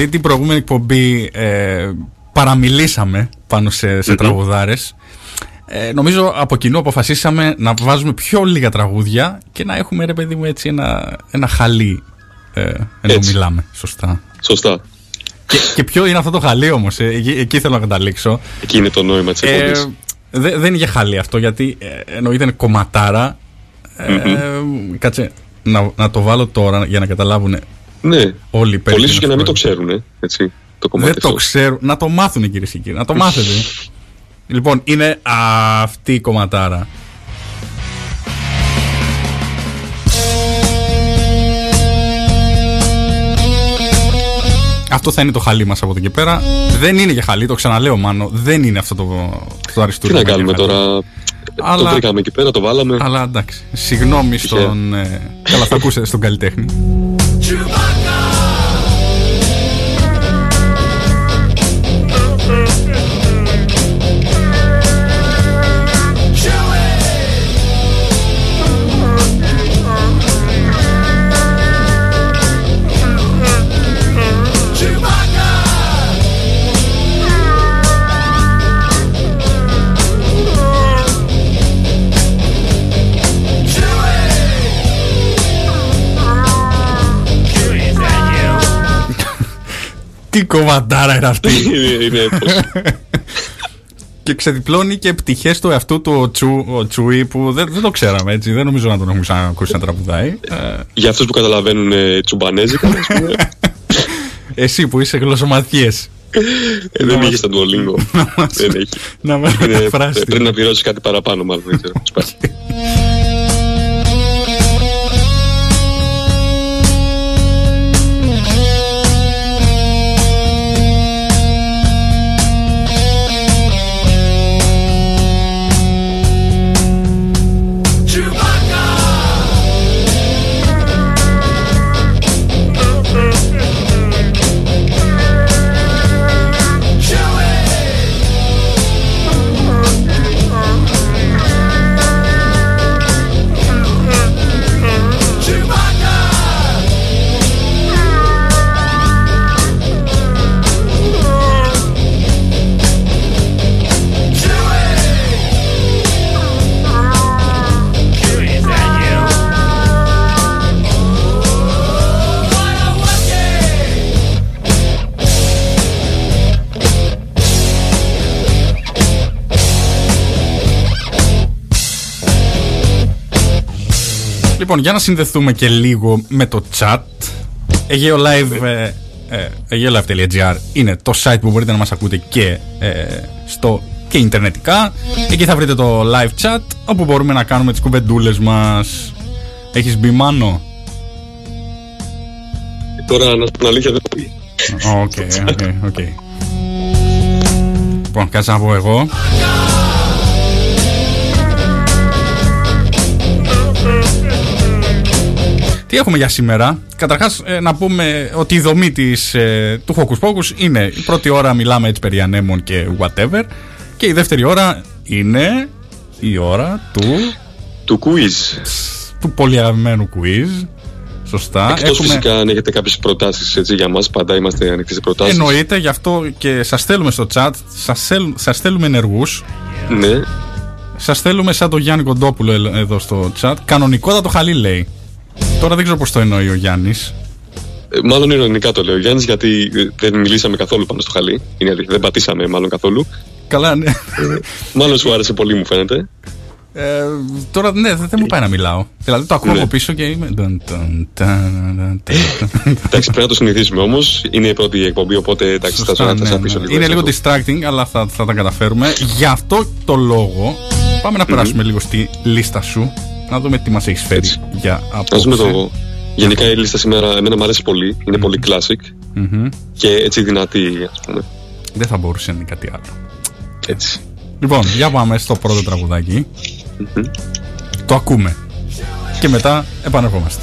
Επειδή την προηγούμενη εκπομπή ε, παραμιλήσαμε πάνω σε, σε τραγουδάρες ε, νομίζω από κοινού αποφασίσαμε να βάζουμε πιο λίγα τραγούδια και να έχουμε ρε παιδί μου έτσι ένα, ένα χαλί ε, ενώ Έτσι. μιλάμε. Σωστά. Σωστά. Και, και ποιο είναι αυτό το χαλί όμως, ε, εκεί, εκεί θέλω να καταλήξω. Εκεί είναι το νόημα της Ε, εκπομπής. δε- δεν είναι για χαλί αυτό γιατί ε, εννοείται είναι κομματάρα. Ε, Κάτσε να, να το βάλω τώρα για να καταλάβουν ναι. όλοι οι Πολλοί ίσω και να μην το ξέρουν. ξέρουν, ε, έτσι. Το κομμάτι Δεν το αυτό. ξέρουν. Να το μάθουν κυρίε και κύριοι. Να το μάθετε. λοιπόν, είναι αυτή η κομματάρα. Αυτό θα είναι το χαλί μας από εδώ και πέρα. Δεν είναι για χαλί, το ξαναλέω μάνο. Δεν είναι αυτό το, το Τι αριστούργημα. να κάνουμε για χαλί. τώρα; Αλλά- Το βρήκαμε εκεί πέρα, το βάλαμε. Αλλά εντάξει. Συγγνώμη στον. Ε, καλά, θα ακούσετε στον καλλιτέχνη. Τι κομματάρα είναι αυτή. είναι, είναι πώς- και ξεδιπλώνει και πτυχές του εαυτού του ο, Τσου, ο Τσουί που δεν, δεν το ξέραμε έτσι. Δεν νομίζω να τον έχουμε ξανακούσει να τραγουδάει. Ε, Για αυτούς που καταλαβαίνουν ε, τσουμπανέζικα, ας πούμε, εσύ που είσαι γλωσσομαθιές. ε, δεν είχε στο Duolingo. δεν έχει. να με Είναι- μεταφράσει. Πρέπει να πληρώσεις κάτι παραπάνω, μάλλον. Δεν ξέρω. Λοιπόν, για να συνδεθούμε και λίγο με το chat. Αιγαίο Live, ε, ε, aeolive.gr είναι το site που μπορείτε να μας ακούτε και ε, στο και ιντερνετικά. Εκεί θα βρείτε το live chat όπου μπορούμε να κάνουμε τις κουβεντούλες μας. Έχεις μπει Μάνο; Τώρα, να σου πω την αλήθεια, δεν το πει. OK, OK, OK. Λοιπόν, κάτσε να πω εγώ. Τι έχουμε για σήμερα; Καταρχάς ε, να πούμε ότι η δομή της, ε, του Hocus Pocus είναι η πρώτη ώρα μιλάμε έτσι περί ανέμων και whatever και η δεύτερη ώρα είναι η ώρα του, Του quiz. του πολύ αγαπημένου quiz. Σωστά. Εκτός φυσικά αν έχετε κάποιες προτάσεις για μας, πάντα είμαστε ανοιχτοί σε προτάσεις. Εννοείται, γι' αυτό και σας στέλνουμε στο chat, σας, στέλ- σας στέλνουμε ενεργούς, Ναι. σας στέλνουμε σαν το Γιάννη Κοντόπουλο ελ- εδώ στο chat. Κανονικότατο χαλί λέει. Τώρα δεν ξέρω πώς το εννοεί ο Γιάννης. Ε, Μάλλον ηρωνικά το λέω ο Γιάννης, γιατί ε, δεν μιλήσαμε καθόλου πάνω στο χαλί. Είναι αλήθεια, δεν πατήσαμε μάλλον καθόλου. Καλά, ναι. Μάλλον σου άρεσε πολύ, μου φαίνεται. Ε, τώρα ναι, δεν δεν μου πάει να μιλάω. Δηλαδή το ακούω Ναι. από πίσω και είμαι. Ντουν, ντουν, ταν, ταν, ταν. εντάξει, πρέπει να το συνηθίσουμε όμως. Είναι η πρώτη εκπομπή, οπότε εντάξει, θα, Σωστά, θα, ναι, θα σε ναι. αφήσω λίγο. Είναι έτσι λίγο αυτό. distracting, αλλά θα, θα τα καταφέρουμε. Γι' αυτό το λόγο πάμε να περάσουμε λίγο στη λίστα σου. Να δούμε τι μας έχεις φέρει Έτσι. για Α δούμε απόψε. το. Γενικά η λίστα σήμερα εμένα μου αρέσει πολύ. Είναι πολύ classic Μμμ. και έτσι δυνατή, ας πούμε. Δεν θα μπορούσε να είναι κάτι άλλο. Έτσι. Λοιπόν, για πάμε στο πρώτο τραγουδάκι. Μμμ. Το ακούμε. Και μετά επανερχόμαστε.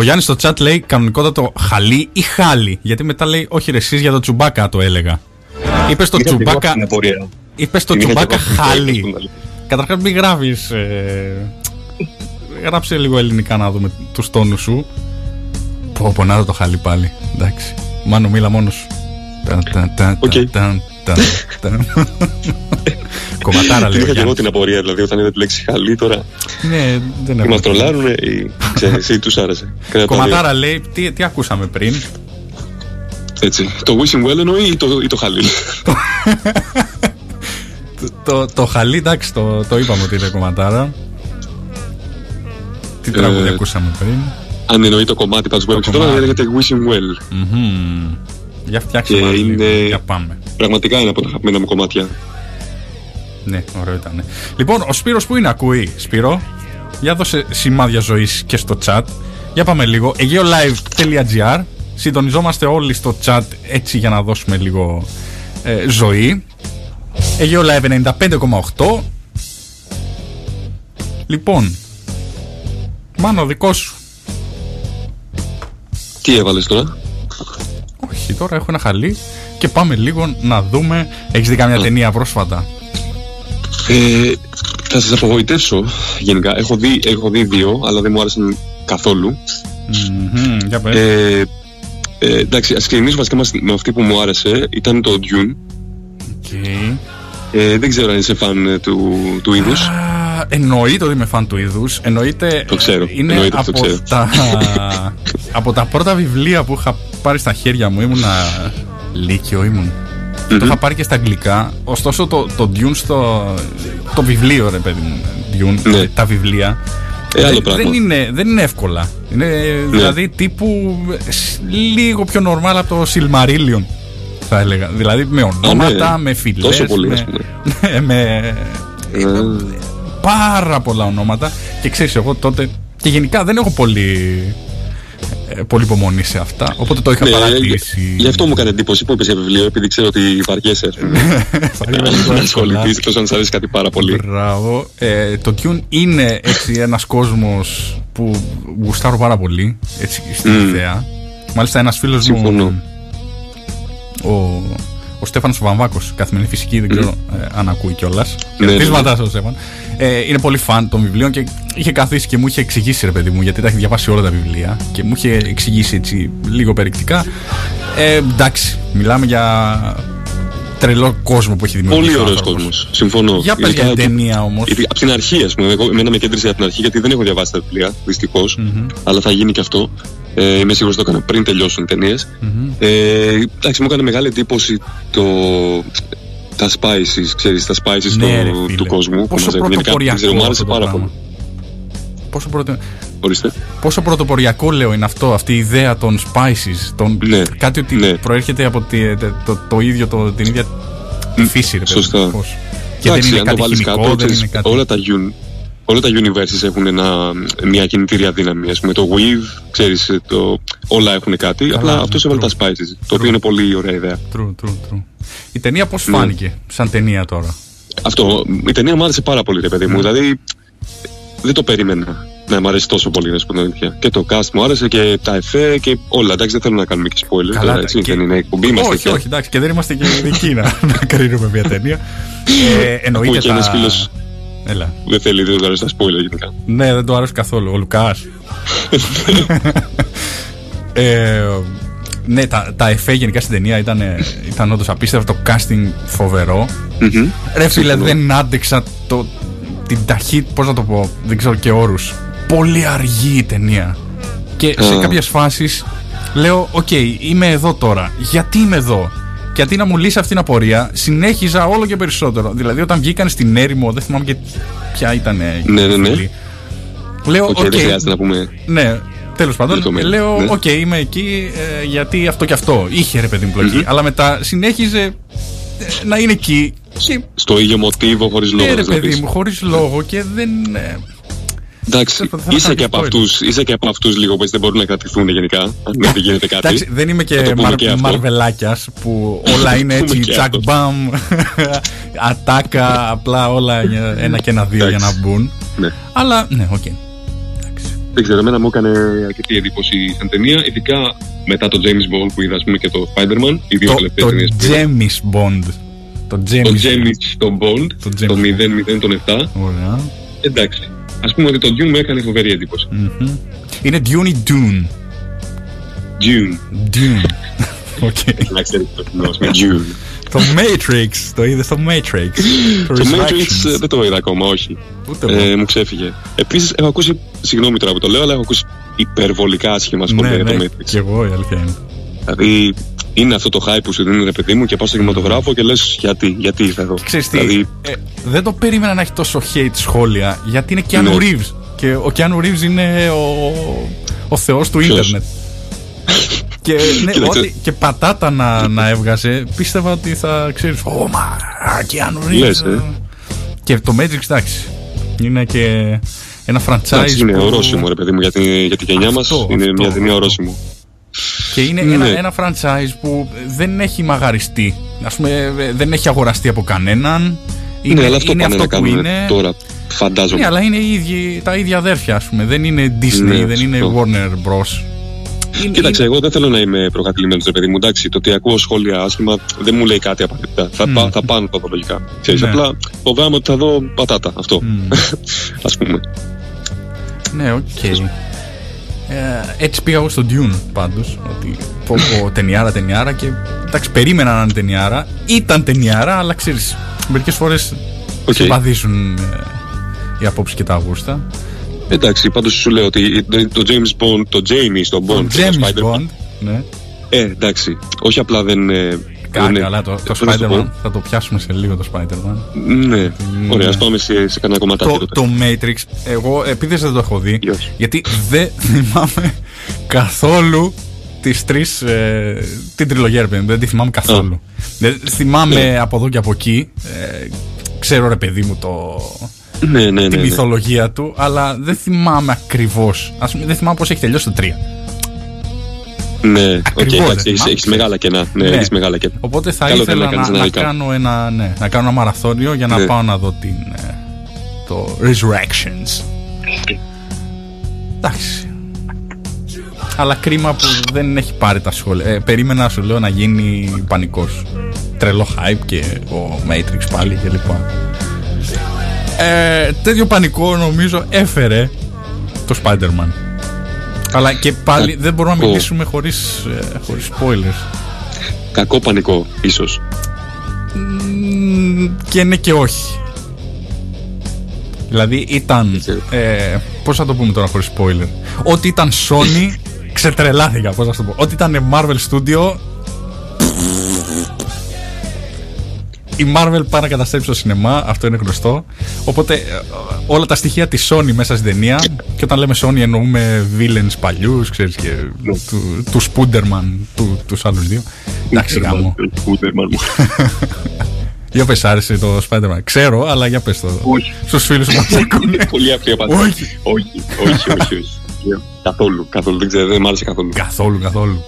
Ο Γιάννης στο chat λέει κανονικότατο χαλί ή χάλι. Γιατί μετά λέει, Όχι, ρε, εσείς για το τσουμπάκα το έλεγα. Είπες στο Είχα και εγώ τσουμπάκα. αυτή την απορία. Είπες στο Την είχα τσουμπάκα και εγώ αυτή την χάλι. απορία, την Καταρχάς, μην γράφεις. Γράψε λίγο ελληνικά να δούμε τους τόνους σου. Πω, πω, να δω το χαλί πάλι. Εντάξει. Μάνο, μίλα μόνος σου. Ταν, ταν, ταν, Οκ. ταν, ταν, ταν. Κομματάρα Την λέει. ο είχα και εγώ Γιάννης. την απορία, δηλαδή όταν είδα τη λέξη χαλί τώρα. Ναι, δεν Ή έχω. μας τρολάρουνε ή ξέρεις, ή τους άρεσε. Κατά τα δύο. Κομματάρα λέει, τι, τι ακούσαμε πριν; Έτσι. Το wishing well εννοεί ή το, ή το χαλί. το, το χαλί, εντάξει, το, το είπαμε ότι είναι κομματάρα. Τι Ε, τραγούδι ακούσαμε πριν; Αν εννοεί το κομμάτι πάντω που έπαιξε τώρα, κομμάτι. λέγεται wishing well. Μμμ. Για φτιάξε Και μας λίγο. είναι- Για πάμε. Πραγματικά είναι από τα αγαπημένα μου κομμάτια. Ναι, ωραίο ήταν. Λοιπόν, ο Σπύρος που είναι, ακούει. Σπύρο, για δώσε σημάδια ζωής και στο chat. Για πάμε λίγο. aeolive.gr Συντονιζόμαστε όλοι στο chat έτσι για να δώσουμε λίγο ε, ζωή. Αιγαίο Live 95,8 Λοιπόν Μάνο δικό σου Τι έβαλες τώρα; Όχι τώρα έχω ένα χαλί Και πάμε λίγο να δούμε Έχεις δει καμιά ταινία πρόσφατα; Ε, θα σας απογοητεύσω γενικά. Έχω δει, έχω δει δύο, αλλά δεν μου άρεσαν καθόλου. Μμμ, Για πες Ε, ε, εντάξει, ας ξεκινήσω βασικά μας- με αυτή που μου άρεσε. Ήταν το Dune. Οκ. Ε, δεν ξέρω αν είσαι φαν ε, του, του είδους. Α, Εννοείται ότι είμαι φαν του είδους. Εννοείται. Το ξέρω. Είναι Εννοείται ότι το από, ξέρω. τα, από τα πρώτα βιβλία που είχα πάρει στα χέρια μου. Ήμουνα λύκειο, ήμουν. Το είχα πάρει και στα αγγλικά. Ωστόσο το, το Dune στο. Το βιβλίο, ρε παιδί μου. Dune, Ναι. τα βιβλία. Ε, άλλο δεν, πράγμα. δεν, είναι, δεν είναι εύκολα. Είναι δηλαδή τύπου σ- λίγο πιο normal από το Silmarillion. Θα έλεγα. Δηλαδή με ονόματα, ναι. με φυλές Τόσο πολύ, με, ας πούμε. με, Ε, πάρα πολλά ονόματα και ξέρεις εγώ τότε και γενικά δεν έχω πολύ ε, πολύ υπομονή σε αυτά. Οπότε το είχα Ναι, παρατηρήσει. γι' αυτό μου έκανε εντύπωση που είπες για βιβλίο, επειδή ξέρω ότι βαριέσαι ας πούμε, Θα είμαι λίγο να εύκολα. ασχοληθείς, εκτό αν σ' αρέσει κάτι πάρα πολύ. Μπράβο. Ε, το Dune είναι έτσι ένας κόσμος που γουστάρω πάρα πολύ έτσι, στην Μμμ. ιδέα. Μάλιστα ένας φίλος Συμφωνώ. μου ο, ο Στέφανος Βαμβάκος καθημερινή φυσική δεν ξέρω ε, αν ακούει κιόλας. Ναι, ναι, Χαιρετίσματά στον Στέφαν. Ε, είναι πολύ φαν των βιβλίων και είχε καθίσει και μου είχε εξηγήσει ρε παιδί μου γιατί τα έχει διαβάσει όλα τα βιβλία και μου είχε εξηγήσει έτσι λίγο περιεκτικά. Ε, εντάξει, μιλάμε για τρελό κόσμο που έχει δημιουργήσει. Πολύ ο ωραίος άνθρωπος. κόσμος. Συμφωνώ. Για πες για Ειδικά την εκεί- ταινία όμως. Γιατί από την αρχή, ας πούμε, εγώ, εμένα με κέντρισε από την αρχή γιατί δεν έχω διαβάσει τα βιβλία, δυστυχώς, αλλά θα γίνει και αυτό. Ε, είμαι σίγουρος ότι το έκανα πριν τελειώσουν οι ταινίες. Ε, εντάξει, μου έκανε μεγάλη εντύπωση το, τα spices, ξέρεις, τα spices Ναι, ρε, του, φίλε. του κόσμου. που Πόσο μαζεύουν. Γενικά, πρωτοποριακό δεν ξέρω, μου άρεσε αυτό το πάρα πράγμα. πολύ. Πόσο, πρώτο, Ορίστε. πόσο πρωτοποριακό λέω είναι αυτό, αυτή η ιδέα των spices. Των, Ναι, Κάτι ότι ναι. προέρχεται από τη- το, το, το ίδιο, το, την ίδια τη φύση, ρε παιδί μου, σωστά. πώς. Και Εντάξει, δεν είναι αν το κάτι βάλεις χημικό, κάτω, δεν ξέρεις, είναι κάτι... όλα, τα un, όλα τα universes έχουν ένα, μια κινητήρια δύναμη. Ας πούμε, το Weave, ξέρεις, το, όλα έχουν κάτι. απλά ναι, αυτός έβαλε true. τα spices, το οποίο είναι πολύ ωραία ιδέα. True, true, true. Η ταινία πώς Ναι. φάνηκε σαν ταινία τώρα; Αυτό, η ταινία μου άρεσε πάρα πολύ, ρε παιδί μου. Ναι. Δηλαδή, δεν το περίμενα να μου αρέσει τόσο πολύ, να σου πω την αλήθεια. Και το cast μου άρεσε και τα εφέ και όλα. Εντάξει, δεν θέλω να κάνουμε και spoiler. Καλά, τώρα, έτσι, και- δεν είναι εκπομπή, είμαστε όχι, πια. όχι, εντάξει, και δεν είμαστε και ειδικοί να, να κρίνουμε μια ταινία. Ε, εννοείται Ακούει και τα... ένας φίλος Έλα. δεν θέλει, δεν του αρέσει τα spoiler γενικά. Ναι, δεν το άρεσε καθόλου. Ο Λουκάς. ε, ναι, τα, τα εφέ γενικά στην ταινία ήταν, ήταν όντως απίστευτο. Το casting φοβερό. Μμμ. Ρε φίλε, Συμφωνώ. δεν άντεξα το, την ταχύτητα. Πώς να το πω, δεν ξέρω και όρους. Πολύ αργή η ταινία. Και σε Α. κάποιες φάσεις λέω: Οκ, είμαι εδώ τώρα. Γιατί είμαι εδώ; Και αντί να μου λύσει αυτή την απορία, συνέχιζα όλο και περισσότερο. Δηλαδή, όταν βγήκαν στην έρημο, δεν θυμάμαι και ποια ήταν. ε, η Ναι, ναι, ναι. φίλη. Λέω: Οκ, Οκ, δεν χρειάζεται να πούμε. ναι, τέλος πάντων. Λεπτομέρειες, Λέω: ναι. Οκ, είμαι εκεί ε, γιατί αυτό και αυτό. Είχε ρε παιδί μου πλοκή. Αλλά μετά συνέχιζε ε, να είναι εκεί. Και Στο ίδιο μοτίβο, χωρίς λόγο. ναι, ρε θες να παιδί πεις. μου, χωρίς λόγο και δεν. ε, Εντάξει, Θα- θα- θα είσαι κάνω και, και από spoiler. αυτούς, είσαι και από αυτούς λίγο που έτσι δεν μπορούν να κρατηθούν γενικά. Αν δεν γίνεται κάτι. Εντάξει, δεν είμαι Θα το και, πούμε μαρ, και αυτό. μαρβελάκιας που όλα είναι πούμε έτσι και τσακ αυτό. μπαμ, ατάκα, απλά όλα ένα και ένα δύο για να Εντάξει. μπουν. Ναι. Αλλά ναι, οκ. Δεν ξέρω, εμένα μου έκανε αρκετή εντύπωση σαν ταινία, ειδικά μετά το James Bond που είδα, ας πούμε, και το Spider-Man, οι δύο Το, τελευταίες το ταινίες που είδα. James Bond. Το Το James. James, το Bond, Το το, James. 0-0, τον 7. Ωραία. Εντάξει. Α πούμε ότι το Dune μου έκανε φοβερή εντύπωση. Μμμ. Είναι Dune ή Dune; Dune. Dune. Οκ. Να ξέρετε το κοινό, ας πούμε, Dune. Το Matrix. Το είδες στο Matrix. Το Matrix Resurrections. ε, δεν το είδα ακόμα, όχι. Ούτε Ε, εγώ. μου ξέφυγε. Επίσης, έχω ακούσει. Συγγνώμη τώρα που το λέω, αλλά έχω ακούσει υπερβολικά άσχημα σχόλια Ναι, για το ναι, Matrix. και εγώ η αλήθεια είναι. Δηλαδή, είναι αυτό το hype που σου δίνει ρε παιδί μου και πας στο κινηματογράφο και λες γιατί, γιατί ήρθα εδώ. Ξέρεις τι, Δηλαδή, ε, δεν το περίμενα να έχει τόσο hate σχόλια γιατί είναι Keanu Ναι. Reeves και ο Keanu Reeves είναι ο, ο θεός του Ποιος; ίντερνετ και, ναι, Κοίταξε. ό,τι, και πατάτα να, να έβγαζε πίστευα ότι θα ξέρεις Ω μα α, Keanu Reeves Λες, ε. και το Matrix εντάξει είναι και ένα franchise εντάξει, είναι που- ορόσημο ρε παιδί μου για τη, για τη γενιά μας. Αυτό, Είναι αυτό, μια ταινία αυτό. ορόσημο. Και είναι Ναι. ένα, ένα franchise που δεν έχει μαγαριστεί. Ας πούμε, δεν έχει αγοραστεί από κανέναν. Είναι, ναι, αλλά αυτό είναι πάνε αυτό να που κάνουν είναι. τώρα. Φαντάζομαι. Ναι, αλλά είναι οι ίδιοι, τα ίδια αδέρφια, ας πούμε. Δεν είναι Disney, Ναι, δεν είναι σωστό. Warner Bros. Είναι, Κοίταξε, είναι- εγώ δεν θέλω να είμαι προκατηλημένος, ρε παιδί μου. Εντάξει, το ότι ακούω σχόλια άσχημα δεν μου λέει κάτι απαραίτητα. Θα, Μμ. πά, θα πάω να τα δω λογικά. Ξέρεις, Ναι. απλά φοβάμαι ότι θα δω πατάτα. Αυτό. Μμ. Α πούμε. Ναι, οκ. Ε, έτσι πήγα εγώ στο Dune πάντως Ότι πω πω ταινιάρα ταινιάρα Και εντάξει περίμενα να είναι ταινιάρα Ήταν ταινιάρα αλλά ξέρεις Μερικές φορές Οκ. συμβαδίζουν ε, Οι απόψεις και τα γούστα Εντάξει, πάντως σου λέω ότι το, το James Bond, το Jamie στον Το Bond και το James Spider-Man. Bond ναι. Ε, εντάξει. Όχι απλά δεν. Ε, Κάτι δεν είναι- καλά, το, το πώς να σου Spider-Man. πω; Θα το πιάσουμε σε λίγο το Spider-Man. Ναι. Ωραία, ας πάμε σε, σε κανένα κομματάκι Το, τότε. το Matrix, εγώ επειδή δεν το έχω δει, Γεια σου. γιατί δεν θυμάμαι καθόλου τις τρεις, ε, την τριλογία, ρε παιδί μου, δεν τη θυμάμαι καθόλου. Δεν θυμάμαι Ναι. από εδώ και από εκεί, ε, ξέρω ρε παιδί μου το, Ναι, ναι, ναι. τη ναι. μυθολογία του, αλλά δεν θυμάμαι ακριβώς, ας πούμε, δεν θυμάμαι πώς έχει τελειώσει το 3. Ναι, οκ, Ακριβώς, εντάξει, δεν έχεις, θυμάμαι. έχεις μεγάλα κενά. Ναι, Ναι. έχεις μεγάλα κενά. Οπότε θα Καλό ήθελα θέλει να να, κάνεις να, ένα recap. κάνω ένα, ναι, να κάνω ένα μαραθώνιο για να Ναι. πάω να δω την, ε, το Resurrections. Εντάξει. Αλλά κρίμα που δεν έχει πάρει τα σχόλια. Ε, περίμενα, σου λέω, να γίνει πανικός. Τρελό hype και ο Matrix πάλι κλπ. Ε, τέτοιο πανικό νομίζω έφερε το Spider-Man. Αλλά και πάλι δεν μπορούμε να Κακό. μιλήσουμε χωρίς, ε, χωρίς spoilers. Κακό πανικό, ίσως. Μ, και ναι και όχι. Δηλαδή ήταν. Ε, Πώς θα το πούμε τώρα χωρίς spoiler; Ό,τι ήταν Sony, ξετρελάθηκα. Πώς να σου το πω. Ό,τι ήταν Marvel Studio. Η Marvel πάει να καταστρέψει το σινεμά, αυτό είναι γνωστό. Οπότε ε, όλα τα στοιχεία της Sony μέσα στην ταινία. Και όταν λέμε Sony εννοούμε villains παλιούς, ξέρεις και του, του Spooderman, του, τους άλλους δύο. Εντάξει, γάμο. Σπούντερμαν μου. Για πες άρεσε το Spider-Man. Ξέρω, αλλά για πες το. Όχι. Στους φίλους που μας ακούνε. Πολύ απλή απάντηση. Όχι. όχι, όχι, όχι. όχι. Καθόλου, καθόλου. Δεν ξέρω, δεν μ' άρεσε καθόλου. καθόλου, καθόλου.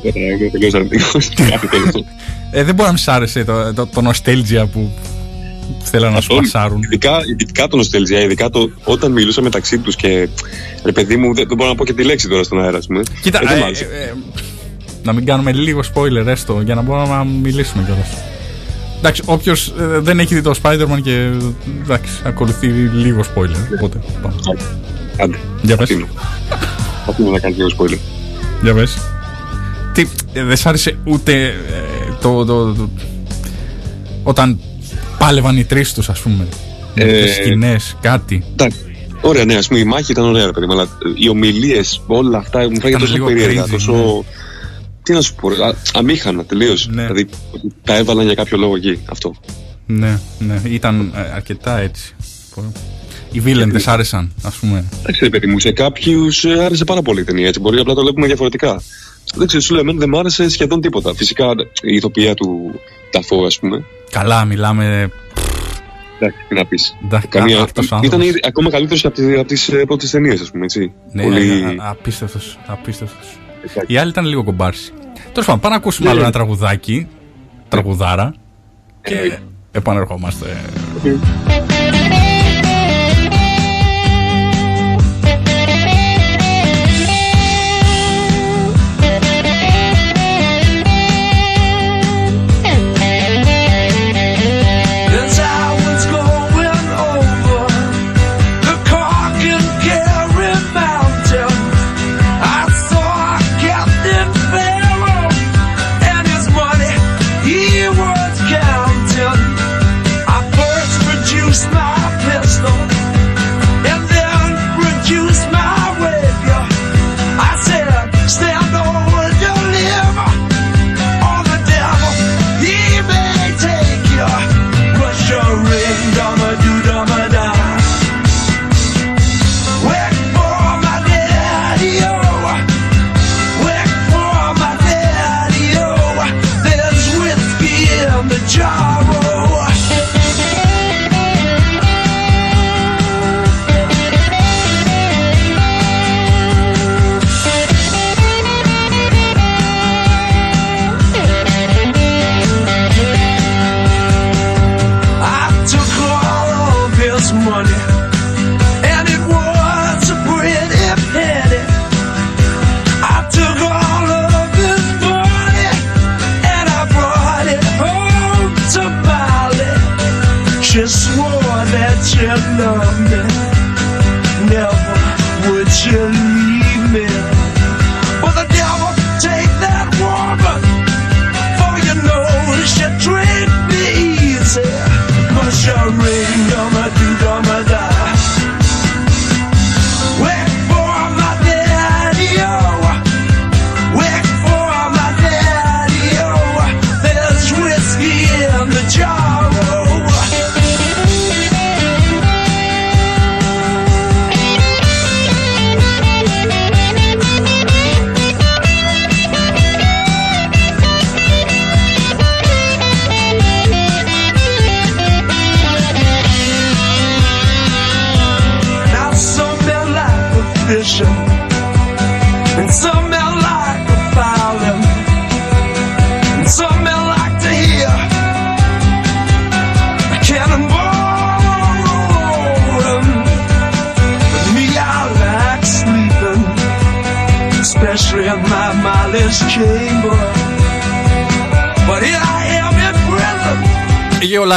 Τίποτα, είμαι τελείως αρνητικός. Κάτι τέλος. Ε, δεν μπορεί να μη σ' άρεσε το, το, το nostalgia που θέλανε να σου Καθόλου. πασάρουν. Ειδικά, ειδικά το νοστέλζια, ειδικά το όταν μιλούσαν μεταξύ τους και ρε παιδί μου, δεν, δεν μπορώ να πω και τη λέξη τώρα στον αέρα, ας πούμε. Κοίτα, Ε, δεν ε, μ' άρεσε. ε, ε, να μην κάνουμε λίγο spoiler έστω για να μπορούμε να μιλήσουμε κιόλας. Εντάξει, όποιος δεν έχει δει το Spider-Man και εντάξει, ακολουθεί λίγο spoiler. Οπότε, πάμε. Άντε, Για πες. αφήνω. Αφήνω να κάνεις λίγο spoiler. Για πες. Τι, ε, δεν σ' άρεσε ούτε ε, το, το, το- όταν πάλευαν οι τρεις τους ας πούμε. Με Ε, τις σκηνές, κάτι. Εντάξει. Ωραία, ναι, ας πούμε η μάχη ήταν ωραία, ρε παιδί μου, αλλά ε, οι ομιλίες, όλα αυτά μου φάγανε τόσο λίγο περίεργα. crazy, τόσο. ναι. Τι να σου πω, ρε, α- αμήχανα τελείως. Ναι. Δηλαδή τα έβαλαν για κάποιο λόγο εκεί. Αυτό. Ναι, ναι, ήταν ε, αρκετά έτσι. Οι βίλεν δεν σ' άρεσαν, ας πούμε. Εντάξει, ρε παιδί μου, σε κάποιους άρεσε πάρα πολύ η ταινία. Έτσι, μπορεί απλά το βλέπουμε διαφορετικά. Δεν ξέρω, σου λέω, εμένα δεν μου άρεσε σχεδόν τίποτα. Φυσικά η ηθοποιία του Ταφό, ας πούμε. Καλά, μιλάμε. Εντάξει, τι να πεις. Εντάξει, Καμία... αυτός ο Ήταν άνθρωπος. ήδη- ακόμα καλύτερος από τι από τις, από τις ταινίες, ας πούμε. Έτσι. Ναι, Πολύ... α- α- απίστευτος, απίστευτος. Εντάξει. Οι άλλοι ήταν λίγο κομπάρσι. Τέλος πάντων, πάμε να ακούσουμε Ναι. άλλο ένα τραγουδάκι. Τραγουδάρα. Και Εννοείται. επανερχόμαστε. As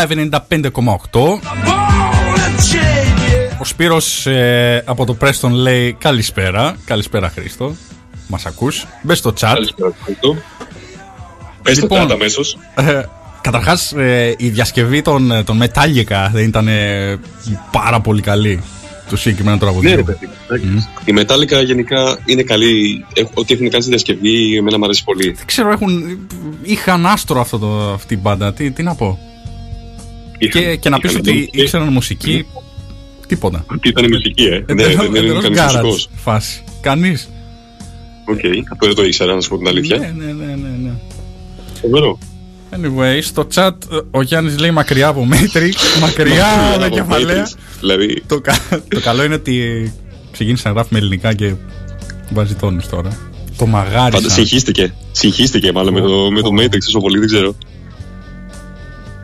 95,8. ball and chain, yeah. Ο Σπύρος ε, από το Preston λέει καλησπέρα. Καλησπέρα Χρήστο. Μας ακούς. Μπες στο chat. Καλησπέρα, ευχαριστώ. Πες το Λοιπόν. κάτω αμέσως. Ε, καταρχάς ε, η διασκευή των, των Metallica δεν ήταν ε, πάρα πολύ καλή του συγκεκριμένου Ναι, ρε τραγουδιού. παιδί. εντάξει. Η Metallica γενικά είναι καλή. Ε, Ό,τι έχουν κάνει στη διασκευή, εμένα μου αρέσει πολύ. Δεν ξέρω, έχουν, είχαν άστρο αυτό το, αυτή η μπάντα. Τι, τι να πω. Και, και να πεις Είχαν- ότι είχαν- ήξεραν μουσική, τίποτα. Τι ήταν η μουσική, ε; Ναι, Εντελώς- δεν δεν είναι εντελώς κανεί garage μουσικός. φάση. Κανείς. Οκ, αυτό δεν το ήξερα, να σου πω την αλήθεια. Ναι, ναι, ναι, ναι, ναι. Φοβερό. Anyway, στο chat ε, ο Γιάννης λέει μακριά από Matrix, μακριά με Από κεφαλαία. Matrix. Δηλαδή, το, κα- το καλό είναι ότι ξεκίνησε να γράφει με ελληνικά και βάζει τόνους τώρα. Το πάντα μαγάρισα. συγχύστηκε. Συγχύστηκε μάλλον με το, με το Matrix τόσο πολύ, δεν ξέρω.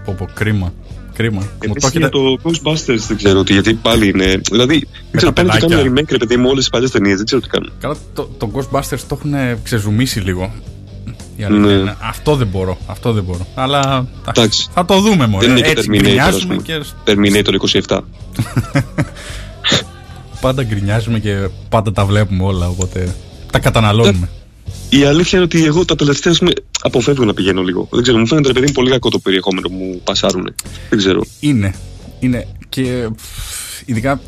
Πω, πω, κρίμα. Κρίμα. Μου το Επίσης έχετε... για το Ghostbusters δεν ξέρω τι, γιατί πάλι είναι. Δηλαδή, δεν ξέρω, τα πάνε και παιδάκια. κάνουν remake ρε παιδί μου όλες τι παλιές ταινίες, δεν ξέρω τι κάνουν. Καλά, το, το Ghostbusters το έχουν ξεζουμίσει λίγο. Η αλήθεια Ναι. είναι. Αυτό δεν μπορώ. Αυτό δεν μπορώ. Αλλά εντάξει, Εντάξει. θα το δούμε μόνο. Δεν είναι και Έτσι Terminator, ας γκρινιάζουμε πούμε. και Terminator 27. πάντα γκρινιάζουμε και πάντα τα βλέπουμε όλα. Οπότε τα καταναλώνουμε. Η αλήθεια είναι ότι εγώ τα τελευταία ας πούμε, αποφεύγω να πηγαίνω λίγο. Δεν ξέρω, μου φαίνεται ρε παιδί μου πολύ κακό το περιεχόμενο που μου πασάρουν. Δεν ξέρω. Είναι. Είναι. Και πφ, ειδικά.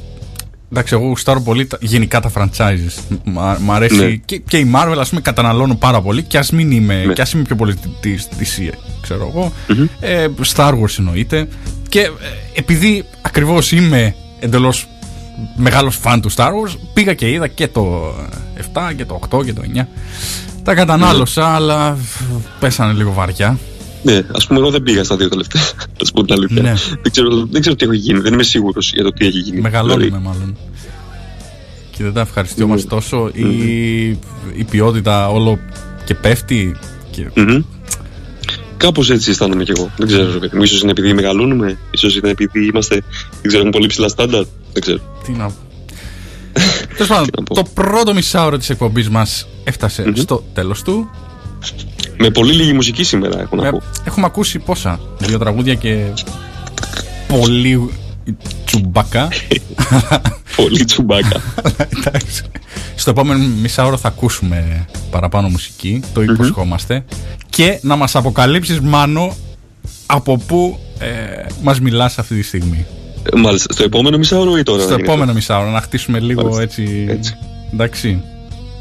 Εντάξει, εγώ γουστάρω πολύ τα, γενικά τα franchises. Μ' α- μ' αρέσει Ναι. και, και η Marvel, ας πούμε, καταναλώνω πάρα πολύ και ας μην είμαι, Ναι. και ας είμαι πιο πολύ τη DC, ξέρω εγώ. Ε, Star Wars εννοείται. Και ε, επειδή ακριβώς είμαι εντελώς μεγάλος φαν του Star Wars, πήγα και είδα και το 7 και το 8 και το 9. Τα κατανάλωσα, αλλά πφ, πέσανε λίγο βαριά. Ναι, ας πούμε, εγώ δεν πήγα στα δύο τελευταία. Θα σου πω την αλήθεια. Ναι. Δεν, ξέρω, δεν ξέρω τι έχω γίνει. Δεν είμαι σίγουρος για το τι έχει γίνει. Μεγαλώνουμε Δηλαδή, μάλλον. Και δεν τα ευχαριστιόμαστε τόσο. Η, η ποιότητα όλο και πέφτει. Και... μμμ. Κάπως έτσι αισθάνομαι κι εγώ. Δεν ξέρω, ρε παιδί μου. σω είναι επειδή μεγαλώνουμε, ίσως είναι επειδή είμαστε. Δεν ξέρω, έχουμε πολύ ψηλά στάνταρ. Δεν ξέρω. Τι να Τέλος πάντων, να πω. το πρώτο μισάωρο της εκπομπής μας εφτασε στο τέλος του. Με πολύ λίγη μουσική σήμερα έχω να Ε, πω. έχουμε ακούσει πόσα; Δύο τραγούδια και πολύ τσουμπακά. Πολύ τσουμπάκα. Εντάξει. Στο επόμενο μισάωρο θα ακούσουμε παραπάνω μουσική, το υποσχόμαστε. Και να μας αποκαλύψεις Μάνο από πού ε, μας μιλάς αυτή τη στιγμή. Ε, Μάλιστα. Στο επόμενο μισάωρο ή τώρα. Στο να γίνει επόμενο μισάωρο, να χτίσουμε λίγο Μάλιστα. έτσι. Έτσι. Εντάξει.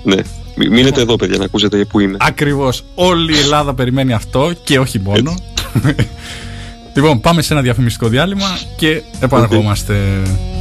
αυτό; Ναι. Μη- Μείνετε εδώ, παιδιά, να ακούσετε που είμαι. Ακριβώς. Όλη η Ελλάδα περιμένει αυτό και όχι μόνο. λοιπόν, πάμε σε ένα διαφημιστικό διάλειμμα και επαναρχόμαστε. Walking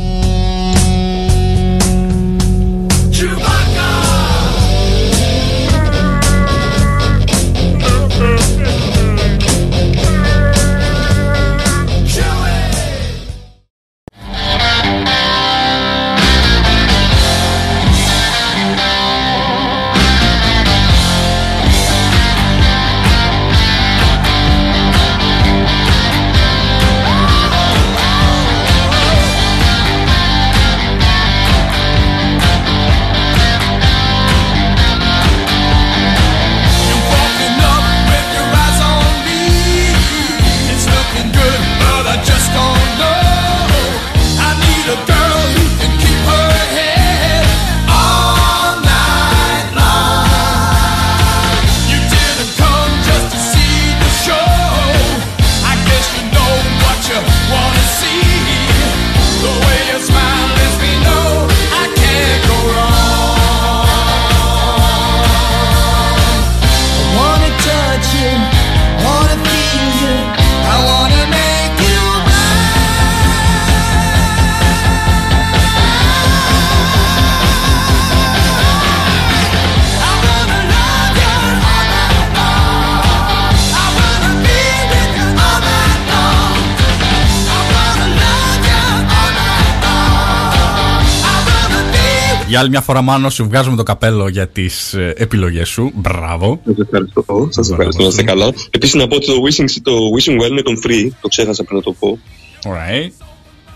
Για άλλη μια φορά, Μάνο, σου βγάζουμε το καπέλο για τις ε, επιλογές σου. Μπράβο. Σα ευχαριστώ. Σας ευχαριστώ. Να είστε καλά. Επίσης να πω ότι το Wishing, το wishing Well είναι τον Free. Το ξέχασα πριν να το πω. Alright.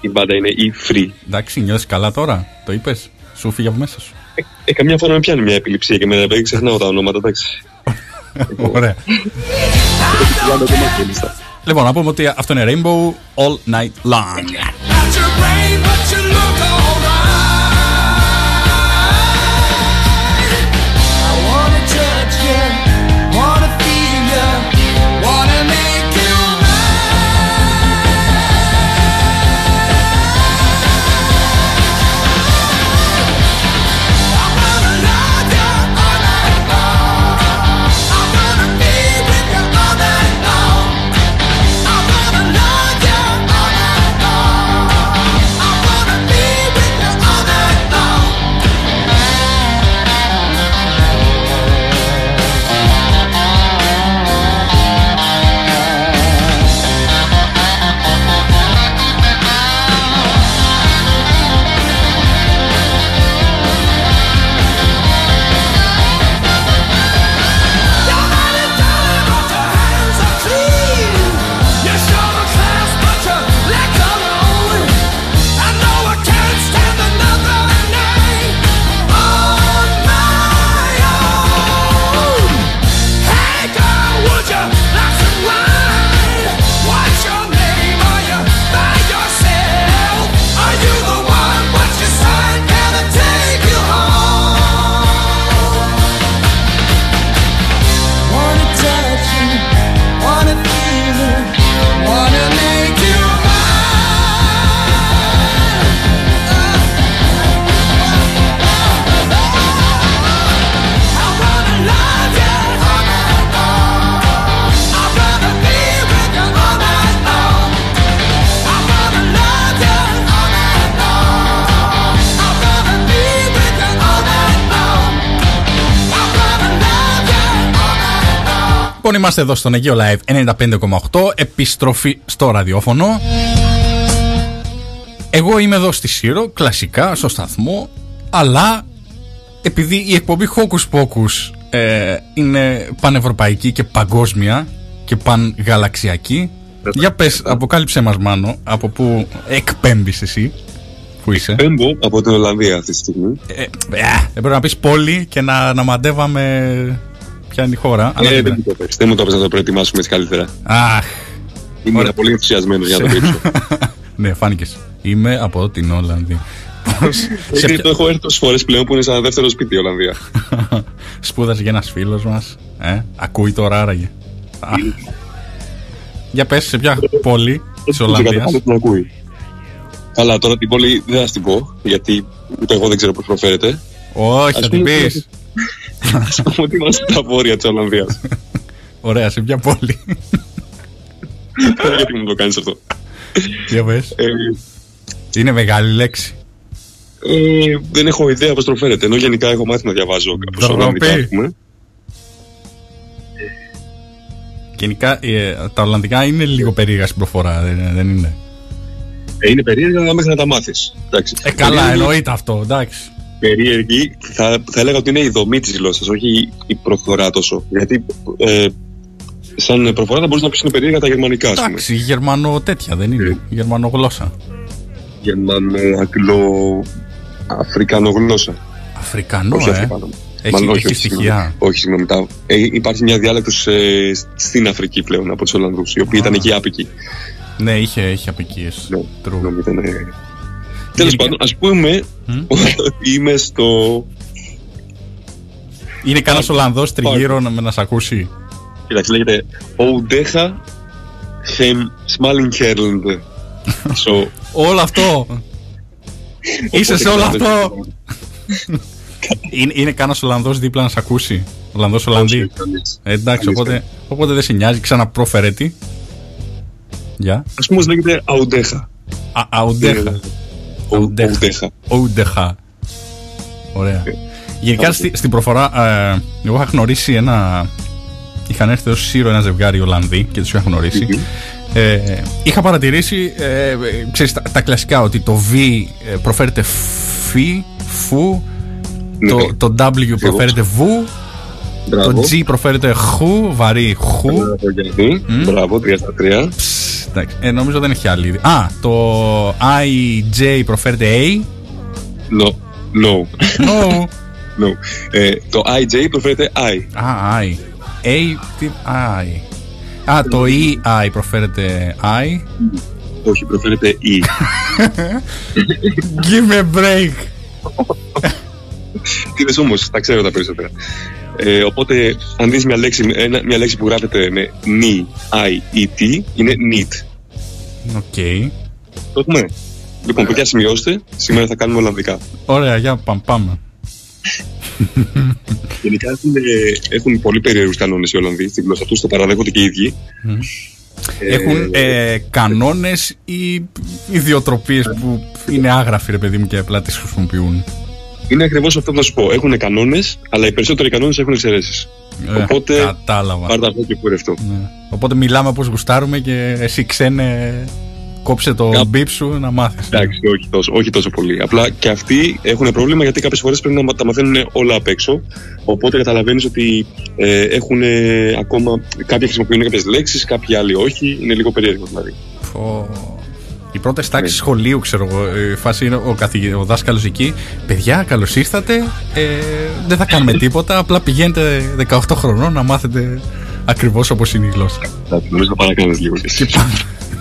Η μπάντα είναι η Free. Εντάξει, νιώθεις καλά τώρα. Το είπες. Σου φύγε από μέσα σου. Ε, καμιά φορά με πιάνει μια επιληψία και με παιδί ξεχνάω τα ονόματα, εντάξει. Ωραία. Λάμε το μάτι, λίστα. Λοιπόν, να πούμε ότι αυτό είναι Rainbow All Night Long. Λοιπόν, είμαστε εδώ στον Αιγαίο Live 95,8. Επιστροφή στο ραδιόφωνο. Εγώ είμαι εδώ στη Σύρο, κλασικά, στο σταθμό, αλλά επειδή η εκπομπή Hocus Pocus ε, είναι πανευρωπαϊκή και παγκόσμια και πανγαλαξιακή, για πες, αποκάλυψέ μας Μάνο, από πού εκπέμπεις εσύ, που είσαι. Πέμπω από την Ολλανδία αυτή τη στιγμή. Ε, ε, έπρεπε να πεις πόλη και να, να μαντεύαμε ποια είναι η χώρα. αλλά Ε, δεν δεν είναι. μου το πες. Δεν μου το πες να το προετοιμάσουμε έτσι καλύτερα. Αχ, Είμαι πολύ ενθουσιασμένος για να το πείξω. ναι, φάνηκες. Είμαι από την Ολλανδία. Πώς σε Γιατί ποια- το έχω έρθει τόσες φορές πλέον που είναι σαν δεύτερο σπίτι η Ολλανδία. Σπούδασε για ένας φίλος μας. Ε, ακούει τώρα άραγε. Α. Για πες σε ποια πόλη της Ολλανδίας. Κατά την ακούει. Καλά, τώρα την πόλη δεν θα την πω, γιατί ούτε εγώ δεν ξέρω πώς προφέρεται. Όχι, θα Ας την πούμε πεις. Α πούμε ότι είμαστε στα βόρεια της Ολλανδίας. Ωραία, σε ποια πόλη. γιατί μου το κάνεις αυτό; Για πες. Ε, Είναι μεγάλη λέξη. ε, δεν έχω ιδέα πώς προφέρεται. Ενώ γενικά έχω μάθει να διαβάζω κάπως Ντροπή. Ολλανδικά. ας πούμε. Γενικά ε, τα Ολλανδικά είναι λίγο περίεργα στην προφορά, δεν, δεν είναι; Ε, είναι περίεργα μέχρι να τα μάθεις. Ε, καλά, εννοείται αυτό, εντάξει. Περίεργη, θα, θα έλεγα ότι είναι η δομή της γλώσσας, όχι η προφορά τόσο. Γιατί ε, σαν προφορά θα μπορούσε να πεις είναι περίεργα τα γερμανικά, ας πούμε. Εντάξει, γερμανο τέτοια δεν είναι. Γερμανογλώσσα. Γερμανο, αγγλο, αφρικανογλώσσα. Αφρικανό, όχι ε. αφρικανό. Έχει- Μάλλον έχει στοιχεία. συγγνώμη. Όχι, συγγνώμη. τα- ε, υπάρχει μια διάλεκτος στην Αφρική πλέον από τους Ολλανδούς, οι οποίοι ήταν εκεί άπικοι. Ναι, είχε, είχε απικίες. Ναι, True. συγγνώμη, ήταν, ε, Τέλος Γενικά- πάντων, ας πούμε Μμ. ότι είμαι στο. Είναι κανένας Ολλανδός τριγύρω να, να σε ακούσει. Κοίταξε, λέγεται Οντέχα Χεμ Σμάλινγκερλντ. So, Όλο αυτό. Είσαι σε όλο αυτό. είναι είναι κανένας Ολλανδός δίπλα να σε ακούσει. Ολλανδός Ολλανδί. Ε, εντάξει, Αλήθεια. οπότε, οπότε δεν σε νοιάζει. Ξαναπρόφερε τι. Γεια. Α πούμε, λέγεται Αουντέχα. Α, Αουντέχα. Αουντέχα. Αουντέχα. Αουντέχα. Ωραία. Γενικά στη- στην προφορά, ε, εγώ είχα γνωρίσει ένα. Είχαν έρθει ως Σύρο ένα ζευγάρι Ολλανδοί και τους είχα γνωρίσει. Ε, είχα παρατηρήσει ε, ε, ξέρεις, τα, τα κλασικά ότι το V ε, προφέρεται φι, φου, Ναι. το, το W προφέρεται βου, Μπράβο. το G προφέρεται χου, βαρύ χου. Μπράβο, Γιάννη. Μπράβο, 3 στα 3. Ψ, εντάξει, ε, νομίζω δεν έχει άλλη. Α, το I, J προφέρεται A. No. No. No. No. Ε, το IJ προφέρεται I. Α, I. A, τι, I. Α, το EI προφέρεται I. Όχι, προφέρεται E. Give me a break. Τι είδες όμως, τα ξέρω τα περισσότερα. Ε, οπότε, αν δεις μια λέξη, ένα- μια λέξη που γράφεται με νι, I, E, T, είναι neat. Οκ. Το έχουμε. Λοιπόν, παιδιά, σημειώστε. Σήμερα θα κάνουμε Ολλανδικά. Ωραία, για πάμε. πάμε. Γενικά έχουν, ε, έχουν πολύ περίεργους κανόνες οι Ολλανδοί στην γλώσσα τους, το παραδέχονται και οι ίδιοι. Ε, Έχουν ε, κανόνες ή ιδιοτροπίες που είναι άγραφοι, ρε παιδί μου, και απλά τις χρησιμοποιούν; Είναι ακριβώς αυτό που θα σου πω. Έχουν κανόνες, αλλά οι περισσότεροι κανόνες έχουν εξαιρέσεις. Ε, Οπότε, Κατάλαβα. Πάρτε αυτό και κούρευτο. Ναι. Οπότε μιλάμε όπως γουστάρουμε και εσύ ξένε κόψε το Κάπου- μπιπ σου να μάθεις. Εντάξει, όχι τόσο, όχι τόσο πολύ. Απλά και αυτοί έχουν πρόβλημα γιατί κάποιες φορές πρέπει να τα μαθαίνουν όλα απ' έξω. Οπότε καταλαβαίνεις ότι ε, έχουν ε, ακόμα. Κάποιοι χρησιμοποιούν κάποιες λέξεις, κάποιοι άλλοι όχι. Είναι λίγο περίεργο δηλαδή. Φω. Οι πρώτες τάξεις Ναι. σχολείου, ξέρω εγώ, η φάση είναι ο, καθηγη... ο δάσκαλος εκεί. Παιδιά, καλώς ήρθατε. Ε, δεν θα κάνουμε τίποτα. Απλά πηγαίνετε 18 χρονών να μάθετε ακριβώς όπως είναι η γλώσσα. Εντάξει, νομίζω να παρακάνει λίγο κι εσύ. Και πάμε,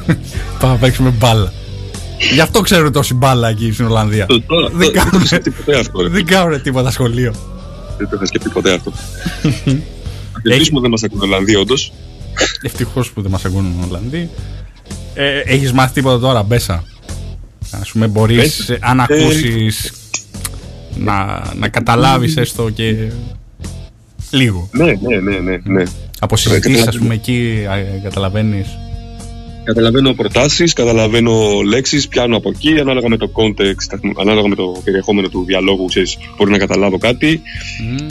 πάμε να παίξουμε μπάλα. Γι' αυτό ξέρουν τόση μπάλα εκεί στην Ολλανδία. Το- τώρα- Δεν το- Δεν το κάνουν, είχα σκεφτεί ποτέ αυτό. ρε. δεν κάνουν τίποτα σχολείο. Δεν το είχα σκεφτεί ποτέ αυτό. Θα ελπίσουμε δεν μας ακούνε Ολλανδοί, όντως. Ευτυχώς που δεν μας ακούνε οι Ολλανδοί. Ε, Έχεις μάθει τίποτα τώρα, Μπέσα; Α πούμε, μπορείς Μπέσα; αν Ε, ακούσει να, να καταλάβεις έστω και λίγο. Ναι, ναι, ναι, ναι. ναι. Από συζητήσεις, ας καταλαβαίνω. πούμε, εκεί καταλαβαίνεις. Καταλαβαίνω προτάσεις, καταλαβαίνω λέξεις, πιάνω από εκεί, ανάλογα με το context, ανάλογα με το περιεχόμενο του διαλόγου, ξέρεις, μπορεί να καταλάβω κάτι.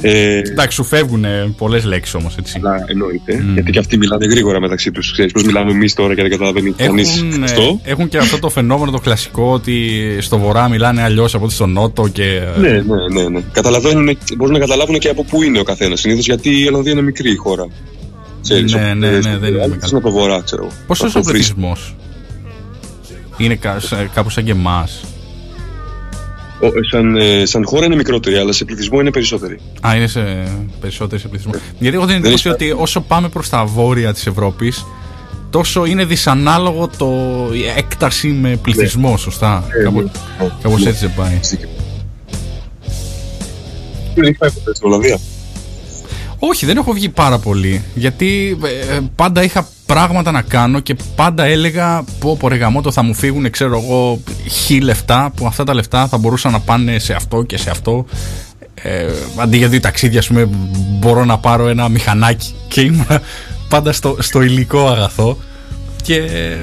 Ε, Εντάξει, σου φεύγουν πολλές λέξεις όμως, έτσι. αλλά εννοείται, Μμ. γιατί και αυτοί μιλάνε γρήγορα μεταξύ τους. Ξέρεις πώς μιλάμε εμείς τώρα και δεν καταλαβαίνει κανείς Έχουν, ε, αυτό. έχουν και αυτό το φαινόμενο το κλασικό ότι στο βορρά μιλάνε αλλιώς από ότι στο νότο και. Ναι, ναι, ναι. ναι. Καταλαβαίνουν, μπορούν να καταλάβουν και από πού είναι ο καθένας. Συνήθως γιατί η Ολλανδία είναι μικρή χώρα. Ξέρεις, Ναι, ο- ναι, ε, ναι, στο- δεν είναι άλλοι μεγάλο. είναι από το βορρά, ξέρω. εγώ. Πόσο Από είναι ο το Φρύσι. πληθυσμό, Είναι κα- σα- κάπου σαν και εμάς. Ο- ε, Σαν, ε, σαν χώρα είναι μικρότερη, αλλά σε πληθυσμό είναι περισσότερη. Α, είναι σε περισσότεροι σε πληθυσμό. Γιατί έχω την Δεν εντύπωση υπάρχει. ότι όσο πάμε προς τα βόρεια της Ευρώπης, τόσο είναι δυσανάλογο το, η έκταση με πληθυσμό, σωστά; Ε, Κάπω, ναι. κάπως Ναι. έτσι δεν πάει. Δεν έχει πάει ποτέ στην Ολλανδία. Όχι, δεν έχω βγει πάρα πολύ. Γιατί ε, πάντα είχα πράγματα να κάνω και πάντα έλεγα πω πω ρε γαμώτο, θα μου φύγουν ξέρω εγώ χι λεφτά που αυτά τα λεφτά θα μπορούσαν να πάνε σε αυτό και σε αυτό. Ε, αντί για δύο ταξίδια, ας πούμε, μπορώ να πάρω ένα μηχανάκι και ήμουν πάντα στο, στο υλικό αγαθό και ε,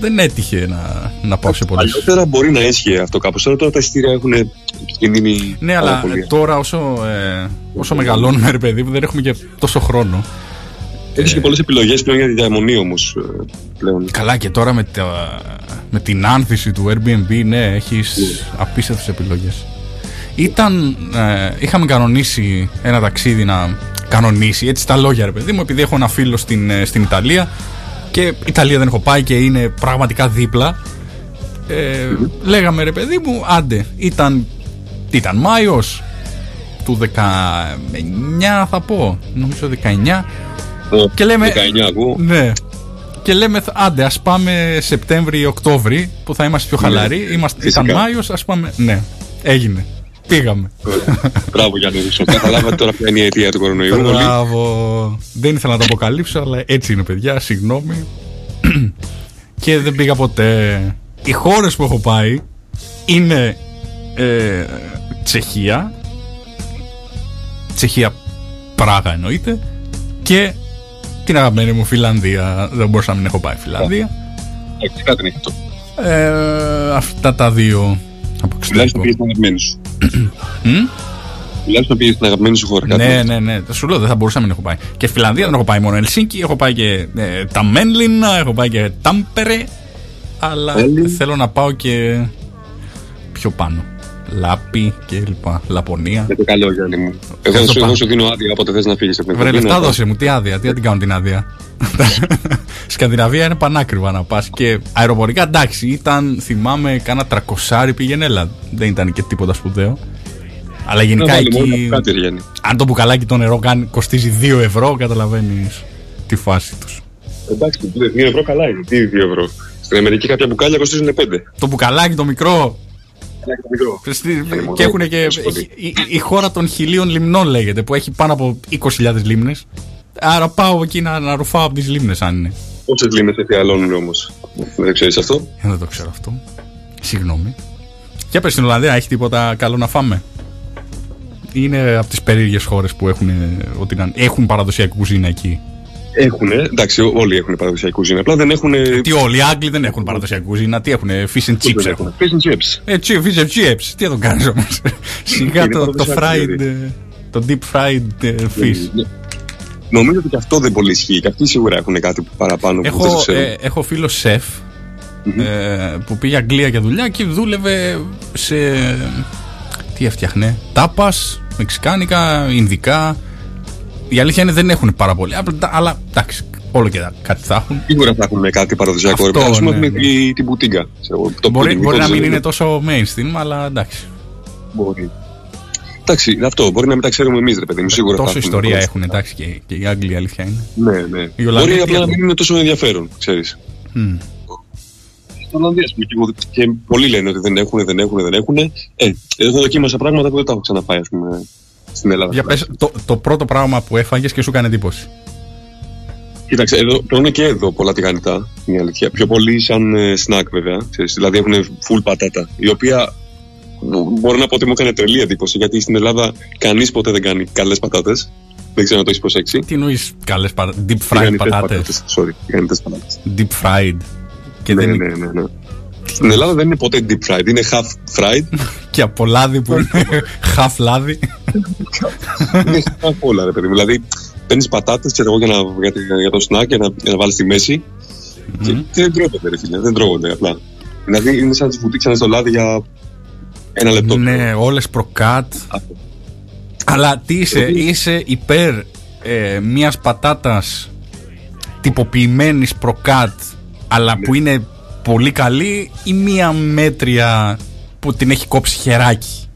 δεν έτυχε να, να πάω σε πολλές Παλιότερα μπορεί να ίσχυε αυτό κάπως. Τώρα, τώρα τα εισιτήρια έχουν κινδύνει. Ναι, πάρα αλλά πολύ. τώρα όσο, ε, όσο μεγαλώνουμε, ρε παιδί μου, δεν έχουμε και τόσο χρόνο. Έχεις και πολλές επιλογές πλέον για τη διαμονή όμως. Πλέον. Καλά και τώρα με, τα, με την άνθηση του Airbnb, ναι, έχεις απίστευτες επιλογές. Ήταν, ε, είχαμε κανονίσει ένα ταξίδι να κανονίσει, έτσι τα λόγια ρε παιδί μου, επειδή έχω ένα φίλο στην, ε, στην Ιταλία και Ιταλία δεν έχω πάει και είναι πραγματικά δίπλα. Ε, λέγαμε ρε παιδί μου, άντε, ήταν, τι ήταν Μάιος του 19 θα πω, νομίζω 19 και λέμε- 19 ακούω. ναι. Και λέμε, άντε, ας πάμε Σεπτέμβρη-Οκτώβρη που θα είμαστε πιο χαλαροί. Είμαστε, Φυσικά. ήταν Μάιος, ας πάμε. Ναι, έγινε. Πήγαμε. Μπράβο Γιάννη Ρούσο. Καταλάβατε τώρα ποια είναι η αιτία του κορονοϊού. όλοι. Μπράβο. Δεν ήθελα να το αποκαλύψω, αλλά έτσι είναι, παιδιά. Συγγνώμη. και δεν πήγα ποτέ. Οι χώρες που έχω πάει είναι ε, Τσεχία. Τσεχία Πράγα εννοείται. Και την αγαπημένη μου Φιλανδία. Δεν μπορούσα να μην έχω πάει Φιλανδία. Εντάξει, κάτι είναι αυτό. Ε, αυτά τα δύο από Τουλάχιστον εξωτερικό. πήγες στην αγαπημένη σου. Μμ; Τουλάχιστον πήγε στην αγαπημένη σου χώρα. κάτι Ναι, είναι. ναι, ναι. Σου λέω δεν θα μπορούσα να μην έχω πάει. Και Φιλανδία δεν έχω πάει μόνο Ελσίνκι, έχω πάει και ε, τα Μένλινα, έχω πάει και Τάμπερε. Αλλά Τάλιν. θέλω να πάω και πιο πάνω. Λάπη και λοιπά. Λαπωνία. Για το καλό, Γιάννη μου. Εγώ Ευχαριστώ σου, εγώ πάρα. σου δίνω άδεια όποτε θες να φύγεις από την Βρε εκπομπή, λεφτά να- δώσε μου, τι άδεια, τι να την κάνω την άδεια. Σκανδιναβία είναι πανάκριβα να πας. Και αεροπορικά εντάξει, ήταν, θυμάμαι, κάνα τρακοσάρι πήγαινε, έλα. Δεν ήταν και τίποτα σπουδαίο. Αλλά γενικά Να βάλει μόνο εκεί, κάτι, ρε Γιάννη. αν το μπουκαλάκι το νερό κάνει, κοστίζει 2 ευρώ, καταλαβαίνεις τη φάση τους. Εντάξει, 2 ευρώ καλά είναι. Τι 2 ευρώ; Στην Αμερική κάποια μπουκάλια κοστίζουν 5. Το μπουκαλάκι το μικρό. το μικρό. Στη- μόνο Και έχουν και. πολύ. η, η χώρα των χιλίων λιμνών λέγεται, που έχει πάνω από 20.000 λίμνες. Άρα πάω εκεί να, να ρουφάω από τις λίμνες, αν είναι. Πόσες λίμνες εφιαλώνουν όμως; Δεν ξέρεις αυτό; Ε, δεν το ξέρω αυτό. Συγγνώμη. Για πες στην Ολλανδία, έχει τίποτα καλό να φάμε; Είναι από τις περίεργες χώρες που έχουν, ότι να, έχουν παραδοσιακή κουζίνα εκεί; Έχουν, εντάξει, ό- όλοι έχουν παραδοσιακή κουζίνα. Απλά δεν έχουν. Τι όλοι οι Άγγλοι δεν έχουν παραδοσιακή κουζίνα, τι έχουν, fish and chips έχουν. Fish and chips. Ε, τσι- fish and chips, τι θα το κάνεις όμως; Σιγά Είναι το, το παραδοσιακό, fried, δηλαδή. ε, το deep fried ε, fish. Ναι. Νομίζω ότι και αυτό δεν πολύ ισχύει. Και αυτοί σίγουρα έχουν κάτι παραπάνω που δεν το Έχω, ξέρω. ε, έχω φίλο σεφ ε, που πήγε Αγγλία για δουλειά και δούλευε σε. Τι έφτιαχνε, τάπας, μεξικάνικα, ινδικά. Η αλήθεια είναι δεν έχουν πάρα πολύ. απλά- Αλλά εντάξει, όλο και κάτι θα έχουν. Σίγουρα θα έχουν κάτι παραδοσιακό. Αυτό, ρε παιδί. Ας πούμε ναι, έχουμε ναι. τη- την πουτίγκα. ξέρω, το Μπορεί, pudding, μπορεί το να μην ξέρουμε. είναι τόσο mainstream, αλλά εντάξει. Μπορεί. Εντάξει, αυτό μπορεί να μην τα ξέρουμε εμείς, ρε παιδί μου. Σίγουρα θα Τόσο έχουν ιστορία παραδοσιακά. έχουν, εντάξει, και, και οι Άγγλοι η αλήθεια είναι. Ναι, ναι. Οι Ολλανδοί Μπορεί τι απλά να έχουν; μην είναι τόσο ενδιαφέρον, ξέρεις. Μμ. Στην Ολλανδία, ας πούμε, και, εγώ- και πολλοί λένε ότι δεν έχουν, δεν έχουν, δεν έχουν. Ε, εγώ δοκίμασα πράγματα που δεν τα έχω ξαναπάει, ας πούμε, στην Ελλάδα. Για πες, το, το πρώτο πράγμα που έφαγες και σου έκανε εντύπωση. Κοίταξε, εδώ, τρώνε και εδώ πολλά τηγανιτά, είναι η αλήθεια. Πιο πολύ σαν ε, snack βέβαια. Ξέρεις, δηλαδή έχουν full πατάτα. Η οποία μπο- μπορώ να πω ότι μου έκανε τρελή εντύπωση γιατί στην Ελλάδα κανείς ποτέ δεν κάνει καλές πατάτες. Δεν ξέρω αν το έχεις προσέξει. Τι εννοείς καλές πατάτε, deep fried Τηγανιτές πατάτες; πατάτες, Sorry, τηγανιτές πατάτες. Deep fried. Και, Ναι, δεν ναι, ναι, ναι. Στην Ελλάδα δεν είναι ποτέ deep fried, είναι half fried. και από λάδι που είναι half λάδι. είναι half όλα, ρε παιδί μου. Δηλαδή παίρνεις πατάτες εγώ για, να, για, τη- για το snack για να, για να βάλεις στη μέση. Και, και δεν τρώγονται, ρε φίλε, δεν τρώγονται απλά. Δηλαδή είναι σαν να τις βουτήξανε στο λάδι για ένα λεπτό. ναι, όλες προκάτ. Αυτό. Αλλά τι είσαι, Γιατί- είσαι υπέρ ε, μιας πατάτας τυποποιημένης προκάτ, αλλά Ναι. που είναι πολύ καλή, ή μια μέτρια που την έχει κόψει χεράκι;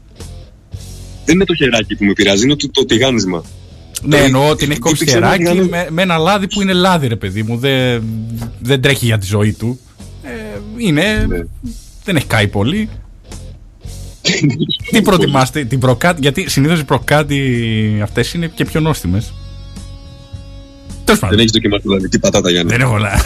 Δεν είναι το χεράκι που με πειράζει, είναι το, το τηγάνισμα. Ναι, Το- εννοώ την έχει το- κόψει το ξέρω, χεράκι είναι- με, με ένα λάδι που είναι λάδι, ρε παιδί μου. Δεν, δεν τρέχει για τη ζωή του. Ε, είναι. Ναι. Δεν έχει κάει πολύ. Τι προτιμάστε, την προκάτι, γιατί συνήθως οι προκάτι αυτές είναι και πιο νόστιμες. Τέλος Δεν πάντων. έχεις δοκιμάσει Ολλανδική πατάτα, Γιάννη. Δεν έχω λάδι.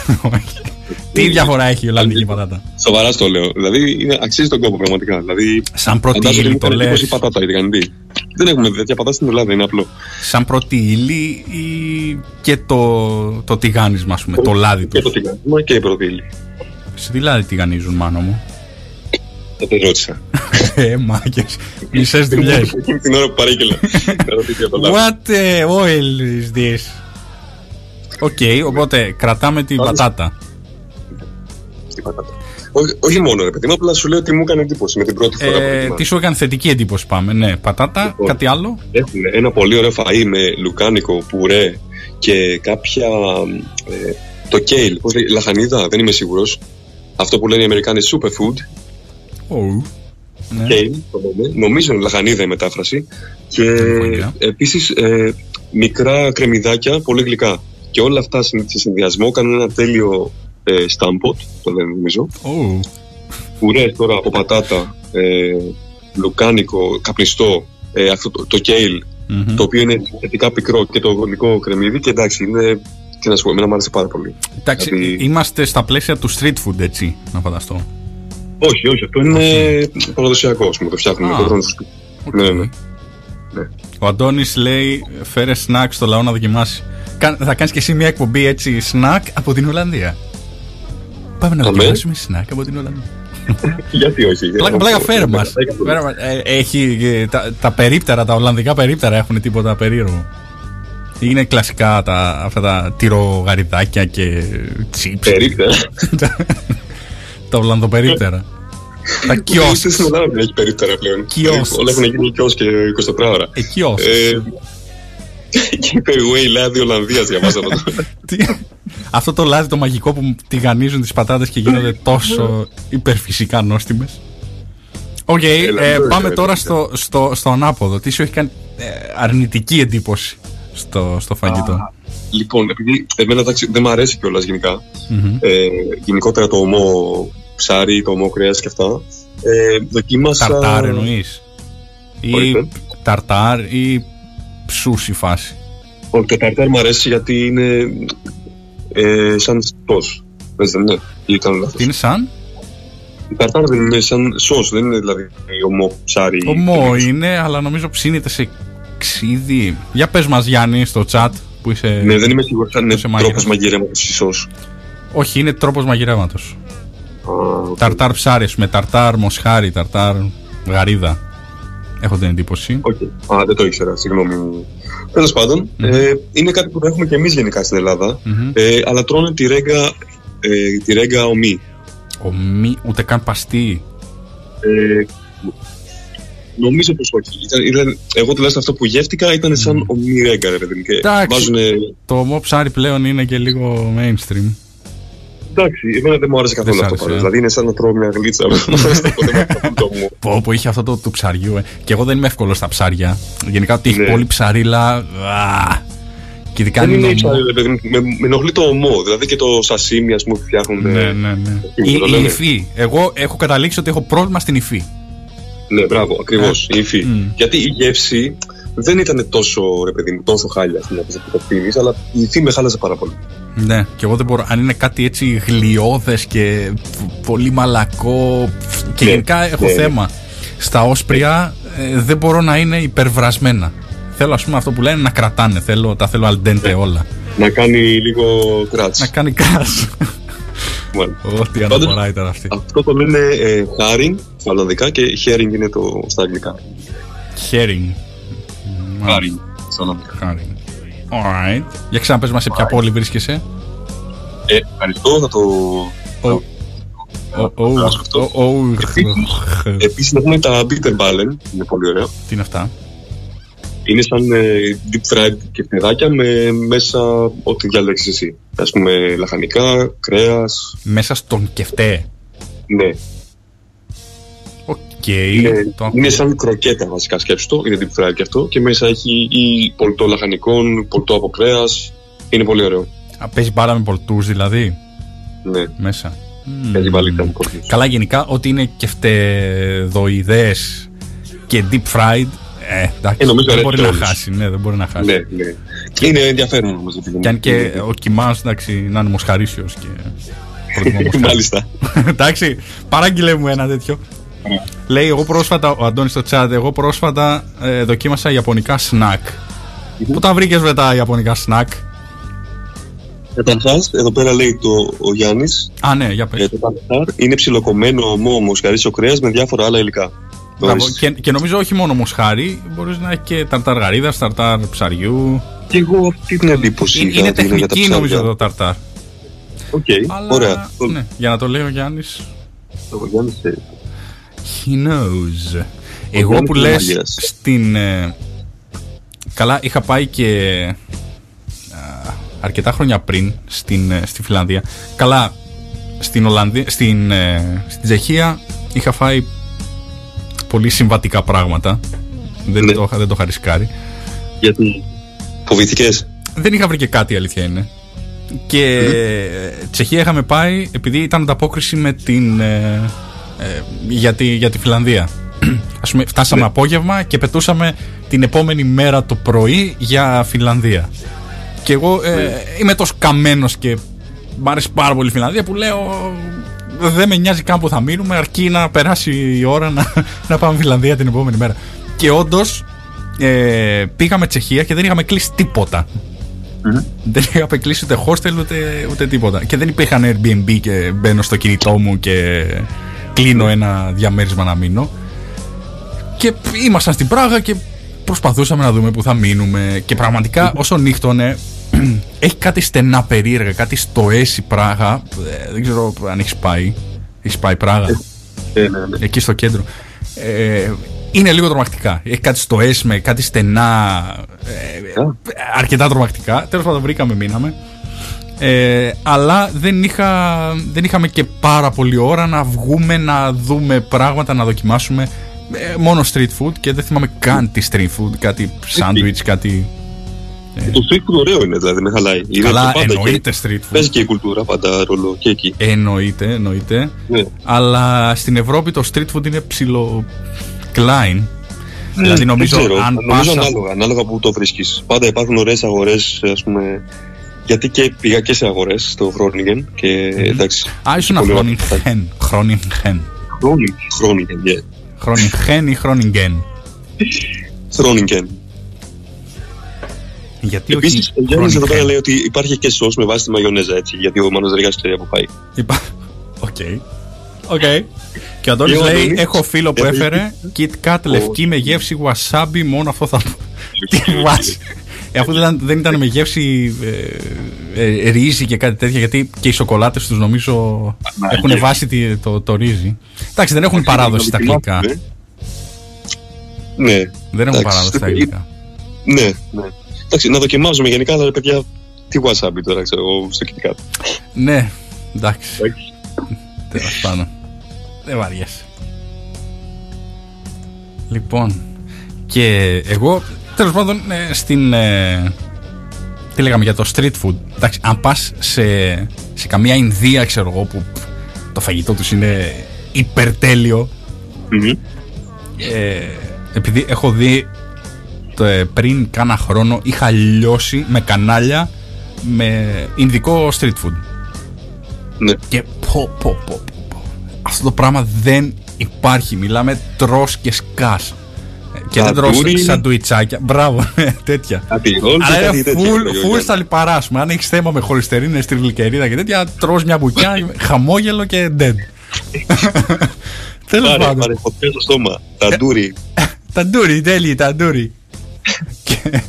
Τι διαφορά έχει η Ολλανδική πατάτα; Σοβαρά στο λέω. Δηλαδή είναι, αξίζει τον κόπο πραγματικά. Δηλαδή, Σαν πρώτη φαντάζομαι ύλη ότι το μου έκανε λες. εντύπωση η πατάτα, η τηγανιτή. Δεν έχουμε τέτοια πατάτα στην Ελλάδα, είναι απλό. Σαν πρώτη ύλη ή και το, το τηγάνισμα, ας πούμε, το λάδι Και το τους. τηγάνισμα και η πρώτη ύλη. Σε τι λάδι τηγανίζουν, μάνο μου; Δεν το ρώτησα. Ε, μάκε. Μισές δουλειές. Εκείνη την ώρα που παρήγγελα. Να ρωτήσει για το λάδι. What uh, oil is this? Οκ, οπότε κρατάμε την Πάντως- πατάτα. Στην πατάτα. Όχι, όχι μόνο, ρε παιδί μου, απλά σου λέω ότι μου έκανε εντύπωση με την πρώτη φορά που Ε, δοκιμάσα. τι σου έκανε θετική εντύπωση, πάμε. Ναι, πατάτα, Λοιπόν. κάτι άλλο; Έχουν ένα πολύ ωραίο φαΐ με λουκάνικο, πουρέ και κάποια. Ε, το kale, πώς λέει, λαχανίδα, δεν είμαι σίγουρος. Αυτό που λένε οι Αμερικάνοι superfood, Oh. Ναι. κέιλ, το λένε. νομίζω είναι λαχανίδα η μετάφραση. Και έχω ιδέα. επίσης ε, μικρά κρεμμυδάκια, πολύ γλυκά. Και όλα αυτά συν- σε συνδυασμό κάνουν ένα τέλειο ε, stampot, το λένε νομίζω. Oh. Πουρές τώρα από πατάτα, ε, λουκάνικο, καπνιστό, ε, αυτό το, το κέιλ, Μμμ. το οποίο είναι σχετικά πικρό και το γλυκό κρεμμύδι και εντάξει είναι, τι να σου πω, εμένα μου άρεσε πάρα πολύ. Εντάξει, Δηλαδή- είμαστε στα πλαίσια του street food, έτσι, να φανταστώ. Όχι, όχι, αυτό είναι παραδοσιακό, ας πούμε, το φτιάχνουμε, Α. το τρώνε στο σπίτι. Οκ. Ναι, ναι. Ο Αντώνης λέει: Φέρε snack στο λαό να δοκιμάσει. Κα- Θα κάνεις και εσύ μια εκπομπή έτσι snack από την Ολλανδία. Πάμε να Αμέ. δοκιμάσουμε snack από την Ολλανδία. Γιατί όχι. Πλάκα, πλάκα, φέρε μας. Ε, Έχει ε, τα, τα περίπτερα, τα Ολλανδικά περίπτερα έχουν τίποτα περίεργο. Είναι κλασικά τα, αυτά τα τυρογαριδάκια και chips. Περίπτερα. τα Ολλανδοπερίπτερα. τα Είστε kiosk. στην Ελλάδα δεν έχει περίπτερα πλέον. Kiosks. Όλα έχουν γίνει kiosk και 24 ώρα. Ε, kiosks. Ε, Και είπε Way Λάδι Ολλανδίας διάβαζα αυτό. Τι- Αυτό το λάδι το μαγικό που τηγανίζουν τις πατάτες και γίνονται τόσο υπερφυσικά νόστιμες. Οκ, Έλα, ε, ναι, πάμε ναι, τώρα ναι. στο, στο, στο ανάποδο. Τι σου έχει κάνει ε, αρνητική εντύπωση στο, στο φαγητό; Λοιπόν, επειδή εμένα εντάξει, δεν μου αρέσει κιόλας γενικά. Μμμ. Ε, γενικότερα το ομό ψάρι, το ομό κρέας και αυτά. Ε, δοκίμασα. Ταρτάρ εννοείς; Ή Ορίστε. ταρτάρ ή ψούσι φάση; Όχι, το ταρτάρ μου αρέσει γιατί είναι ε, σαν σως. Έτσι δεν είναι, ή κάνω λάθος. Τι είναι σαν; Η ταρτάρ δεν είναι σαν σως, δεν είναι δηλαδή ωμό ψάρι. Ωμό είναι, αλλά νομίζω ψήνεται σε ξύδι. Για πες μας Γιάννη στο chat που είσαι... Ναι, δεν είμαι σίγουρος αν είναι Είσαι μάγειρας. τρόπος μαγειρέματος η σος. Όχι, είναι τρόπος μαγειρέματος. Α, οκ. Ταρτάρ ψάρι, με ταρτάρ μοσχάρι, ταρτάρ γαρίδα. Έχω την εντύπωση. Οκ. Α, δεν το ήξερα, συγγνώμη. Τέλος πάντων, ε, είναι κάτι που το έχουμε και εμείς γενικά στην Ελλάδα. Μμμ. Ε, αλλά τρώνε τη ρέγγα, ε, τη ρέγγα ωμή. Ο μη, ούτε καν παστί. Ε, νομίζω πως όχι. Ήταν, ήταν, εγώ τουλάχιστον αυτό που γεύτηκα ήταν σαν ομή ρέγγα, ρε παιδί μου. Και Εντάξει. βάζουνε. Το ομό ψάρι πλέον είναι και λίγο mainstream. Εντάξει, εμένα δεν μου άρεσε καθόλου Δεν σ' αυτό. άρεσε, πάντως. ε. Δηλαδή είναι σαν να τρώω μια γλίτσα. Δεν μου άρεσε καθόλου το ομό. Πω, πω, είχε αυτό το του ψαριού. Ε. Και εγώ δεν είμαι εύκολος στα ψάρια. Γενικά ότι έχει Ναι. πολύ ψαρίλα. α, Και ειδικά Δεν αν είναι είναι η ομό. ψάρι, ρε παιδί μου. Με, με ενοχλεί το ομό. Δηλαδή και το σασίμι, ας πούμε, που φτιάχνουν. Ναι, ναι, ναι. Τι Η, το η λένε. υφή. Εγώ έχω καταλήξει ότι έχω πρόβλημα στην υφή. Ναι, μπράβο, ακριβώς. Η υφή. Μμ. Γιατί η γεύση δεν ήταν τόσο, ρε παιδί μου, τόσο χάλια στην αρχή που το πίνει, αλλά η υφή με χάλασε πάρα πολύ. Ναι, και εγώ δεν μπορώ. Αν είναι κάτι έτσι γλιώδε και πολύ μαλακό. Και Ναι, γενικά έχω ναι. θέμα. Στα όσπρια ε, δεν μπορώ να είναι υπερβρασμένα. Θέλω, ας πούμε, αυτό που λένε να κρατάνε. Θέλω, τα θέλω al dente όλα. Να κάνει λίγο κράτς. Να κάνει κράσ. Μάλιστα. Ό,τι Πάντως- αναφορά ήταν αυτή. Αυτό το λένε ε, herring στα Ολλανδικά και herring είναι το στα αγγλικά. Herring. Herring στα Ολλανδικά. Herring. Alright. Για ξαναπες μας σε ποια πόλη βρίσκεσαι. Ε, ευχαριστώ, θα το. Ο- ο- ο- περάσω αυτό. ο- ο- Επίσης έχουμε τα bitterballen, είναι πολύ ωραία. Τι είναι αυτά. Είναι σαν ε, deep fried κεφτεδάκια με μέσα ό,τι διαλέξεις εσύ. Ας πούμε λαχανικά, κρέας, Μέσα στον κεφτέ. ναι. Οκ. Είναι, Το ακούω. είναι σαν κροκέτα βασικά σκέψτο, είναι deep fried και αυτό και μέσα έχει ή πολτό λαχανικών, πολτό από κρέας. Είναι πολύ ωραίο. Α, Παίζει μπάλα με πολτούς δηλαδή; Ναι, Μέσα. έχει Μμμ. βάλει τα κόσμος. Καλά γενικά ό,τι είναι κεφτεδοειδές και deep fried ε, εντάξει, Ε, νομίζω δεν αρέσει μπορεί να όλους. χάσει. Ναι, δεν μπορεί να χάσει. Ναι, ναι. Είναι ενδιαφέρον όμως. επειδή Και αν και είναι- ο Κιμάς εντάξει, να είναι μοσχαρίσιος και προτιμώ μοσχάρι. Μάλιστα. Εντάξει, παράγγειλε μου ένα τέτοιο. Λέει, εγώ πρόσφατα, ο Αντώνης στο chat, εγώ πρόσφατα ε, δοκίμασα ιαπωνικά σνακ. Πού τα βρήκες με τα ιαπωνικά σνακ. Καταρχά, εδώ πέρα λέει το, ο Γιάννης. Α, ναι, για πες. Ε, το ταρτάρ είναι ψιλοκομμένο ωμό μοσχαρίσιο κρέας με διάφορα άλλα υλικά. Μπράβο. Νωρίς. Και, και νομίζω όχι μόνο μοσχάρι, μπορείς να έχει και ταρτάρ γαρίδας, ταρτάρ ψαριού. Και εγώ αυτή την εντύπωση. Είναι, είχα είναι ότι για τα τεχνική ψάρια. νομίζω το ταρτάρ. Οκ, Αλλά, ωραία. Το- ναι, για να το λέει ο Γιάννης, Ο Γιάννης, ε, he knows. Εγώ Γιάννης που είναι λες μάγειρας. στην... ε, καλά, είχα πάει και α, αρκετά χρόνια πριν στην, ε, στη Φιλανδία. Καλά, στην, Ολλανδία, στην, ε, στην Τσεχία είχα φάει πολύ συμβατικά πράγματα. Δεν, Ναι. το, είχα- δεν το είχα ρισκάρει. Γιατί. Φοβηθήκες; Δεν είχα βρει και κάτι, η αλήθεια είναι. Και ε, Τσεχία είχαμε πάει επειδή ήταν ανταπόκριση με την. ε, ε, για, τη, για τη Φιλανδία. Ας πούμε, φτάσαμε Ναι. απόγευμα και πετούσαμε την επόμενη μέρα το πρωί για Φιλανδία. Και εγώ ε, Ναι. είμαι τόσο καμένος και μ' άρεσε πάρα πολύ η Φιλανδία που λέω. Δεν με νοιάζει καν που θα μείνουμε, αρκεί να περάσει η ώρα να, να πάμε Φιλανδία την επόμενη μέρα. Και όντως ε, πήγαμε Τσεχία και δεν είχαμε κλείσει τίποτα. Δεν είχαμε κλείσει ούτε hostel ούτε, ούτε τίποτα. Και δεν υπήρχαν Airbnb και μπαίνω στο κινητό μου και κλείνω ένα διαμέρισμα να μείνω. Και ήμασταν στην Πράγα και προσπαθούσαμε να δούμε που θα μείνουμε. Και πραγματικά όσο νύχτωνε, έχει κάτι στενά περίεργα, κάτι στο έσι Πράγα. Ε, Δεν ξέρω αν έχεις πάει. Έχεις πάει Πράγα; Ε, ναι, ναι. εκεί στο κέντρο. Ε, είναι λίγο τρομακτικά. Έχει κάτι στο S με κάτι στενά. Ε, Α. αρκετά τρομακτικά. Τέλος πάντων, βρήκαμε, μείναμε. Ε, αλλά δεν, είχα, δεν είχαμε και πάρα πολύ ώρα να βγούμε να δούμε πράγματα, να δοκιμάσουμε. Ε, μόνο street food και δεν θυμάμαι καν τι street food, κάτι sandwich, κάτι. Το street food ωραίο είναι, δηλαδή με χαλάει. Είναι Καλά, και πάντα εννοείται και- street food. Παίζει και η κουλτούρα πάντα ρόλο και εκεί. Εννοείται, εννοείται. Ναι. Αλλά στην Ευρώπη το street food είναι ψηλό klein. δηλαδή νομίζω δεν ξέρω, αν νομίζω πας- ανάλογα, ανάλογα που το βρίσκεις. Πάντα υπάρχουν ωραίες αγορές, ας πούμε. Γιατί και πήγα και σε αγορές στο Groningen και εντάξει. Α, ήσουν πολύ Groningen. ωραία. Groningen. Groningen, Groningen, yeah. Groningen ή Groningen. Groningen. Γιατί Επίσης, όχι ο Γιάννης εδώ πέρα Groningen. λέει ότι υπάρχει και σος με βάση τη μαγιονέζα έτσι. Γιατί ο Μάνος Δεργά ξέρει από πάει. Είπα. Οκ. Οκ. Και ο Αντώνης Και ο λέει: Αντώνης Έχω φίλο που έφερε Kit Kat λευκή με γεύση wasabi. Μόνο αυτό θα πω. Τι βάζει. Ε, αφού δεν ήταν, δεν ήταν με γεύση ε, ε, ρύζι και κάτι τέτοια, γιατί και οι σοκολάτες τους νομίζω ναι, έχουν και- βάσει τη- το, το ρύζι. Εντάξει, δεν έχουν παράδοση στα γλυκά. Ναι. Δεν έχουν Εντάξει, παράδοση στα το- γλυκά. Ναι, ναι. Εντάξει, να δοκιμάζουμε γενικά, αλλά παιδιά, τι wasabi τώρα, ξέρω εγώ, στο Kit Kat. Ναι, εντάξει. Τέλος πάντων. Δεν βαριέσαι. Λοιπόν. Και εγώ, τέλος πάντων, ε, στην. ε, τι λέγαμε για το street food. Εντάξει, αν πας σε, σε καμία Ινδία, ξέρω εγώ, που το φαγητό τους είναι υπερτέλειο. Μμμ. Ε, επειδή έχω δει το, ε, πριν κάνα χρόνο είχα λιώσει με κανάλια με Ινδικό street food. Ναι. Και πω, πω, πω, πω, πω. Αυτό το πράγμα δεν υπάρχει. Μιλάμε τρως και σκάς. Ε, Και δεν τρως Ταντούρι. σαντουιτσάκια. Μπράβο, ναι, τέτοια. Κάτι ρόλ και Αλλά κάτι είναι τέτοιο. full, λέει ο full Γιάννης. στα λιπαρά, ας πούμε. Αν έχεις θέμα με χολυστερίνη, στριγλικερίδα και τέτοια, τρως μια μπουκιά, χαμόγελο και dead. Τέλος Πάρε, πάντων. πάρε φωτιά στο στόμα. Ταντούρι. Ταντούρι, τέλειη, ταντούρι. Και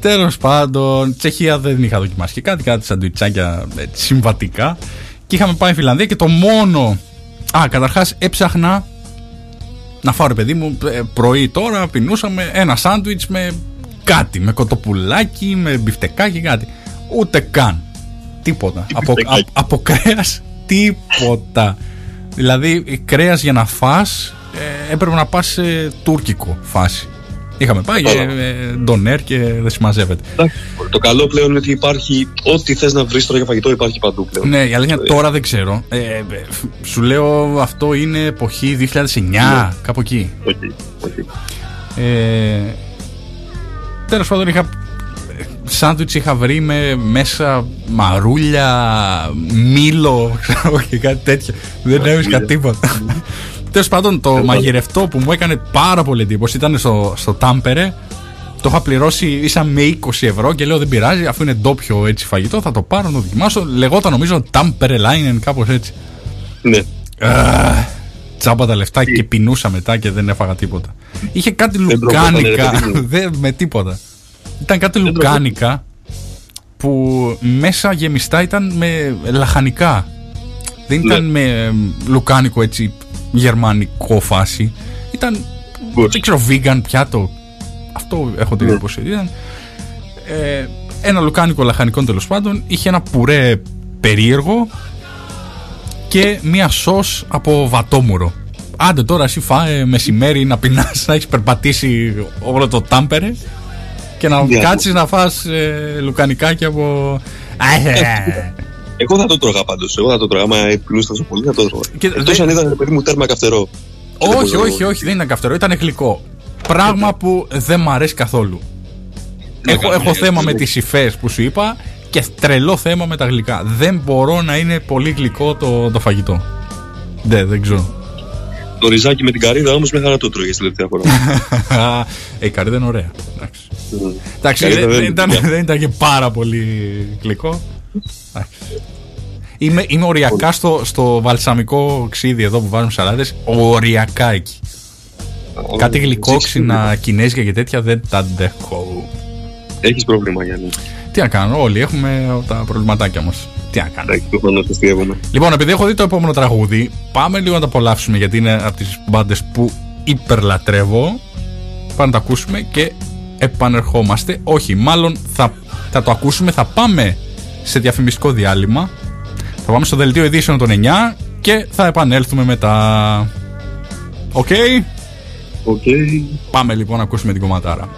τέλος πάντων, Τσεχία δεν είχα δοκιμάσει και κάτι, κάτι σαντουιτσάκια έτσι, συμβατικά. Και είχαμε πάει Φιλανδία και το μόνο. Α, καταρχάς έψαχνα να φάω ρε παιδί μου ε, πρωί τώρα. Πεινούσαμε ένα σάντουιτς με κάτι, με κοτοπουλάκι, με μπιφτεκάκι, κάτι. Ούτε καν. Τίποτα. Από, μπιφτεκάκι; α- από κρέας, τίποτα. Δηλαδή, κρέας για να φας ε, έπρεπε να πας σε τουρκικό φάση. Είχαμε πάει και Κατάλαβα. ε, ντονέρ και δεν συμμαζεύεται. Εντάξει, Το καλό πλέον είναι ότι υπάρχει. Ό,τι θες να βρεις τώρα για φαγητό υπάρχει παντού πλέον. Ναι, η αλήθεια είναι τώρα δεν ξέρω. Ε, ε, σου λέω αυτό είναι εποχή 2009, κάπου εκεί. Όχι, όχι. Ε, Τέλος πάντων, είχα. Σάντουιτς είχα βρει με μέσα μαρούλια, μήλο ξέρω, και κάτι τέτοιο. Δεν έβρισκα τίποτα. Τέλος πάντων, το μαγειρευτό που μου έκανε πάρα πολύ εντύπωση ήταν στο, στο Τάμπερε. Το είχα πληρώσει ίσα με 20 ευρώ και λέω δεν πειράζει, αφού είναι ντόπιο έτσι φαγητό, θα το πάρω να το δοκιμάσω. Λεγόταν νομίζω Τάμπερε Λάινεν, κάπως έτσι. Ναι. Α, Τσάμπα τα λεφτά και πεινούσα μετά και δεν έφαγα τίποτα. Είχε κάτι Δεν τροπότανε, ρε λουκάνικα. παιδί μου. δεν- με τίποτα. Ήταν κάτι λουκάνικα που μέσα γεμιστά ήταν με λαχανικά. Δεν ήταν Ναι. με ε, λουκάνικο έτσι γερμανικό φάση. Ήταν. Good. Δεν ξέρω, vegan πιάτο. Αυτό έχω την Ναι. εντύπωση. Ήταν ε, ένα λουκάνικο λαχανικό τέλος πάντων. Είχε ένα πουρέ περίεργο και μία σως από βατόμουρο. Άντε τώρα εσύ φάε μεσημέρι να πεινάς, να έχεις περπατήσει όλο το τάμπερε και να Ναι. κάτσεις να φας ε, λουκανικάκι από... Α, ε, Εγώ θα το τρώγα πάντως. Εγώ θα το τρώγα. Άμα επιλούσα τόσο πολύ, θα το τρώγα. Και Εκτός δεν- αν ήταν ρε παιδί μου τέρμα καυτερό. Και δεν όχι, μπορώ- όχι, όχι, δεν ήταν καυτερό, ήταν γλυκό. Πράγμα που δεν μ' αρέσει καθόλου. να Έχω, κάνουμε, έχω θέμα ε, με τις υφές που σου είπα και τρελό θέμα με τα γλυκά. Δεν μπορώ να είναι πολύ γλυκό το, το φαγητό. Δεν, δεν ξέρω. Το ριζάκι με την καρύδα όμως μια χαρά το τρώγες τελευταία φορά. ε, η καρύδα είναι ωραία. Εντάξει. Μμ. Εντάξει, Καρύδα δεν, δεν δεν είναι ήταν, δουλειά. δεν ήταν και πάρα πολύ γλυκό. Εντάξει. Είμαι, είμαι οριακά στο, στο βαλσαμικό ξύδι εδώ που βάζουμε σαλάτες Οριακά εκεί. Κάτι γλυκόξινα, κινέζικα και τέτοια δεν τα αντέχω. Έχεις πρόβλημα, Γιάννη. Τι να κάνω, όλοι έχουμε τα προβληματάκια μας. Τι να κάνω. Εντάξει, προφανώς το αστείευομαι. Λοιπόν, επειδή έχω δει το επόμενο τραγούδι, πάμε λίγο να το απολαύσουμε γιατί είναι από τις μπάντες που υπερλατρεύω. Πάμε να το ακούσουμε και επανερχόμαστε. Όχι, μάλλον θα, θα το ακούσουμε, θα πάμε σε διαφημιστικό διάλειμμα. Θα πάμε στο δελτίο ειδήσεων των 9 και θα επανέλθουμε μετά. Οκ; Οκ. Πάμε λοιπόν να ακούσουμε την κομματάρα.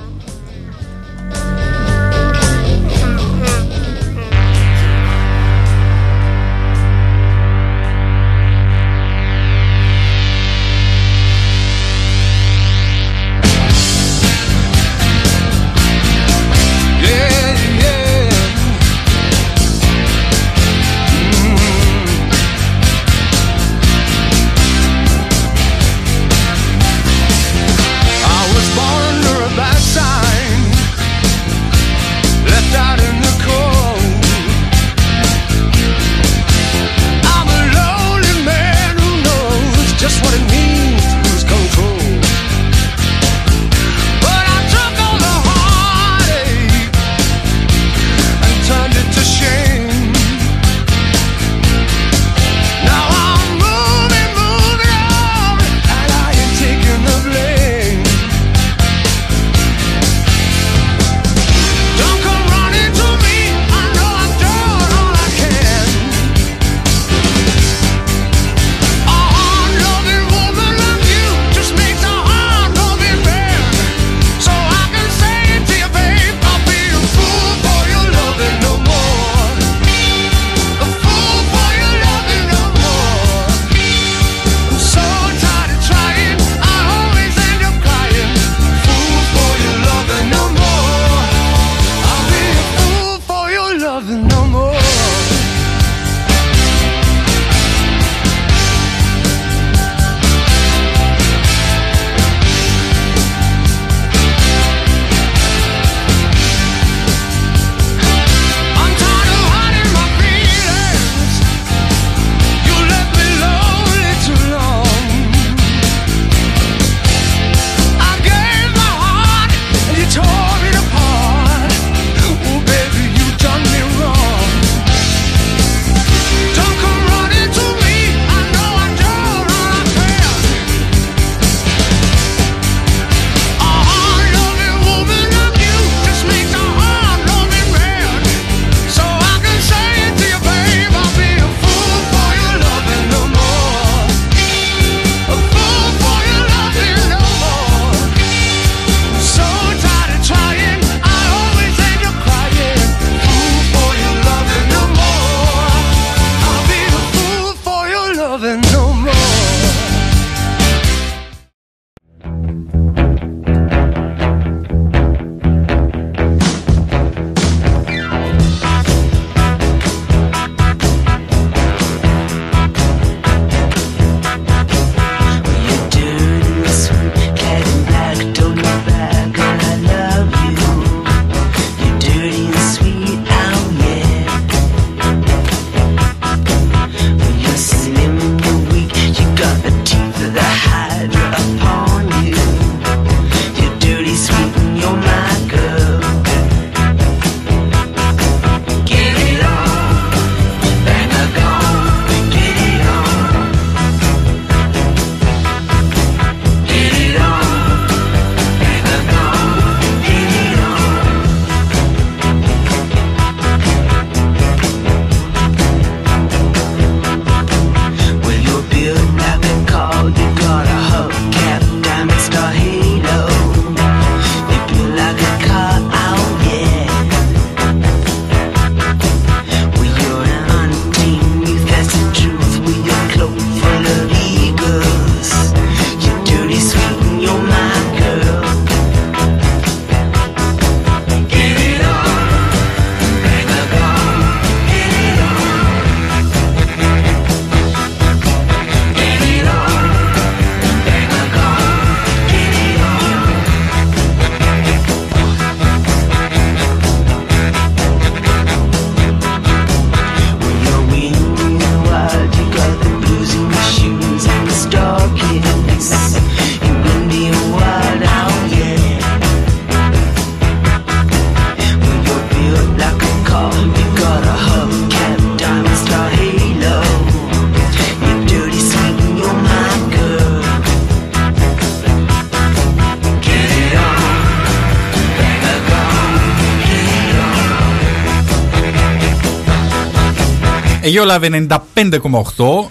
Αιγαίο Live 95,8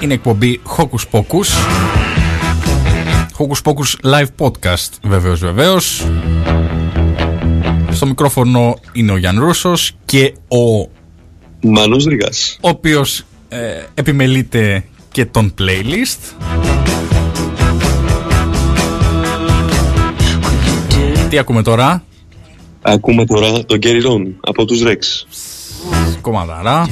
είναι εκπομπή Hocus Pocus. Hocus Pocus Live Podcast, βεβαίως, βεβαίως. Στο μικρόφωνο είναι ο Γιάνν Ρούσος και ο, Μανός Ρηγάς. ο οποίος ε, επιμελείται και τον playlist. Τι ακούμε τώρα, Ακούμε τώρα τον Gary Ron από τους Rex. Κομματάρα.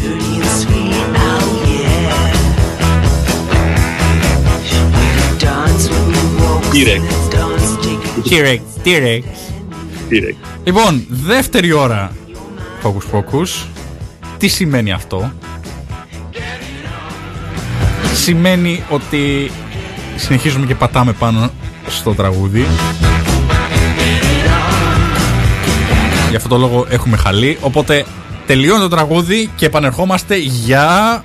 T-Rex. T-Rex, T-Rex. T-Rex. Λοιπόν, δεύτερη ώρα Focus Focus. Τι σημαίνει αυτό; Σημαίνει ότι συνεχίζουμε και πατάμε πάνω στο τραγούδι. Γι' αυτό το λόγο έχουμε χαλί. Οπότε τελειώνει το τραγούδι και επανερχόμαστε για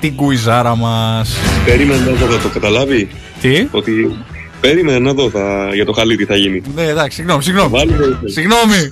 την κουιζάρα μας. Περίμενε να δω, θα το καταλάβει. Τι; Ότι περίμενε να δω θα... για το χαλί τι θα γίνει. Ναι, εντάξει, συγγνώμη, συγγνώμη. Βάλει, ρε, Συγγνώμη.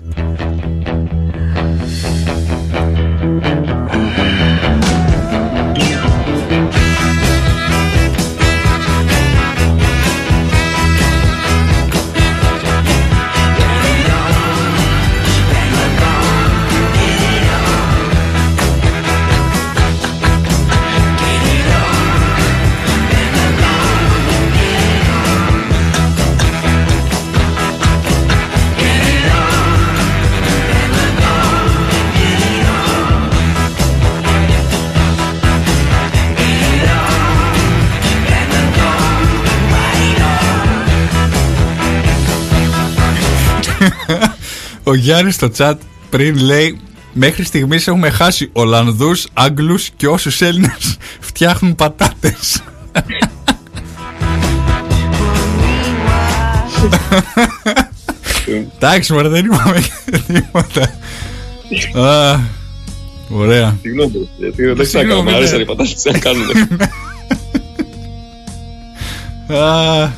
Ο Γιάννη στο chat πριν λέει Μέχρι στιγμής έχουμε χάσει Ολλανδούς, Άγγλους και όσους Έλληνες φτιάχνουν πατάτες. Εντάξει μωρέ δεν είπαμε και τίποτα. Α, Ωραία. Συγγνώμη, γιατί δεν ξέρω Συγγνώμη, κάνουμε. ναι. Άρεσαν οι πατάτες, τι να κάνουμε. Α,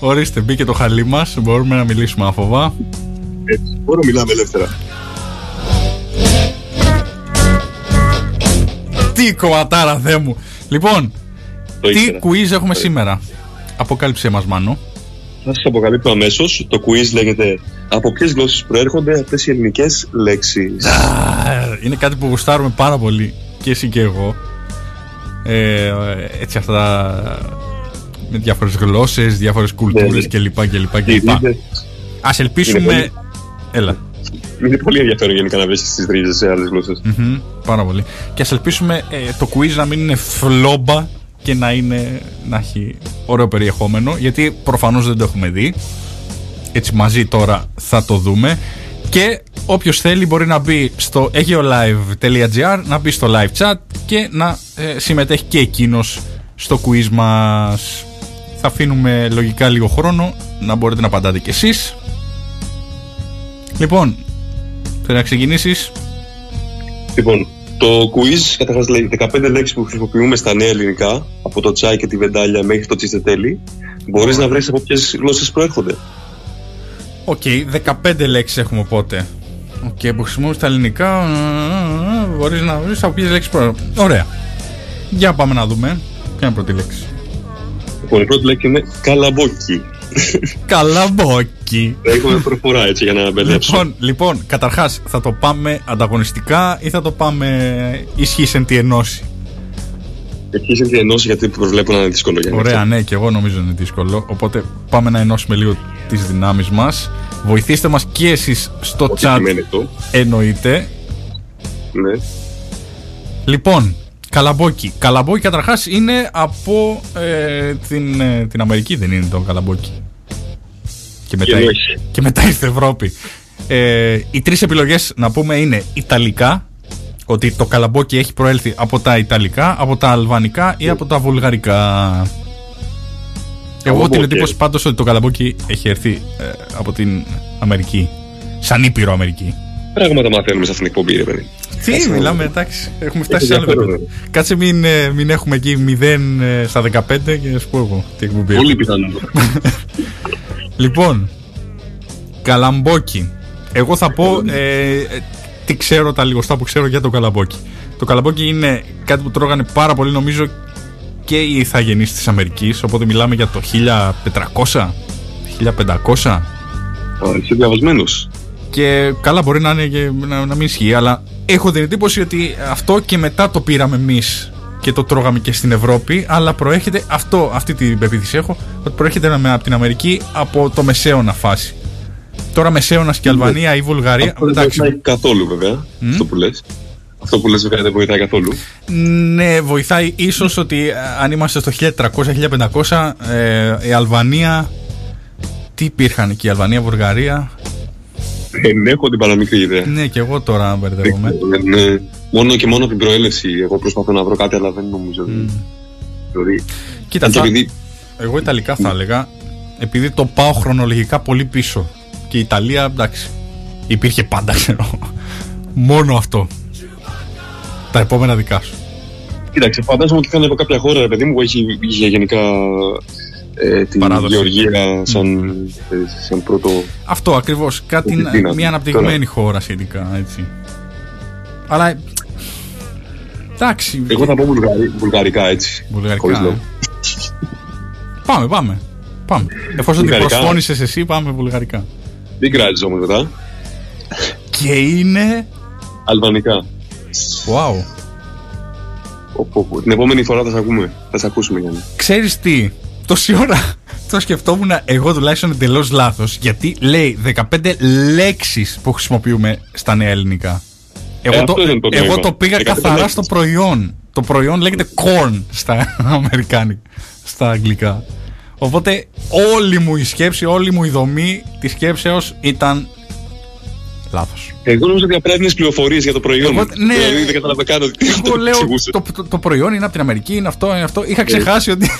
Ορίστε μπήκε το χαλί μας Μπορούμε να μιλήσουμε άφοβα Έτσι, Μπορώ να μιλάμε ελεύθερα. Τι κομματάρα θέ μου Λοιπόν Το Τι ήξερα. quiz έχουμε σήμερα; Αποκάλυψε μας Μάνο Θα σας αποκαλύπτω αμέσως. Το quiz λέγεται Από ποιες γλώσσες προέρχονται αυτές οι ελληνικές λέξεις; Α, Είναι κάτι που γουστάρουμε πάρα πολύ Και εσύ και εγώ ε, Έτσι αυτά Με διάφορες γλώσσες Διάφορες κουλτούρες ναι. κλπ κλπ κλπ Είναι, Ας ελπίσουμε πολύ- Έλα είναι πολύ ενδιαφέρον γενικά να βρει τις ρίζες σε άλλες γλώσσες. Μμμ, πάρα πολύ. Και ας ελπίσουμε ε, το quiz να μην είναι φλόμπα και να, είναι, να έχει ωραίο περιεχόμενο, γιατί προφανώς δεν το έχουμε δει. Έτσι μαζί τώρα θα το δούμε. Και όποιος θέλει μπορεί να μπει στο ageolive.gr, να μπει στο live chat και να ε, συμμετέχει και εκείνος στο quiz μας. Θα αφήνουμε λογικά λίγο χρόνο να μπορείτε να απαντάτε κι εσείς. Λοιπόν, θέλει να ξεκινήσεις. Λοιπόν, το quiz καταρχάς λέει 15 λέξεις που χρησιμοποιούμε στα νέα ελληνικά, από το τσάι και τη βεντάλια μέχρι το τσιφτετέλι. Μπορείς να βρεις από ποιες γλώσσες προέρχονται. Οκ, 15 λέξεις έχουμε οπότε. Οκ, που χρησιμοποιούμε στα ελληνικά. Μπορείς να βρεις από ποιες λέξεις προέρχονται. Ωραία. Για πάμε να δούμε. Ποια είναι η πρώτη λέξη; Λοιπόν, η πρώτη λέξη είναι καλαμπόκι. Καλαμπόκι. Θα έχουμε προφορά έτσι για να μπερδέψω. Λοιπόν, λοιπόν καταρχάς θα το πάμε ανταγωνιστικά ή θα το πάμε ισχύς εν τη ενώσει; Εκεί είναι η ενώση γιατί προβλέπω να είναι δύσκολο για Ωραία, ναι, και εγώ νομίζω είναι δύσκολο. Οπότε πάμε να ενώσουμε λίγο τις δυνάμεις μας. Βοηθήστε μας και εσείς στο Ό,τι chat, σημαίνει αυτό. εννοείται. Ναι. Λοιπόν, καλαμπόκι. Καλαμπόκι καταρχάς είναι από ε, την, ε, την Αμερική, δεν είναι το καλαμπόκι. Και μετά, Και όχι. και μετά ήρθε Ευρώπη. Ε, οι τρεις επιλογές να πούμε είναι Ιταλικά, ότι το καλαμπόκι έχει προέλθει από τα Ιταλικά, από τα Αλβανικά ή από τα Βουλγαρικά. Εγώ έχω την Καλαμπόκι. εντύπωση πάντως ότι το καλαμπόκι έχει έρθει ε, από την Αμερική. Σαν ήπειρο Αμερική. Πράγματα μαθαίνουμε σε αυτήν την εκπομπή, ρε παιδί. Τι Κάτσε να μιλάμε, δούμε. εντάξει. Έχουμε φτάσει σε Έχει άλλο ενδιαφέρον, επίπεδο. Κάτσε μην, ε, μην έχουμε εκεί 0 ε, στα 15 και να σου πω εγώ τι εκπομπή. Πολύ έχουμε. πιθανό. Λοιπόν, καλαμπόκι. Εγώ θα πω ε, ε, τι ξέρω, τα λιγοστά που ξέρω για το καλαμπόκι. Το καλαμπόκι είναι κάτι που τρώγανε πάρα πολύ νομίζω και οι ηθαγενείς της Αμερικής οπότε μιλάμε για το 1400 1500 Α, Είσαι διαβασμένος. και καλά μπορεί να, είναι και, να, να μην ισχύει αλλά έχω την εντύπωση ότι αυτό και μετά το πήραμε εμείς και το τρώγαμε και στην Ευρώπη αλλά προέρχεται αυτό, αυτή την πεποίθηση έχω ότι προέρχεται με- από την Αμερική από το μεσαίωνα φάση τώρα μεσαίωνας και Αλβανία ή Βουλγαρία Αυτό δεν εντάξει, βοηθάει καθόλου βέβαια. Αυτό που λες. Αυτό που λες βέβαια δεν βοηθάει καθόλου. Ναι, βοηθάει ίσως ότι ε, αν είμαστε στο 1300-1500, ε, η Αλβανία. Τι υπήρχαν εκεί, η Αλβανία, Βουλγαρία; Δεν έχω την παραμικρή ιδέα. Ναι, και εγώ τώρα μπερδεύομαι. Ναι, μόνο και μόνο από την προέλευση. Εγώ προσπαθώ να βρω κάτι, αλλά δεν νομίζω. ότι- Δηλαδή, Κοίτα, και θα, επειδή εγώ Ιταλικά θα έλεγα, επειδή το πάω χρονολογικά πολύ πίσω. Και η Ιταλία, εντάξει, υπήρχε πάντα, ξέρω. Μόνο αυτό. Τα επόμενα δικά σου. Κοίταξε, φαντάζομαι ότι ήταν από κάποια χώρα, ρε παιδί μου, που έχει, είχε γενικά ε, την Παράδοση. Γεωργία σαν, ε, σαν πρώτο. Αυτό ακριβώς. Κάτι, Ότι δύναμη. μια αναπτυγμένη χώρα σχετικά, έτσι. Αλλά. Εντάξει. Εγώ θα πω βουλγαρι, βουλγαρικά έτσι. Βουλγαρικά. χωρίς ε. λόγο. Πάμε, πάμε. Πάμε. Εφόσον την Βουλγαρικά. προσφώνησε εσύ, πάμε βουλγαρικά. Δεν κράζεις όμως μετά. Και είναι. Αλβανικά. Wow. Πω, πω, πω. Την επόμενη φορά θα σε ακούμε. Θα σε ακούσουμε Γιάννη. Ξέρεις τι, τόση ώρα το σκεφτόμουν εγώ τουλάχιστον εντελώς λάθος γιατί λέει 15 λέξεις που χρησιμοποιούμε στα νέα ελληνικά. Εγώ, Ε, το, αυτό ήταν το εγώ νόημα. το πήγα 15 καθαρά λέξεις. στο προϊόν. Το προϊόν λέγεται corn στα αμερικάνικα, στα αγγλικά. Οπότε όλη μου η σκέψη, όλη μου η δομή της σκέψεως ήταν λάθος. Εγώ νομίζω ότι απρέπνε πληροφορίες για το προϊόν. Εγώ- μου. ναι. Δηλαδή δεν κατάλαβα καν ότι Εγώ το λέω εξηγούσε. το, το, το προϊόν είναι από την Αμερική, είναι αυτό, είναι αυτό. Είχα ξεχάσει ότι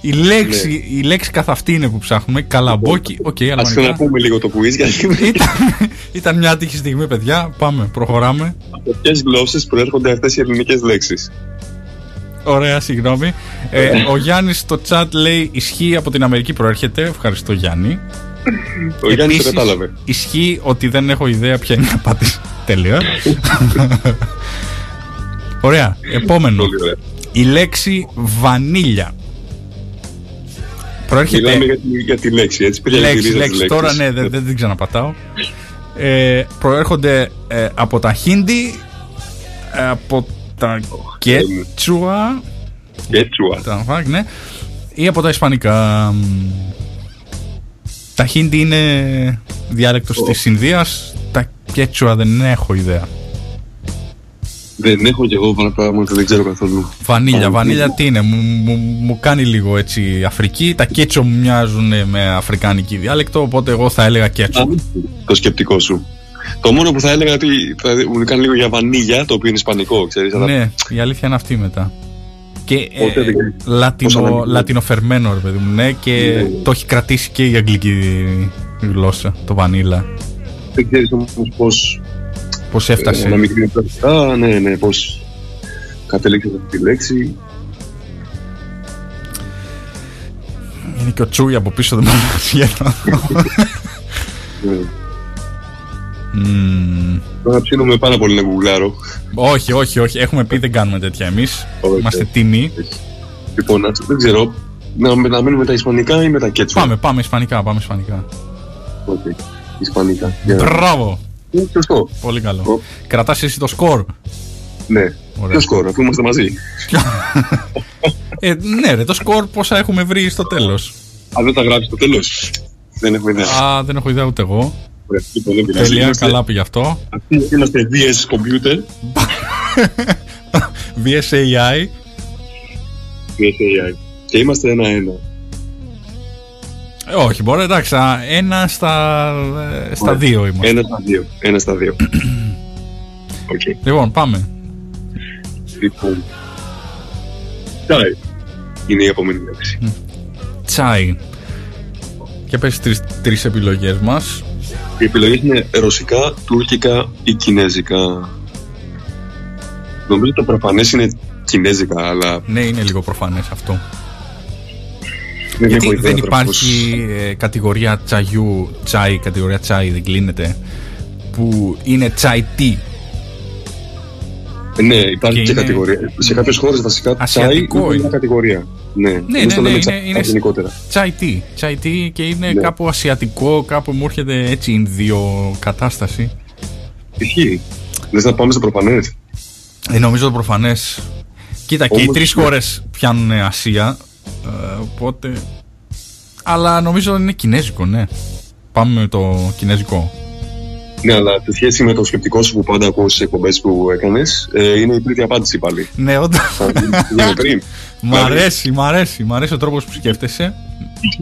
η λέξη, Ναι. η λέξη καθ' αυτή είναι που ψάχνουμε. Καλαμπόκι, οκ, Α αλβανικά. ξαναπούμε λίγο το quiz γιατί Ήταν, ήταν μια άτυχη στιγμή, παιδιά. Πάμε, προχωράμε. από ποιες γλώσσες προέρχονται αυτές οι ελληνικές λέξεις; Ωραία, συγγνώμη. Ε, ο Γιάννης στο chat λέει ισχύει από την Αμερική προέρχεται. Ευχαριστώ, Γιάννη. Ο Γιάννης το Επίσης, κατάλαβε. Ισχύει ότι δεν έχω ιδέα ποια είναι η απάντηση. Τέλεια. Ωραία. Επόμενο. Πολύ ωραία. Η λέξη βανίλια. Προέρχεται. Μιλάμε για τη, για τη λέξη, έτσι. Πήγα για τη λέξη, ρίζα της λέξη. λέξης. Τώρα ναι, δεν, δεν την ξαναπατάω. Ε, προέρχονται ε, από τα Χίντι, ε, από τα Κέτσουα, Κέτσουα. τα φακ, ναι, ή από τα Ισπανικά. Μ, Τα Χίντι είναι διάλεκτος της Ινδίας, τα Κέτσουα δεν έχω ιδέα. Δεν έχω κι εγώ πάρα πράγματα, δεν ξέρω καθόλου. Βανίλια, Α, βανίλια τι είναι, μου, μου, μου κάνει λίγο έτσι Αφρική, τα Κέτσο μου μοιάζουν με αφρικάνικη διάλεκτο, οπότε εγώ θα έλεγα Κέτσο. Α, Το σκεπτικό σου. Το μόνο που θα έλεγα ότι θα μου κάνει λίγο για βανίλια, το οποίο είναι ισπανικό, ξέρεις. αλλά Ναι, η αλήθεια είναι αυτή μετά. Και Οπότε ε, δεν ξέρεις πώς λατινο, αναλύει. λατινοφερμένο ρε παιδί μου, ναι, και Ναι. το έχει κρατήσει και η αγγλική γλώσσα, το βανίλα. Δεν ξέρεις όμως πώς Πώς ε, έφτασε. ένα μικρή Α, ναι, ναι, πώς κατέληξε αυτή τη λέξη. Είναι και ο Τσούι από πίσω, δεν μπορώ να σκεφτώ. Ναι. Μμμ. Τώρα ψήνομαι πάρα πολύ να γκουγκλάρω. όχι, όχι, όχι. Έχουμε πει δεν κάνουμε τέτοια εμείς. Όχι. Είμαστε τίμιοι. Λοιπόν, ας- δεν ξέρω, να, να μείνουμε με τα ισπανικά ή με τα κέτσουα; Πάμε, πάμε ισπανικά, πάμε ισπανικά. Οκ, Ισπανικά. Για να- Μπράβο! Ε, Σωστό. Πολύ καλό. Ω. Κρατάς εσύ το σκορ; Ναι. Ωραία. Ποιο σκορ, αφού είμαστε μαζί. ε, ναι, ρε, το σκορ πόσα έχουμε βρει στο τέλος; Αν δεν τα γράψεις στο τέλος; Δεν έχω ιδέα. Α, δεν έχω ιδέα ούτε εγώ. Ωραία, λοιπόν, δεν πειράζει. Τελεία, Είμαστε- καλά πήγε αυτό. Αυτοί Είμαστε DS Computer. VSAI. VSAI. Και είμαστε ένα-ένα. Ε, όχι, μπορεί, εντάξει. α, Ένα στα, ε, στα Ωραία. δύο είμαστε. Ένα στα δύο. Ένα στα δύο. Οκ. Λοιπόν, πάμε. Λοιπόν. Τσάι. Είναι η επόμενη λέξη. Τσάι. Και πες τρεις, τρεις επιλογές μας. Οι επιλογές είναι ρωσικά, τουρκικά ή κινέζικα. Νομίζω το προφανές είναι κινέζικα, αλλά Ναι, είναι λίγο προφανές αυτό. Δεν Γιατί έχω ιδέα δεν τώρα υπάρχει ε, κατηγορία τσαγιού, τσάι, κατηγορία τσάι δεν κλείνεται, που είναι τσάι τι; Ε, Ναι, υπάρχει Και και, είναι- κατηγορία. Σε κάποιες χώρες βασικά τσάι Ασιατικό είναι είναι. μια κατηγορία. Ναι, ναι, Εμείς το ναι, λέμε είναι- τσάι είναι- γενικότερα. Chai tea. Chai tea και είναι Ναι. κάπου ασιατικό, κάπου μου έρχεται έτσι Ινδιο κατάσταση. Ισχύει. Λες να πάμε στο προφανές. Ε, νομίζω το προφανές. Κοίτα, και οι Όμως, τρεις ναι. χώρες πιάνουν Ασία. Ε, οπότε. Αλλά νομίζω είναι κινέζικο, ναι. Πάμε με το κινέζικο. Ναι, αλλά σε σχέση με το σκεπτικό σου που πάντα ακούω στις εκπομπές που έκανες, ε, είναι η τρίτη απάντηση πάλι. Ναι, όντω. Θα γίνει πριν. Μ' αρέσει, μ' αρέσει. Μ' αρέσει ο τρόπος που σκέφτεσαι.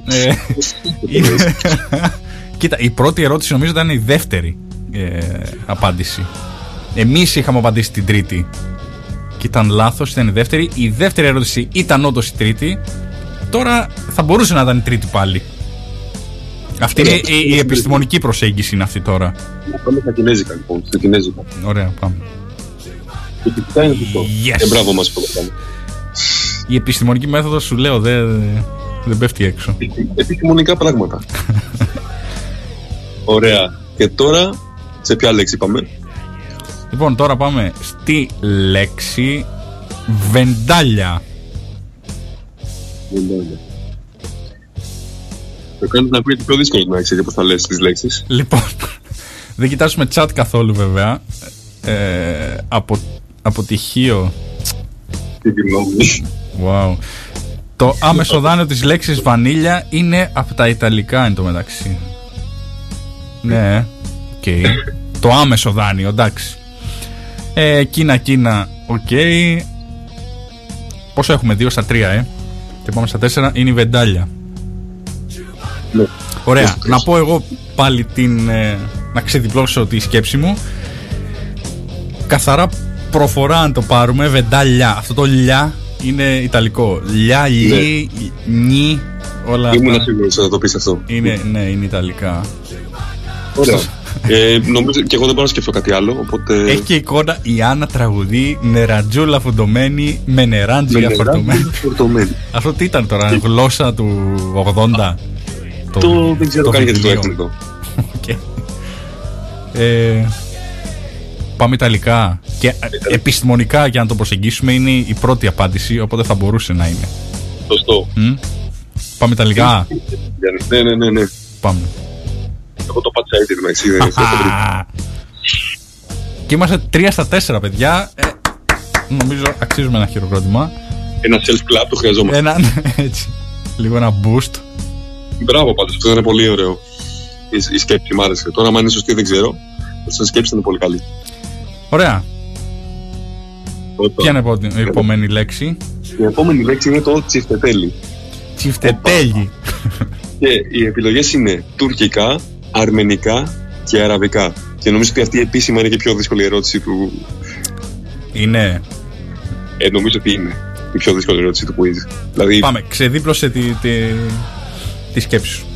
Ε, είναι- Κοίτα, η πρώτη ερώτηση νομίζω ήταν η δεύτερη ε, απάντηση. Εμείς είχαμε απαντήσει την τρίτη. Και ήταν λάθος, ήταν η δεύτερη. Η δεύτερη ερώτηση ήταν όντως η τρίτη. Τώρα θα μπορούσε να ήταν η τρίτη πάλι. Αυτή είναι η, η επιστημονική προσέγγιση είναι αυτή τώρα. Να πάμε στα κινέζικα λοιπόν. Στα κινέζικα. Ωραία, πάμε. Και φυσικά είναι αυτό. Yes. Και μπράβο μας που το κάνουμε. Η επιστημονική μέθοδος σου λέω δεν, δεν πέφτει έξω. Επιστημονικά πράγματα. Ωραία. Και τώρα, σε ποια λέξη πάμε; Λοιπόν, τώρα πάμε στη λέξη βεντάλια. Το κάνεις να ακούγεται πιο δύσκολο να ξέρεις πώς θα λες τις λέξεις. Λοιπόν, δεν κοιτάζουμε chat καθόλου βέβαια. Ε, από, αποτυχίο. Τι τη γνώμη. Wow. Το άμεσο δάνειο της λέξης βεντάλια είναι από τα Ιταλικά εν τω μεταξύ. Ναι, οκ. Το άμεσο δάνειο, εντάξει. Ε, Κίνα, Κίνα, οκ. Πόσο έχουμε, 2 στα 3, ε. Και πάμε στα 4, είναι η βεντάλια. Ναι. Ωραία. Να πω εγώ πάλι την. ε, να ξεδιπλώσω τη σκέψη μου. Καθαρά προφορά αν το πάρουμε, βεντάλια. Αυτό το λιά είναι ιταλικό. Λιά, λι, νι, όλα Ήμουν αυτά. σίγουρος ότι θα το πεις αυτό. Είναι, ναι, είναι ιταλικά. Ωραία. Ε, νομίζω και εγώ δεν μπορώ να σκεφτώ κάτι άλλο. Οπότε. Έχει και εικόνα η Άννα τραγουδεί νερατζούλα φουντωμένη με νεράντζια φορτωμένη. φορτωμένη. Αυτό τι ήταν τώρα, γλώσσα του 80. Το δεν ξέρω καν γιατί το βιβλίο. έχουν εδώ. Οκ. Ε, πάμε Ιταλικά. Και ε, επιστημονικά, για να το προσεγγίσουμε, είναι η πρώτη απάντηση, οπότε θα μπορούσε να είναι. Σωστό. Μμ. Πάμε Ιταλικά. Γιάννη. Ναι, ναι, ναι, ναι. Πάμε. Εγώ το πάτησα ήδη μεταξύ. δεν έχω το βρει. Α. Και είμαστε 3 στα 4, παιδιά. Ε, νομίζω αξίζουμε ένα χειροκρότημα. Ένα self-clap το χρειαζόμαστε. Ένα, έτσι. Λίγο ένα boost. Μπράβο πάντως, αυτό ήταν πολύ ωραίο. Η, η σκέψη μου άρεσε. Τώρα, αν είναι σωστή, δεν ξέρω. Ωστόσο, η σκέψη ήταν πολύ καλή. Ωραία. Πρώτα. Ποια είναι η επό- η επόμενη λέξη; Η επόμενη λέξη είναι το τσιφτετέλι. Τσιφτετέλι. Και οι επιλογές είναι τουρκικά, αρμενικά και αραβικά. Και νομίζω ότι αυτή επίσημα είναι και η πιο δύσκολη ερώτηση του. Είναι. Ε, νομίζω ότι είναι η πιο δύσκολη ερώτηση του quiz. Δηλαδή, Πάμε, ξεδίπλωσε τη, τη, τη σκέψη σου.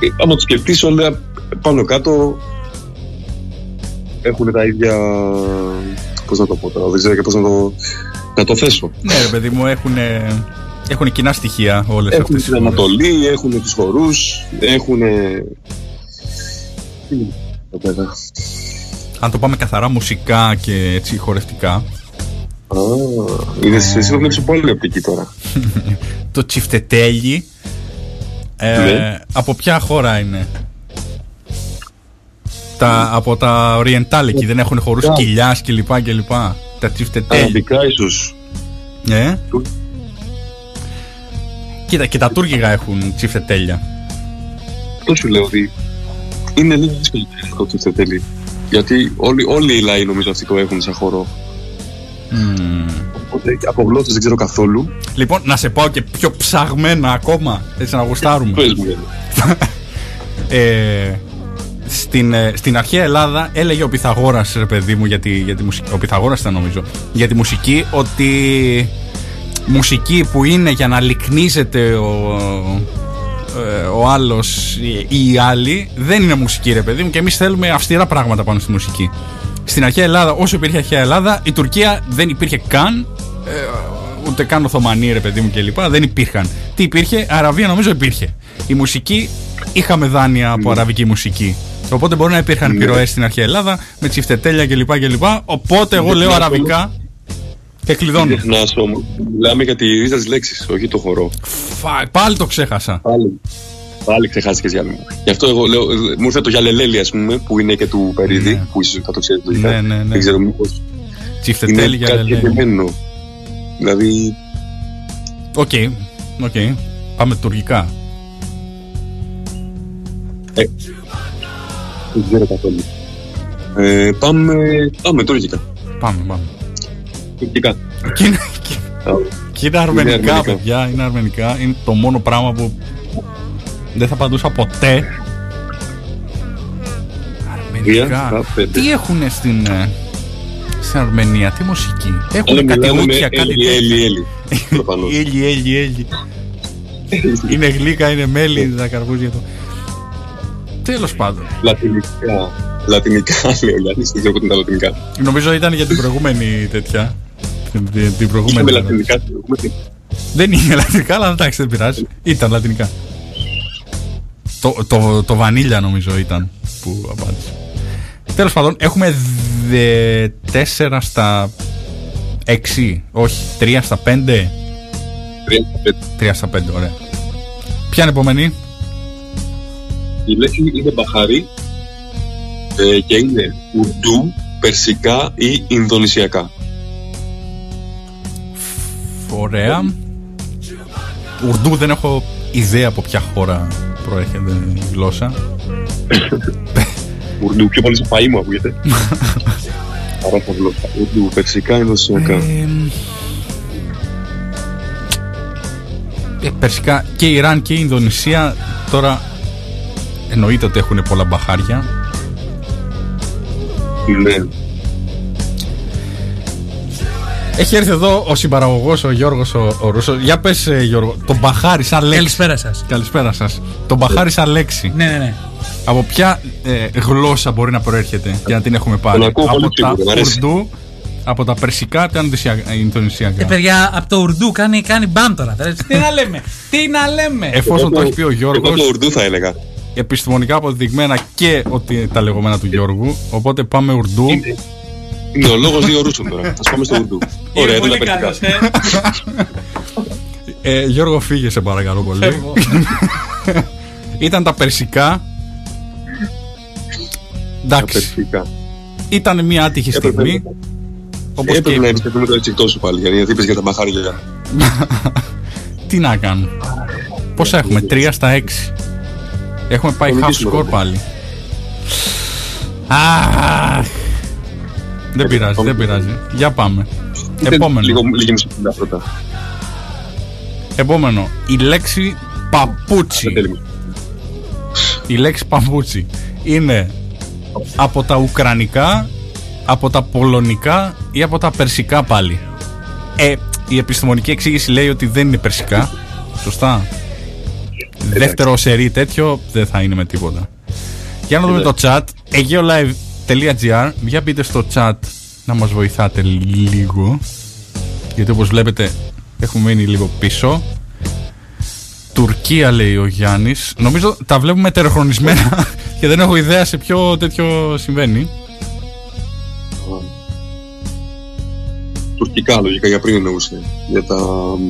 ε, άμα το σκεφτείς όλα πάνω κάτω έχουν τα ίδια. Πώς να το πω τώρα, δεν ξέρω και πώς να το, να το θέσω. Ναι, ρε παιδί μου, έχουν, έχουν κοινά στοιχεία όλες Έχουν αυτές την Ανατολή, έχουν του χορού, έχουν. Τις είναι εδώ πέρα. Αν το πάμε καθαρά μουσικά και έτσι χορευτικά, Α, είδες, εσύ το βλέπεις από άλλη οπτική τώρα. το τσιφτετέλι. Ε, Ναι. Από ποια χώρα είναι, τα, από τα Oriental εκεί δεν έχουν χορούς Yeah. κοιλιάς και λοιπά και λοιπά. Τα τσιφτετέλι. Αραβικά ίσως. Ε; Του- Κοίτα, και τα τουρκικά έχουν τσιφτετέλια. Αυτό σου λέω ότι είναι λίγο δύσκολο το τσιφτετέλι. Γιατί όλοι, όλοι οι λαοί νομίζω αυτοί το έχουν σαν χώρο. Μμμ. Οπότε από γλώσσες δεν ξέρω καθόλου. Λοιπόν, να σε πάω και πιο ψαγμένα ακόμα, έτσι να γουστάρουμε. Πες μου, Γιάννη. Ε, στην, ε, στην αρχαία Ελλάδα έλεγε ο Πυθαγόρας ρε παιδί μου για τη, για τη μουσική, ο Πυθαγόρας ήταν νομίζω για τη μουσική ότι μουσική που είναι για να λυκνίζεται ο, ε, ο άλλος ή οι άλλοι δεν είναι μουσική ρε παιδί μου και εμείς θέλουμε αυστηρά πράγματα πάνω στη μουσική στην αρχαία Ελλάδα όσο υπήρχε αρχαία Ελλάδα η Τουρκία δεν υπήρχε καν ε, ούτε καν Οθωμανοί ρε παιδί μου κλπ. Δεν υπήρχαν. Τι υπήρχε, Αραβία νομίζω υπήρχε. Η μουσική, είχαμε δάνεια από αραβική μουσική. Οπότε μπορεί να υπήρχαν Ναι. επιρροέ στην αρχαία Ελλάδα με τσιφτετέλια κλπ. κλπ. Οπότε εγώ Δεν λέω ξέρω. αραβικά και κλειδώνω. Μην ξεχνάς όμως. Μιλάμε για τη ρίζα της λέξης, όχι το χορό. Φα- Πάλι το ξέχασα. Πάλι. Πάλι ξεχάστηκες Γιάννη μου. Γι' αυτό εγώ λέω, ε, μου ήρθε το Γιαλελέλη, ας πούμε, που είναι και του Περίδη, Ναι. που ίσως θα το ξέρετε λογικά. Ναι, ναι, ναι. Δεν ξέρω μήπως είναι Τσιφτετέλια κάτι λέει. συγκεκριμένο. Δηλαδή, OK. OK. Πάμε τουρκικά. ε, δεν ξέρω καθόλου. Ε, πάμε, πάμε τουρκικά. Πάμε, πάμε. Τουρκικά. Και είναι, και- Α, και είναι αρμενικά, αρμενικά. παιδιά. Είναι αρμενικά. Είναι το μόνο πράγμα που δεν θα απαντούσα ποτέ. Τρία, Αρμενικά. στα πέντε. Τι έχουν στην, ε, στην Αρμενία, τι μουσική; Όλα Έχουν κάτι μιλάνε με ούκια, κάτι Έλλη, Έλλη, Έλλη. Προφανώς. Έλλη, έλλη, έλλη. Είναι γλύκα, είναι μέλι, τα καρπούζια του. Τέλος πάντων. Λατινικά. Λατινικά, λέει ο Γιάννης, δεν ξέρω πότε είναι τα λατινικά. Νομίζω ήταν για την προηγούμενη τέτοια. Την, την- την προηγούμενη. Είχαμε λατινικά στην προηγούμενη. Δεν είναι λατινικά, αλλά εντάξει, δεν πειράζει. Ήταν λατινικά. Το, το, το βανίλια νομίζω ήταν που απάντησε. Τέλος πάντων, έχουμε 4 στα 6. Όχι, 3 στα 5. Τρία, πέντε. 3 στα 5, ωραία. Ποια είναι η επόμενη; Η λέξη είναι μπαχάρι ε, και είναι ουρντού, περσικά ή ινδονησιακά. Ωραία. Ουρντού δεν έχω ιδέα από ποια χώρα προέρχεται η γλώσσα. Ουρντού, πιο πολύ σε φαΐ μου ακούγεται. Άρα θα γλώσσα. Ουρντού, περσικά, ινδονησιακά. Ε, ε, περσικά και η Ιράν και η Ινδονησία τώρα εννοείται ότι έχουν πολλά μπαχάρια. Ναι. Έχει έρθει εδώ ο συμπαραγωγός, ο Γιώργος ο, ο Ρούσος. Για πες, Γιώργο, τον μπαχάρι σαν λέξη. Καλησπέρα σας. Καλησπέρα σας. Τον μπαχάρι σαν λέξη. Ναι, ναι, ναι. Από ποια ε, γλώσσα μπορεί να προέρχεται για να την έχουμε πάρει. Τον ακούω πολύ από τα σίγουρα, μ' αρέσει. Ουρντού, από τα περσικά, τα Ινδονησιακά- Ινδονησιακά. Ε, παιδιά, από το Ουρντού κάνει, κάνει μπαμ τώρα. τι να λέμε, τι να λέμε. Εφόσον το έχει πει ο Γιώργο, Εγώ το ουρντού θα έλεγα. επιστημονικά αποδεικμένα και ότι τα λεγόμενα του Γιώργου. Οπότε πάμε Ουρντού. Είναι- Είναι ο λόγος δύο ρούσων τώρα. Α πάμε στο ουρντού. Ωραία, Είναι δεν πολύ τα καλός, περσικά. ε. Ε, Γιώργο, φύγε σε παρακαλώ πολύ. Φεύγω. Ήταν τα περσικά. Τα Εντάξει, περσικά. ήταν μια άτυχη Έπρεπε- στιγμή. Όπως Έπρεπε και- να εμπιστευτούμε το έτσι σου πάλι, γιατί είπες για τα μαχάρια. Τι να κάνουμε. Πόσα έχουμε, 3 στα 6. Έχουμε πάει Θα half νικήσουμε, score ρε. πάλι. Αχ. Δεν πειράζει, δεν πειράζει. Για πάμε. Επόμενο. Λίγο, λίγη μουσική πρώτα. Επόμενο. Η λέξη παπούτσι. Δεν θέλει. Η λέξη παπούτσι είναι από τα ουκρανικά, από τα πολωνικά ή από τα περσικά πάλι. Ε, η επιστημονική εξήγηση λέει ότι δεν είναι περσικά. Σωστά. Δεύτερο σερί τέτοιο δεν θα είναι με τίποτα. Για να δούμε το chat. aeolive.gr Για μπείτε στο chat να μας βοηθάτε λίγο. Γιατί όπως βλέπετε έχουμε μείνει λίγο πίσω. Τουρκία λέει ο Γιάννης Νομίζω τα βλέπουμε τεροχρονισμένα και δεν έχω ιδέα σε ποιο τέτοιο συμβαίνει. Τουρκικά λογικά για πριν εννοούσε. Για τα.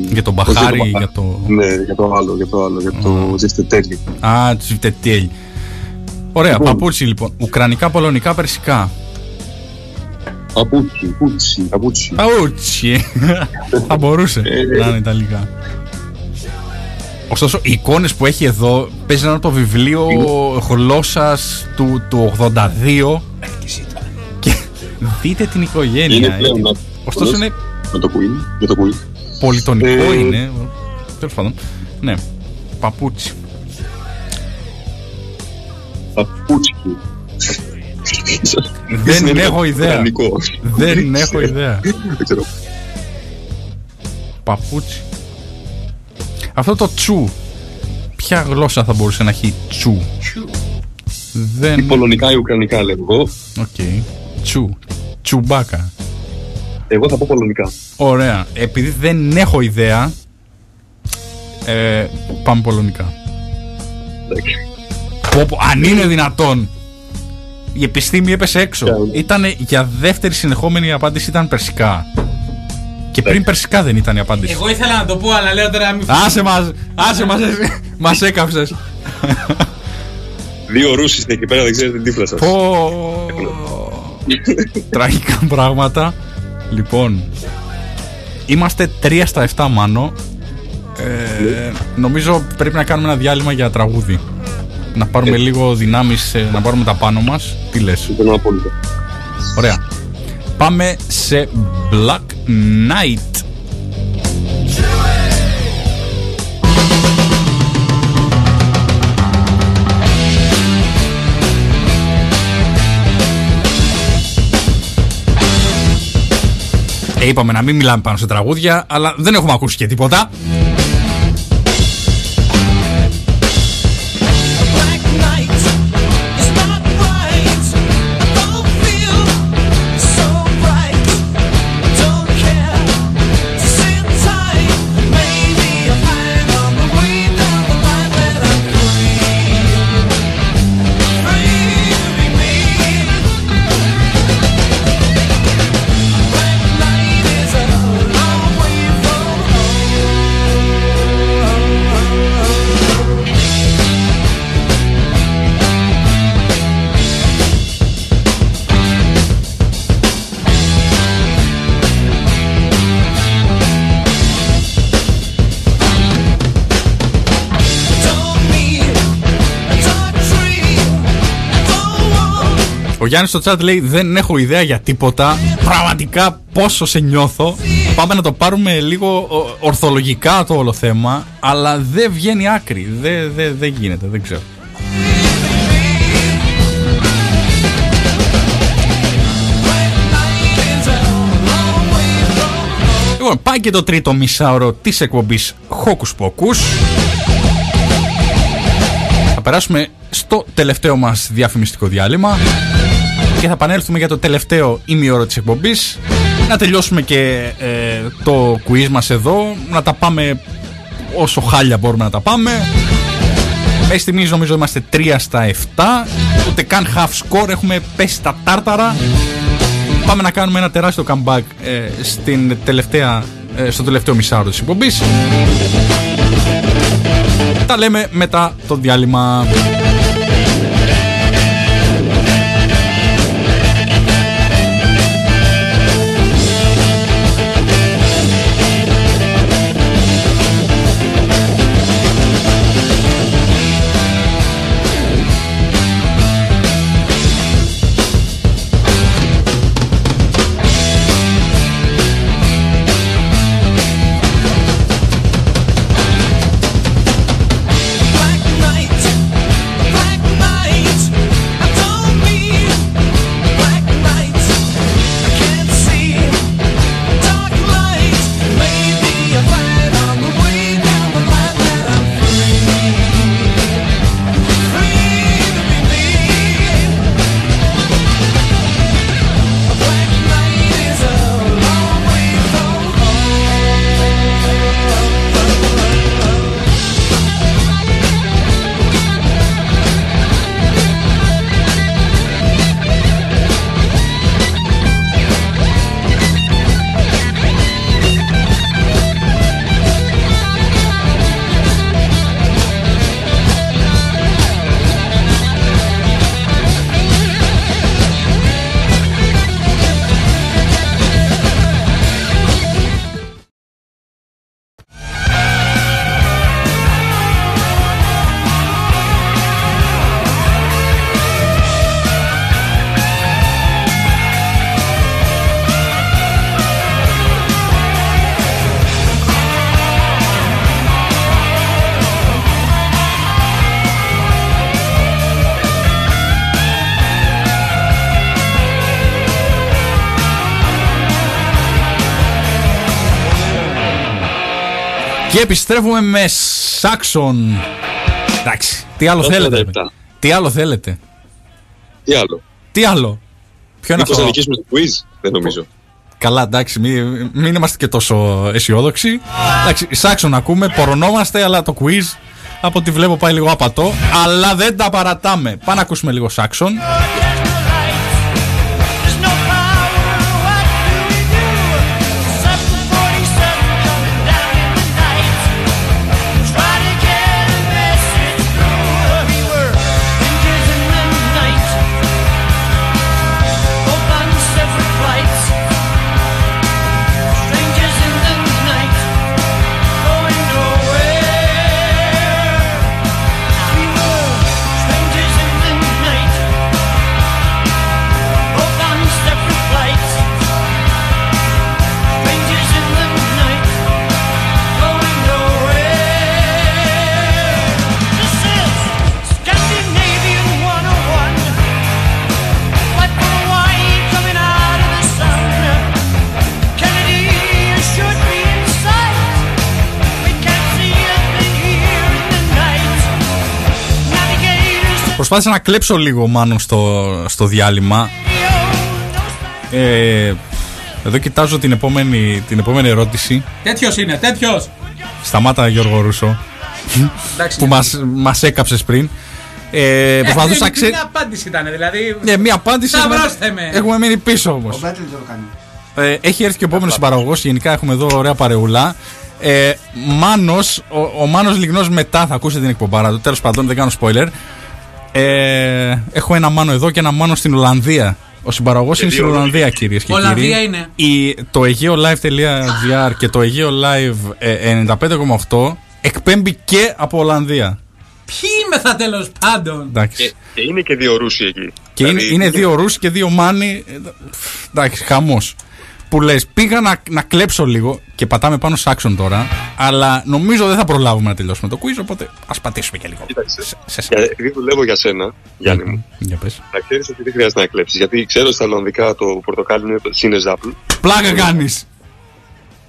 Για τον όχι Μπαχάρι, Μπαχάρι. για το. Ναι, για το άλλο, για το άλλο, για το ζεστετέλι. Α, τσιφτετέλ. Ωραία, Λοιπόν. παπούτσι λοιπόν. Ουκρανικά, πολωνικά, περσικά. Παπούτσι, πούτσι, παπούτσι. Παπούτσι. Θα μπορούσε Ε, να είναι ιταλικά. Ωστόσο, οι εικόνες που έχει εδώ παίζει να είναι το βιβλίο γλώσσας του, του 82. Και δείτε την οικογένεια. Είναι ε. πλέον να- Ωστόσο, είναι Με το Queen, με το Queen. Πολυτονικό Ε, είναι. Τέλος πάντων. Ναι. Παπούτσι. Παπούτσι. Δεν Είναι έχω ιδέα. ουκρανικό. Δεν έχω ιδέα. Δεν ξέρω. Παπούτσι. Αυτό το τσου. Ποια γλώσσα θα μπορούσε να έχει τσου; Ή Δεν. πολωνικά ή ουκρανικά λέω εγώ. Οκ. Τσου. Τσουμπάκα. Εγώ θα πω πολωνικά. Ωραία. Επειδή δεν έχω ιδέα. Ε, πάμε πολωνικά. Εντάξει. Πω, πω, αν είναι δυνατόν. Η επιστήμη έπεσε έξω. Κάνουμε. Ήταν για δεύτερη συνεχόμενη η απάντηση ήταν περσικά. Και πριν Εντάξει. περσικά δεν ήταν η απάντηση. Εγώ ήθελα να το πω, αλλά λέω τώρα να μην Άσε μας, άσε μας, εσύ. μας έκαψες. Δύο Ρούσοι είστε εκεί πέρα, δεν ξέρετε τι τύφλα σας. Πω. Τραγικά πράγματα. Λοιπόν, είμαστε 3 στα 7 μάνο. Ε, νομίζω πρέπει να κάνουμε ένα διάλειμμα για τραγούδι. Να πάρουμε Ε. λίγο δυνάμεις, ε, να πάρουμε τα πάνω μας. Τι λες; Συμφωνώ απόλυτα. Ωραία. Πάμε σε Black Knight. Ε, είπαμε να μην μιλάμε πάνω σε τραγούδια, αλλά δεν έχουμε ακούσει και τίποτα. Don't want Ο Γιάννης στο chat λέει δεν έχω ιδέα για τίποτα. Πραγματικά πόσο σε νιώθω. Πάμε να το πάρουμε λίγο ο- ορθολογικά το όλο θέμα. Αλλά δεν βγαίνει άκρη. Δεν δεν- δεν γίνεται, δεν ξέρω. Λοιπόν, πάει και το τρίτο μισάωρο της εκπομπής Hocus Pocus. Θα περάσουμε στο τελευταίο μας διαφημιστικό διάλειμμα και θα επανέλθουμε για το τελευταίο ημιώρο της εκπομπής. Να τελειώσουμε και ε, το quiz μας εδώ. Να τα πάμε όσο χάλια μπορούμε να τα πάμε. Μέχρι στιγμής νομίζω είμαστε 3 στα 7 ούτε καν half score έχουμε πέσει στα τάρταρα. Πάμε να κάνουμε ένα τεράστιο comeback ε, στην τελευταία, ε, στο τελευταίο μισάωρο της εκπομπής. Τα λέμε μετά το διάλειμμα Και επιστρέφουμε με Σάξον. Εντάξει, τι άλλο Δώστε θέλετε. τα ρε. επτά. Τι άλλο θέλετε. Τι άλλο. Τι άλλο. Ποιο είναι Μήπως αυτό; θα νικήσουμε το quiz. Δεν νομίζω. Καλά, εντάξει, μην, μην είμαστε και τόσο αισιόδοξοι. Εντάξει, Σάξον ακούμε, πορωνόμαστε, αλλά το quiz από ό,τι βλέπω πάει λίγο απατό. Αλλά δεν τα παρατάμε. Πάμε να ακούσουμε λίγο Σάξον. Προσπάθησα να κλέψω λίγο μάλλον στο, στο διάλειμμα. Ε, εδώ κοιτάζω την επόμενη, την επόμενη ερώτηση. Τέτοιος είναι, τέτοιος. Σταμάτα Γιώργο Ρούσο που μας, μας έκαψες πριν. Ε, προσπαθούσα να ξέρω... Μια απάντηση ήταν, δηλαδή. Ναι, μία απάντηση. έχουμε- Σταυρώστε με. Έχουμε μείνει πίσω όμως. Ο Μπέτλ δεν το κάνει. Ε, έχει έρθει και ο επόμενος παραγωγός. Γενικά έχουμε εδώ ωραία παρεουλά. Ε, Μάνος, ο, ο Μάνος Λιγνός μετά θα ακούσετε την εκπομπάρα του. Τέλος πάντων, δεν κάνω spoiler. Ε, έχω ένα Μάνο εδώ και ένα Μάνο στην Ολλανδία. Ο συμπαραγωγός είναι στην Ολλανδία, κυρίες και κύριοι. Ολλανδία είναι. Η, το aegeolive.gr και το Aegeo Live ε, 95,8 εκπέμπει και από Ολλανδία. Ποιοι είμαι θα τέλος πάντων; Εντάξει. Και, και είναι και δύο Ρούσοι εκεί. Και είναι, Δηλαδή, είναι δύο Ρούσοι και δύο Μάνοι. Ε, Εντάξει, χαμός. Που λες, πήγα να, να κλέψω λίγο και πατάμε πάνω σε άξον τώρα. Αλλά νομίζω δεν θα προλάβουμε να τελειώσουμε το quiz. Οπότε ας πατήσουμε και λίγο. Κοίταξε. Σε, σε, Για- σε. Επειδή δουλεύω για σένα, Γιάννη μου, Για πες. να ξέρεις ότι δεν χρειάζεται να κλέψεις. Γιατί ξέρω στα Ολλανδικά το πορτοκάλι είναι το Σίνεζάπλ. Πλάκα κάνεις.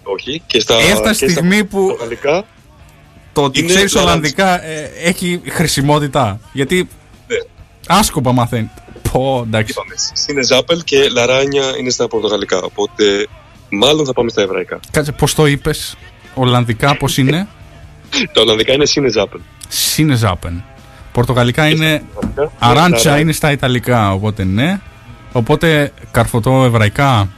Όχι. Και στα, Έφτασε και στιγμή στα που- πορτογαλικά Το ότι Είναι ξέρεις λαράντζ. Ολλανδικά ε, έχει χρησιμότητα. Γιατί Ναι. άσκοπα μαθαίνεις. Πω, εντάξει. είπαμε Σίνεζάπελ και Λαράνια είναι στα πορτογαλικά. Οπότε μάλλον θα πάμε στα εβραϊκά. Κάτσε, πώς το είπες; Ολλανδικά πώς είναι; Τα Ολλανδικά είναι Σίνεζάπελ. Σίνεζάπεν. Πορτογαλικά είναι. Αράντσα είναι στα Ιταλικά. Οπότε ναι. Οπότε καρφωτό εβραϊκά.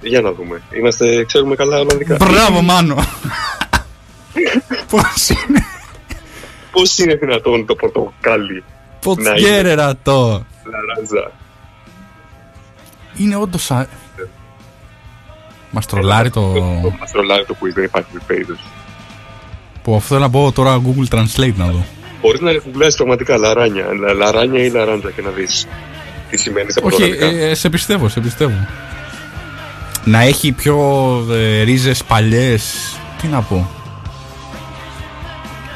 Για να δούμε. Είμαστε, ξέρουμε καλά Ολλανδικά. Μπράβο, Μάνο. Πώς είναι; Πώς είναι δυνατόν το πορτοκάλι Πώ Να είναι; γέρερα το. Λαράντζα. Είναι όντως. Α... Μας τρολάρει το. Μας τρολάρει το quiz, δεν υπάρχει περίπτωση. Που αυτό θέλω να πω τώρα Google Translate να δω. Μπορείς να γουγκλάσει πραγματικά λαράνια. Λα- Λαράνια ή λαράντζα και να δεις τι σημαίνει στα Όχι, πορτογαλικά. ε, ε, σε πιστεύω, σε πιστεύω. Να έχει πιο ε, ρίζες παλιές. Τι να πω.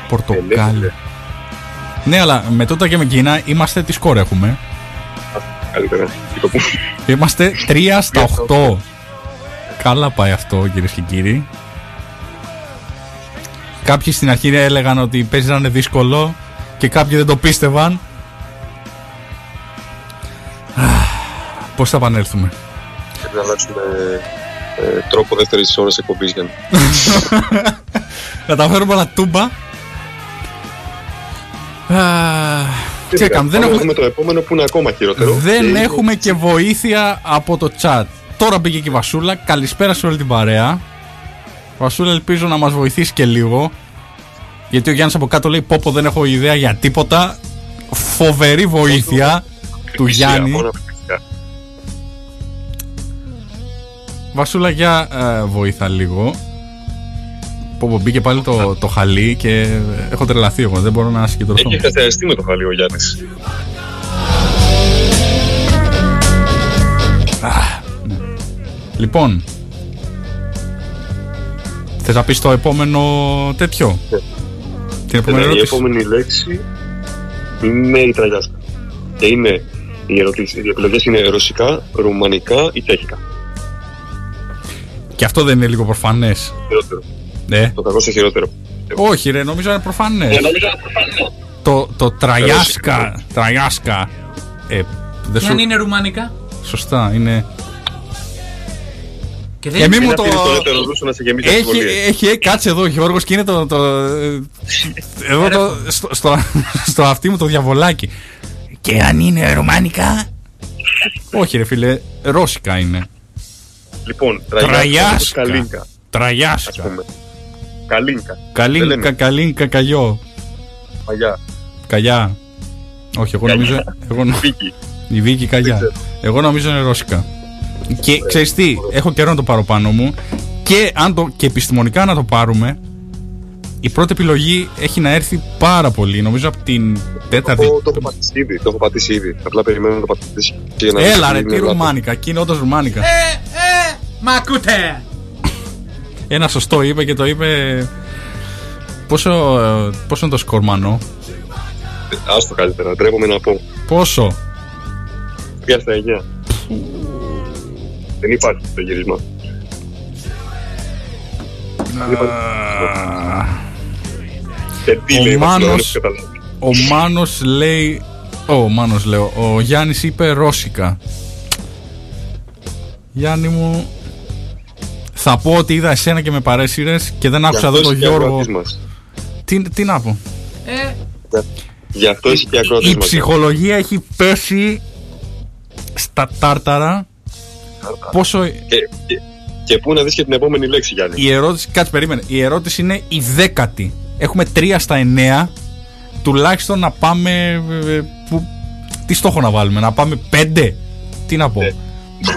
Πορτοκάλι. Ε, ναι, Ναι, αλλά με τότε και με εκείνα είμαστε τι σκορ έχουμε. Καλύτερα. Και το που- Είμαστε 3 στα 8. Καλά πάει αυτό κυρίες και κύριοι. Κάποιοι στην αρχή έλεγαν ότι παίζει να είναι δύσκολο και κάποιοι δεν το πίστευαν. Πώς θα επανέλθουμε; Πρέπει να αλλάξουμε ε, τρόπο δεύτερης ώρας εκπομπής για να. Να τα φέρουμε όλα τούμπα. Α, Τι έκαμε, δεν Πάμε να έχουμε, δούμε το επόμενο που είναι ακόμα χειρότερο. δεν Και- έχουμε και βοήθεια από το chat. Τώρα μπήκε και η Βασούλα. Καλησπέρα σε όλη την παρέα. Βασούλα, ελπίζω να μας βοηθήσει και λίγο. Γιατί ο Γιάννης από κάτω λέει: Πόπο, δεν έχω ιδέα για τίποτα. Φοβερή βοήθεια του Εκκλησία, Γιάννη. μόνο εκκλησία. Βασούλα, για ε, βοήθα λίγο. Πω, πω, μπήκε πάλι το, το χαλί και ε, έχω τρελαθεί εγώ. Δεν μπορώ να συγκεντρωθώ. Έχει χαστεριστεί με το χαλί ο Γιάννης. Λοιπόν, θες να πεις το επόμενο τέτοιο; Την επόμενη Η ερώτηση. επόμενη λέξη είναι η τραγιάσκα. Και είναι οι, ερωτήσεις, οι επιλογές είναι ρωσικά, ρουμανικά ή τσέχικα. Και αυτό δεν είναι λίγο προφανές. Χειρότερο. Ναι. Το κακό στο χειρότερο. Όχι ρε, νομίζω είναι προφανές. το, το τραγιάσκα, τραγιάσκα. Ε, δεν Και αν σου... είναι ρουμανικά. Σωστά, είναι... Και δεν Ε, μη είναι- μου Ένα το... φίλο το δεύτερο ρούσο να σε γεμίσει Έχει, αμφιβολίες. έχει, έχει, κάτσε εδώ ο Γιώργος και είναι το, το, εδώ το, στο, στο, στο αυτί μου το διαβολάκι. Και αν είναι ρουμάνικα... Όχι ρε φίλε, ρώσικα είναι. Λοιπόν, τραγιάσκα, Τραγιάσκα. Καλίνκα, ας Τραγιάσκα. πούμε. Καλίνκα. Δεν Καλίνκα, λέμε. καλίνκα, καλλιό. Παλιά. Καλιά. Όχι, εγώ Καλιά. νομίζω. Εγώ, νο- Βίκη. η Βίκη Καλιά. ξέρω. Εγώ νομίζω είναι ρώσικα. Και ξέρεις τι, έχω καιρό να το πάρω πάνω μου και, αν το, και επιστημονικά να το πάρουμε, η πρώτη επιλογή έχει να έρθει πάρα πολύ. Νομίζω από την τέταρτη. Το, το έχω πατήσει ήδη. Το έχω πατήσει ήδη. Απλά περιμένω να το πατήσει. και να Έλα δει ρε, είναι τι λάθος. ρουμάνικα. Εκεί είναι όντως ρουμάνικα. Ε, ε, μα ακούτε. Ένα σωστό είπε και το είπε. Πόσο, ε, πόσο είναι το σκορμανό, Ε, Άστο καλύτερα. Ντρέπομαι να πω. Πόσο; Τρία στα εννιά; Δεν υπάρχει το γύρισμα. Α, Και τι Ο λέει, Μάνος- Βασιλόπουλος, καταλάβει. Ο Μάνος λέει Ο Μάνος λέω. Ο Γιάννης είπε Ρώσικα. Γιάννη μου, θα πω ότι είδα εσένα και με παρέσυρες και δεν άκουσα εδώ τον Γιώργο. Τι, τι να πω. Ε, Γι' αυτό είσαι και ακροατής Η μας. ψυχολογία έχει πέσει στα τάρταρα. Πόσο. Και, και, και πού να δεις και την επόμενη λέξη, Γιάννη. Η ερώτηση. Κάτσε, περίμενε. Η ερώτηση είναι η δέκατη. Έχουμε 3 στα 9. Τουλάχιστον να πάμε. ε, Που, τι στόχο να βάλουμε, να πάμε 5. Τι να πω. Ναι.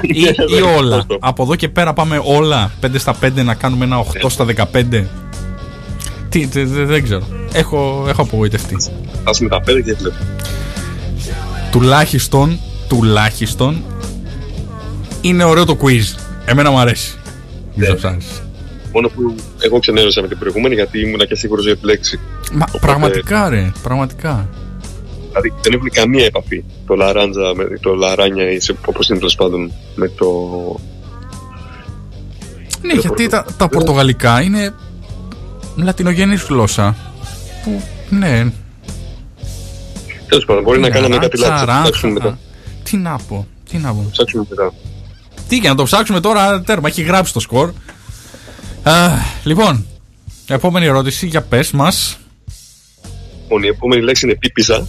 Ή, ή όλα. Από εδώ και πέρα πάμε όλα 5 στα 5 να κάνουμε ένα 8 στα 15. Τι, τε- τε- δεν ξέρω. Έχω, έχω απογοητευτεί. Ας με τα πέντε και βλέπω. Τουλάχιστον, τουλάχιστον είναι ωραίο το quiz. Εμένα μου αρέσει. Μην το ψάχνεις. Μόνο που εγώ ξενέρωσα με την προηγούμενη γιατί ήμουνα και σίγουρος για τη λέξη. Μα Οπότε- πραγματικά ρε, πραγματικά. Δηλαδή δεν έχουν καμία επαφή το λαράντζα με το λαράνια ή σε- όπως είναι τέλος πάντων με το. Ναι, γιατί τα, τα πορτογαλικά είναι λατινογενής γλώσσα. Που, ναι. Τέλος πάντων, μπορεί να είναι κάναμε ράτσα, κάτι λάθος. Θα ράτσα. ψάξουμε μετά. Τι να πω, τι να πω. Ψάξουμε μετά. Τι για να το ψάξουμε τώρα, τέρμα, έχει γράψει το σκορ. Α, λοιπόν, επόμενη ερώτηση, για πες μας. Λοιπόν, η επόμενη λέξη είναι πίπιζα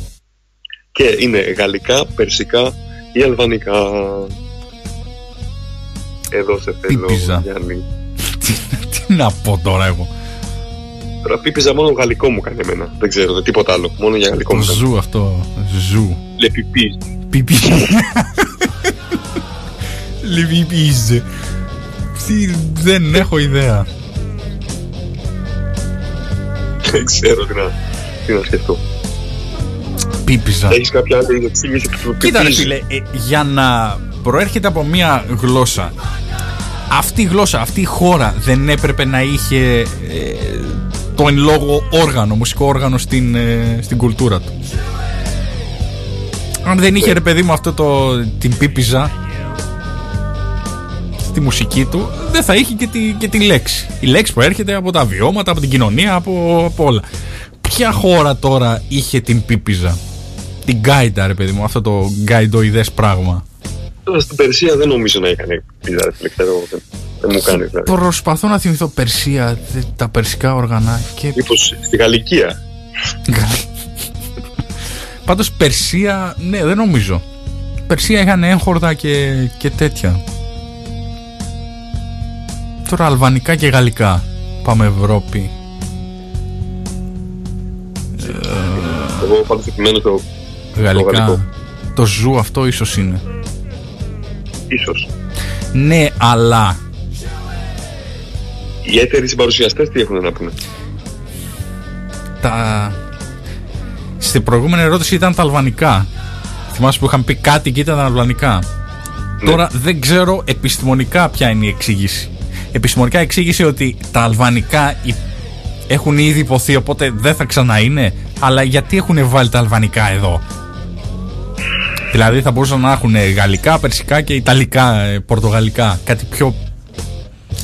και είναι γαλλικά, περσικά ή αλβανικά. Εδώ σε θέλω, Πίπιζα. Γιάννη. τι, τι να πω τώρα εγώ. Τώρα πίπιζα μόνο γαλλικό μου κάνει εμένα. Δεν ξέρω, δεν τίποτα άλλο. Μόνο για γαλλικό Το μου κάνει. ζου αυτό, ζου. Λε πιπί. Πιπί. Λιβιπίζε. Τι, δεν έχω ιδέα. Δεν ξέρω τι να, τι να σκεφτώ. Πίπιζα. Έχεις κάποια άλλη εξήγηση του Κοίτα ρε πιπίζ; φίλε, ε, για να προέρχεται από μια γλώσσα αυτή η γλώσσα, αυτή η χώρα δεν έπρεπε να είχε ε, το εν λόγω όργανο, μουσικό όργανο στην, ε, στην κουλτούρα του. Αν δεν είχε ρε παιδί μου αυτό το, την πίπιζα στη μουσική του, δεν θα είχε και τη, και τη λέξη. Η λέξη προέρχεται από τα βιώματα, από την κοινωνία, από, από όλα. Ποια χώρα τώρα είχε την πίπιζα, την γκάιντα ρε παιδί μου, αυτό το γκαϊντοειδές πράγμα. Τώρα στην Περσία δεν νομίζω να έκανε πίπιζα, ρε φίλε, ξέρω, δεν, δεν μου κάνει δηλαδή. Προσπαθώ να θυμηθώ Περσία, δε- τα περσικά όργανα και Μήπως στη Γαλλικία. Πάντως Περσία, ναι δεν νομίζω Περσία είχαν έγχορδα και, και τέτοια Τώρα αλβανικά και γαλλικά Πάμε Ευρώπη Εγώ πάντως επιμένω το Γαλλικά γαλλικό. Το ζου αυτό ίσως είναι ίσως. Ναι αλλά Οι έτεροι συμπαρουσιαστές τι έχουν να πούνε; τα... Στην προηγούμενη ερώτηση ήταν τα αλβανικά Θυμάσαι που είχαν πει κάτι και ήταν αλβανικά Ναι. Τώρα δεν ξέρω επιστημονικά ποια είναι η εξήγηση. Επιστημονικά εξήγηση ότι τα αλβανικά υ- έχουν ήδη υποθεί οπότε δεν θα ξανά είναι. Αλλά γιατί έχουν βάλει τα αλβανικά εδώ; Δηλαδή θα μπορούσαν να έχουν γαλλικά, περσικά και ιταλικά, ε, πορτογαλικά. Κάτι πιο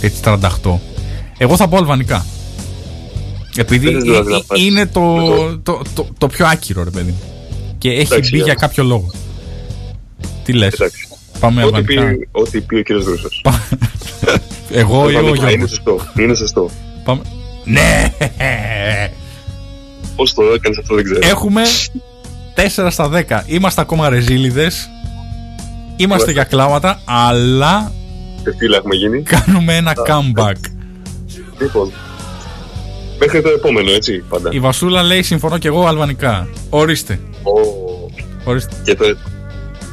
έτσι 38. Εγώ θα πω αλβανικά. Επειδή Δεν είναι δηλαδή να ε- πάρεις είναι το, με το- το, το, το πιο άκυρο ρε παιδί. μου. Και έχει Εντάξει, μπει για Γιάννη. κάποιο λόγο. Τι λες; Εντάξει. Πάμε Ό,τι πει, αλβανικά. ό,τι πει ο κύριος Δρούσος. Εγώ ή ο Αλβανικά, Είναι Γιώργος. σωστό. Είναι σωστό. Πάμε. Ναι! Πώς το έκανες αυτό δεν ξέρω. Έχουμε 4 στα 10. Είμαστε ακόμα ρεζίλιδες. Είμαστε για κλάματα, αλλά Σε φύλλα έχουμε γίνει. κάνουμε ένα comeback. Λοιπόν. Μέχρι το επόμενο, έτσι, πάντα. Η Βασούλα λέει συμφωνώ και εγώ αλβανικά. Ορίστε. Ω, Ορίστε. Και το...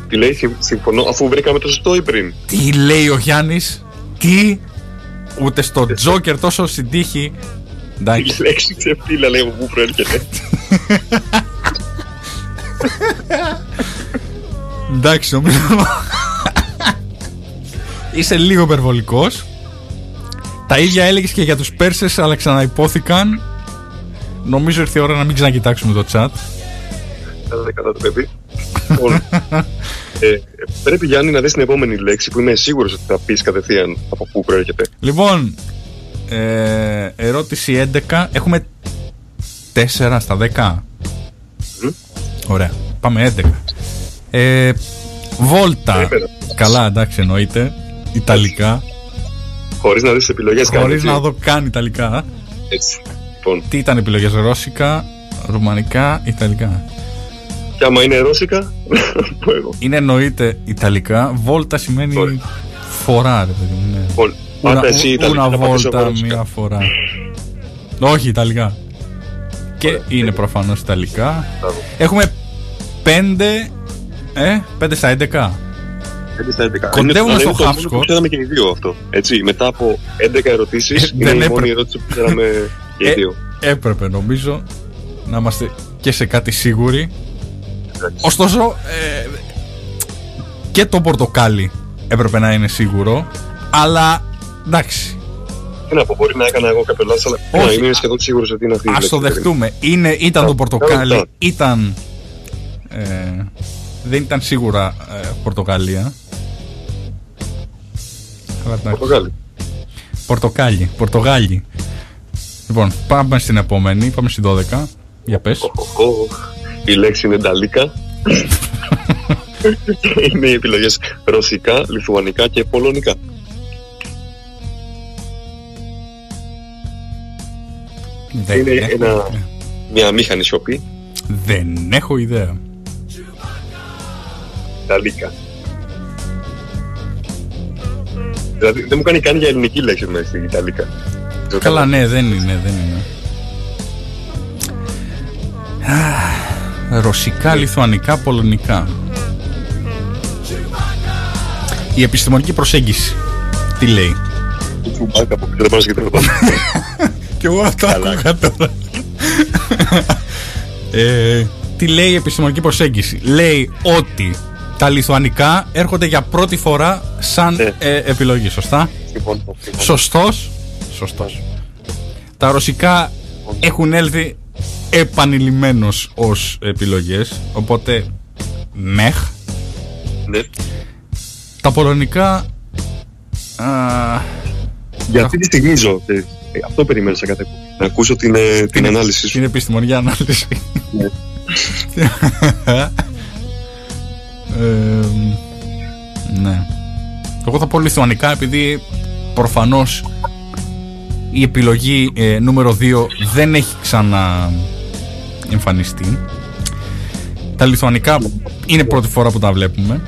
Τι λέει, συμ- συμφωνώ, αφού βρήκαμε το σωστό ή πριν; Τι λέει ο Γιάννης, τι, ούτε στο Τζόκερ τόσο στην τύχη. Η Εντάξει. λέξη ξεφύλλα λέει από πού προέρχεται. Εντάξει, νομίζω. Είσαι λίγο υπερβολικός. Τα ίδια έλεγες και για τους Πέρσες, αλλά ξαναυπόθηκαν. Νομίζω ήρθε η ώρα να μην ξανακοιτάξουμε το chat. Κάνατε καλά το παιδί. Λοιπόν, ε, πρέπει Γιάννη να δεις την επόμενη λέξη που είμαι σίγουρος ότι θα πεις κατευθείαν από πού προέρχεται. Λοιπόν, ε, ερώτηση 11. Έχουμε 4 στα 10. Μμ. Ωραία. πάμε 11. Ε, Βόλτα. Επέρα. Καλά, εντάξει, εννοείται. Ιταλικά. Χωρίς να δεις επιλογές καν. Χωρίς έτσι. να δω καν Ιταλικά. Έτσι. Λοιπόν, Τι ήταν επιλογές, Ρώσικα, Ρουμανικά, Ιταλικά; και άμα είναι ρώσικα, πω εγώ. Είναι εννοείται Ιταλικά. Βόλτα σημαίνει Ωραία. φορά, ρε παιδί μου. ναι. Λοιπόν, Una, Πάντα εσύ Ιταλικά. una θα πατήσω εγώ volta ρώσικα. μία φορά. Όχι, Ιταλικά. Και είναι προφανώς Ιταλικά. Μπράβο. Έχουμε 5. Ε, 5 στα 11. Έτσι στα 11. Κοντεύουμε Είναι- αλλά στο είναι το μόνο Χάφσκο. που Ξέραμε και οι δύο αυτό. Έτσι, μετά από 11 ερωτήσεις, Ε, είναι δεν η μόνη έπρεπε. ερώτηση που ξέραμε και οι Ε, δύο. έπρεπε νομίζω να είμαστε και σε κάτι σίγουροι. Εντάξει. Ωστόσο, ε, και το πορτοκάλι έπρεπε να είναι σίγουρο. Αλλά εντάξει, Τι να πω, μπορεί να έκανα εγώ κάποιο λάθος, αλλά Όχι. να είμαι σχεδόν σίγουρος ότι είναι αυτή η ας λέξη. το δεχτούμε. Είναι, ήταν το Κα- πορτοκάλι, καλά. ήταν. ε, δεν ήταν σίγουρα ε, Πορτοκαλία. Αλλά εντάξει. Πορτοκάλι. Πορτοκάλι, Πορτογάλι. Λοιπόν, πάμε στην επόμενη, πάμε στην 12. Για πες. Οχ, οχ. Η λέξη είναι νταλίκα. είναι οι επιλογές ρωσικά, λιθουανικά και πολωνικά. Δεν, είναι έχω, ένα- ιδέα. Μια μήχανη σιωπή, δεν έχω ιδέα. νταλίκα. Δηλαδή δεν μου κάνει καν για ελληνική λέξη μέσα στην Ιταλίκα. Καλά, ναι, δεν είναι, δεν είναι. Α, Ρωσικά, λιθουανικά, πολωνικά. Η επιστημονική προσέγγιση. Τι λέει; Τσουμπάκα που δεν πάω και τίποτα. Και εγώ αυτό Καλά. άκουγα τώρα. ε, τι λέει η επιστημονική προσέγγιση; Λέει ότι τα λιθουανικά έρχονται για πρώτη φορά σαν Ναι. ε, επιλογή, σωστά; Συμφωνώ, συμφωνώ. Σωστός; Σωστός. Τα ρωσικά έχουν έλθει επανειλημμένως ως επιλογές, οπότε μεχ. Ναι. Τα πολωνικά... α, Για αυτή τη στιγμή ζω. Ε, ε, Αυτό περιμένω σε κάθε κουμπί. Να ακούσω την, ε, την ανάλυση σου. την επιστημονική ανάλυση. Ναι. Ε, ναι. Εγώ θα πω λιθουανικά επειδή προφανώς η επιλογή ε, νούμερο 2 δεν έχει ξανά εμφανιστεί. Τα λιθουανικά είναι πρώτη φορά που τα βλέπουμε.